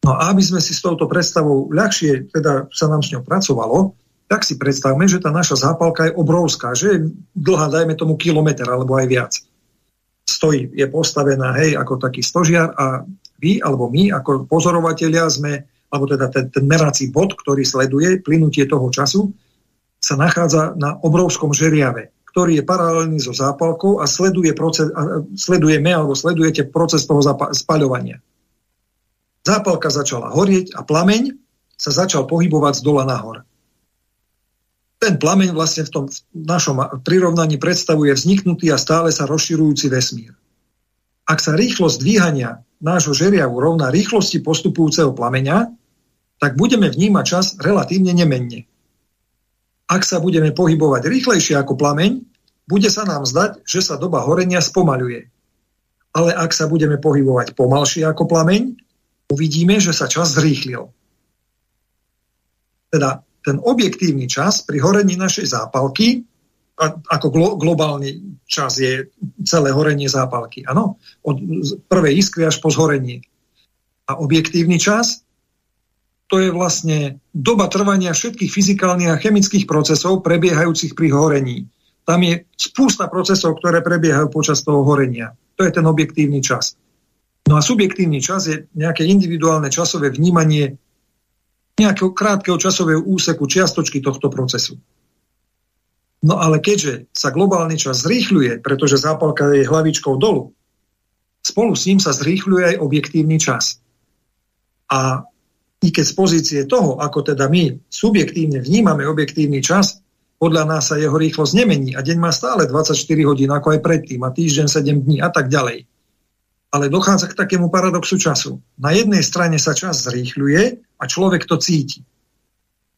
No a aby sme si s touto predstavou ľahšie teda sa nám s ňou pracovalo, tak si predstavme, že tá naša zápalka je obrovská, že je dlhá, dajme tomu kilometr alebo aj viac stojí, je postavená, hej, ako taký stožiar a vy alebo my ako pozorovatelia sme, alebo teda ten, ten merací bod, ktorý sleduje plynutie toho času, sa nachádza na obrovskom žeriave, ktorý je paralelný so zápalkou a, sleduje proces, a sledujeme alebo sledujete proces toho spaľovania. Zápalka začala horieť a plameň sa začal pohybovať z dola nahor ten plameň vlastne v tom našom prirovnaní predstavuje vzniknutý a stále sa rozširujúci vesmír. Ak sa rýchlosť dvíhania nášho žeriavu rovná rýchlosti postupujúceho plameňa, tak budeme vnímať čas relatívne nemenne. Ak sa budeme pohybovať rýchlejšie ako plameň, bude sa nám zdať, že sa doba horenia spomaľuje. Ale ak sa budeme pohybovať pomalšie ako plameň, uvidíme, že sa čas zrýchlil. Teda ten objektívny čas pri horení našej zápalky, ako glo, globálny čas je celé horenie zápalky, áno, od prvej iskry až po zhorenie. A objektívny čas, to je vlastne doba trvania všetkých fyzikálnych a chemických procesov prebiehajúcich pri horení. Tam je spústa procesov, ktoré prebiehajú počas toho horenia. To je ten objektívny čas. No a subjektívny čas je nejaké individuálne časové vnímanie nejakého krátkeho časového úseku čiastočky tohto procesu. No ale keďže sa globálny čas zrýchľuje, pretože zápalka je hlavičkou dolu, spolu s ním sa zrýchľuje aj objektívny čas. A i keď z pozície toho, ako teda my subjektívne vnímame objektívny čas, podľa nás sa jeho rýchlosť nemení a deň má stále 24 hodín, ako aj predtým, a týždeň 7 dní a tak ďalej. Ale dochádza k takému paradoxu času. Na jednej strane sa čas zrýchľuje, a človek to cíti.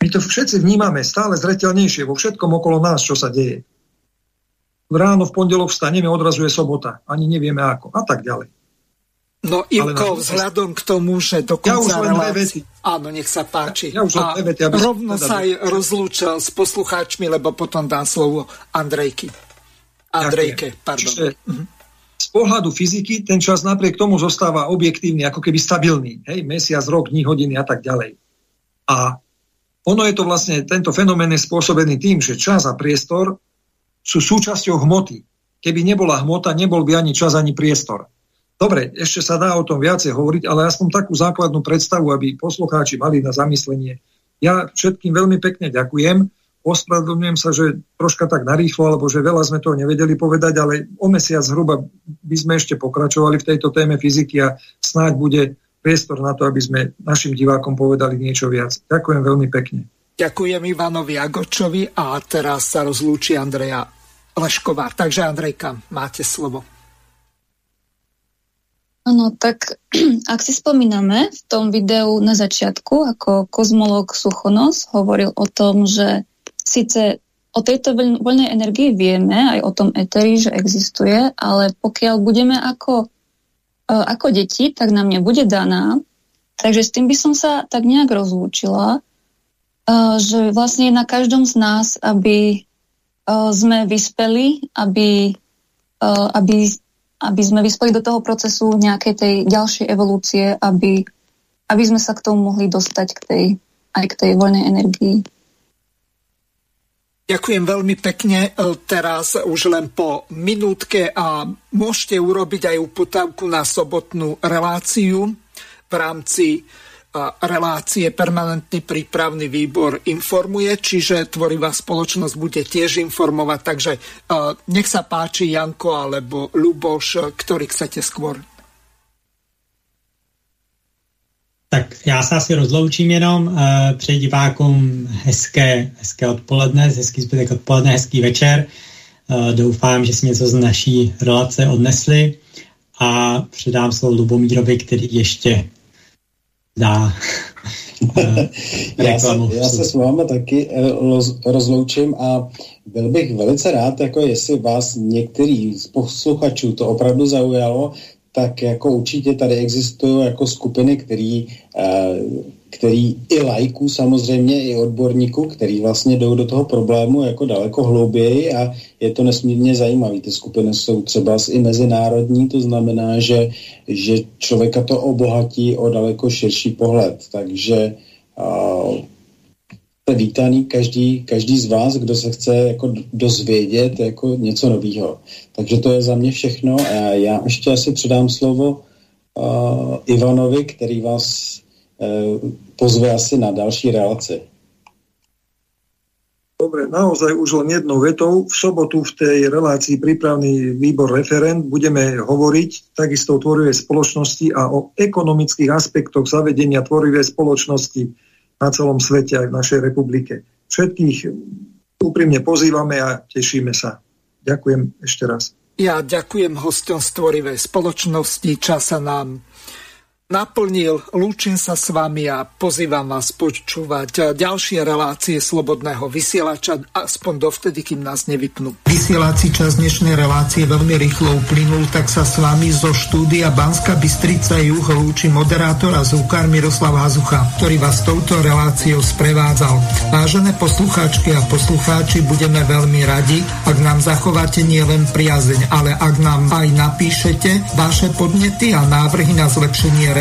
My to všetci vnímame stále zretelnejšie vo všetkom okolo nás, čo sa deje. Ráno v pondelok vstaneme, odrazuje sobota. Ani nevieme ako. A tak ďalej. No Ivko, vzhľadom k tomu, že do konca ja relácie... Áno, nech sa páči. Ja, ja už a vety, rovno teda... sa aj rozlúčil s poslucháčmi, lebo potom dám slovo Andrejky. Andrejke, pardon. Čiže, z pohľadu fyziky ten čas napriek tomu zostáva objektívny, ako keby stabilný. Hej, mesiac, rok, dní, hodiny a tak ďalej. A ono je to vlastne, tento fenomén je spôsobený tým, že čas a priestor sú súčasťou hmoty. Keby nebola hmota, nebol by ani čas, ani priestor. Dobre, ešte sa dá o tom viacej hovoriť, ale aspoň takú základnú predstavu, aby poslucháči mali na zamyslenie. Ja všetkým veľmi pekne ďakujem ospravedlňujem sa, že troška tak narýchlo, alebo že veľa sme toho nevedeli povedať, ale o mesiac zhruba by sme ešte pokračovali v tejto téme fyziky a snáď bude priestor na to, aby sme našim divákom povedali niečo viac. Ďakujem veľmi pekne. Ďakujem Ivanovi Agočovi a teraz sa rozlúči Andreja Lešková. Takže Andrejka, máte slovo. Áno, tak <clears throat> ak si spomíname, v tom videu na začiatku, ako kozmolog Suchonos hovoril o tom, že Sice o tejto voľnej energii vieme, aj o tom eteri, že existuje, ale pokiaľ budeme ako, e, ako deti, tak nám nebude daná. Takže s tým by som sa tak nejak rozlúčila, e, že vlastne na každom z nás, aby e, sme vyspeli, aby, aby, aby sme vyspeli do toho procesu nejakej tej ďalšej evolúcie, aby, aby sme sa k tomu mohli dostať k tej aj k tej voľnej energii. Ďakujem veľmi pekne. Teraz už len po minútke a môžete urobiť aj uputavku na sobotnú reláciu v rámci relácie Permanentný prípravný výbor informuje, čiže tvorivá spoločnosť bude tiež informovať. Takže nech sa páči Janko alebo Luboš, ktorý chcete skôr. Tak já se asi rozloučím jenom. Přeji divákům hezké, hezké odpoledne, hezký zbytek odpoledne, hezký večer. Doufám, že si něco z naší relace odnesli a předám slovo Lubomírovi, který ještě dá já, se, já se s vámi taky eh, rozloučím a byl bych velice rád, jako jestli vás některý z posluchačů to opravdu zaujalo, tak jako určitě tady existují jako skupiny, který, eh, který i lajků samozřejmě, i odborníků, který vlastně jdou do toho problému jako daleko hlouběji a je to nesmírně zajímavé. Ty skupiny jsou třeba i mezinárodní, to znamená, že, že člověka to obohatí o daleko širší pohled. Takže uh, jste vítaný každý, každý z vás, kdo se chce jako dozvědět jako něco nového. Takže to je za mě všechno a já ještě asi předám slovo uh, Ivanovi, který vás uh, pozve asi na další relaci. Dobre, naozaj už len jednou vetou. V sobotu v tej relácii prípravný výbor referent budeme hovoriť takisto o tvorivej spoločnosti a o ekonomických aspektoch zavedenia tvorivej spoločnosti na celom svete aj v našej republike. Všetkých úprimne pozývame a tešíme sa. Ďakujem ešte raz. Ja ďakujem hostom stvorivej spoločnosti. Čas sa nám naplnil. Lúčim sa s vami a pozývam vás počúvať ďalšie relácie Slobodného vysielača, aspoň dovtedy, kým nás nevypnú. Vysielací čas dnešnej relácie veľmi rýchlo uplynul, tak sa s vami zo štúdia Banska Bystrica Juh lúči moderátor a zúkar Miroslav Hazucha, ktorý vás touto reláciou sprevádzal. Vážené poslucháčky a poslucháči, budeme veľmi radi, ak nám zachováte nielen priazeň, ale ak nám aj napíšete vaše podnety a návrhy na zlepšenie relácie,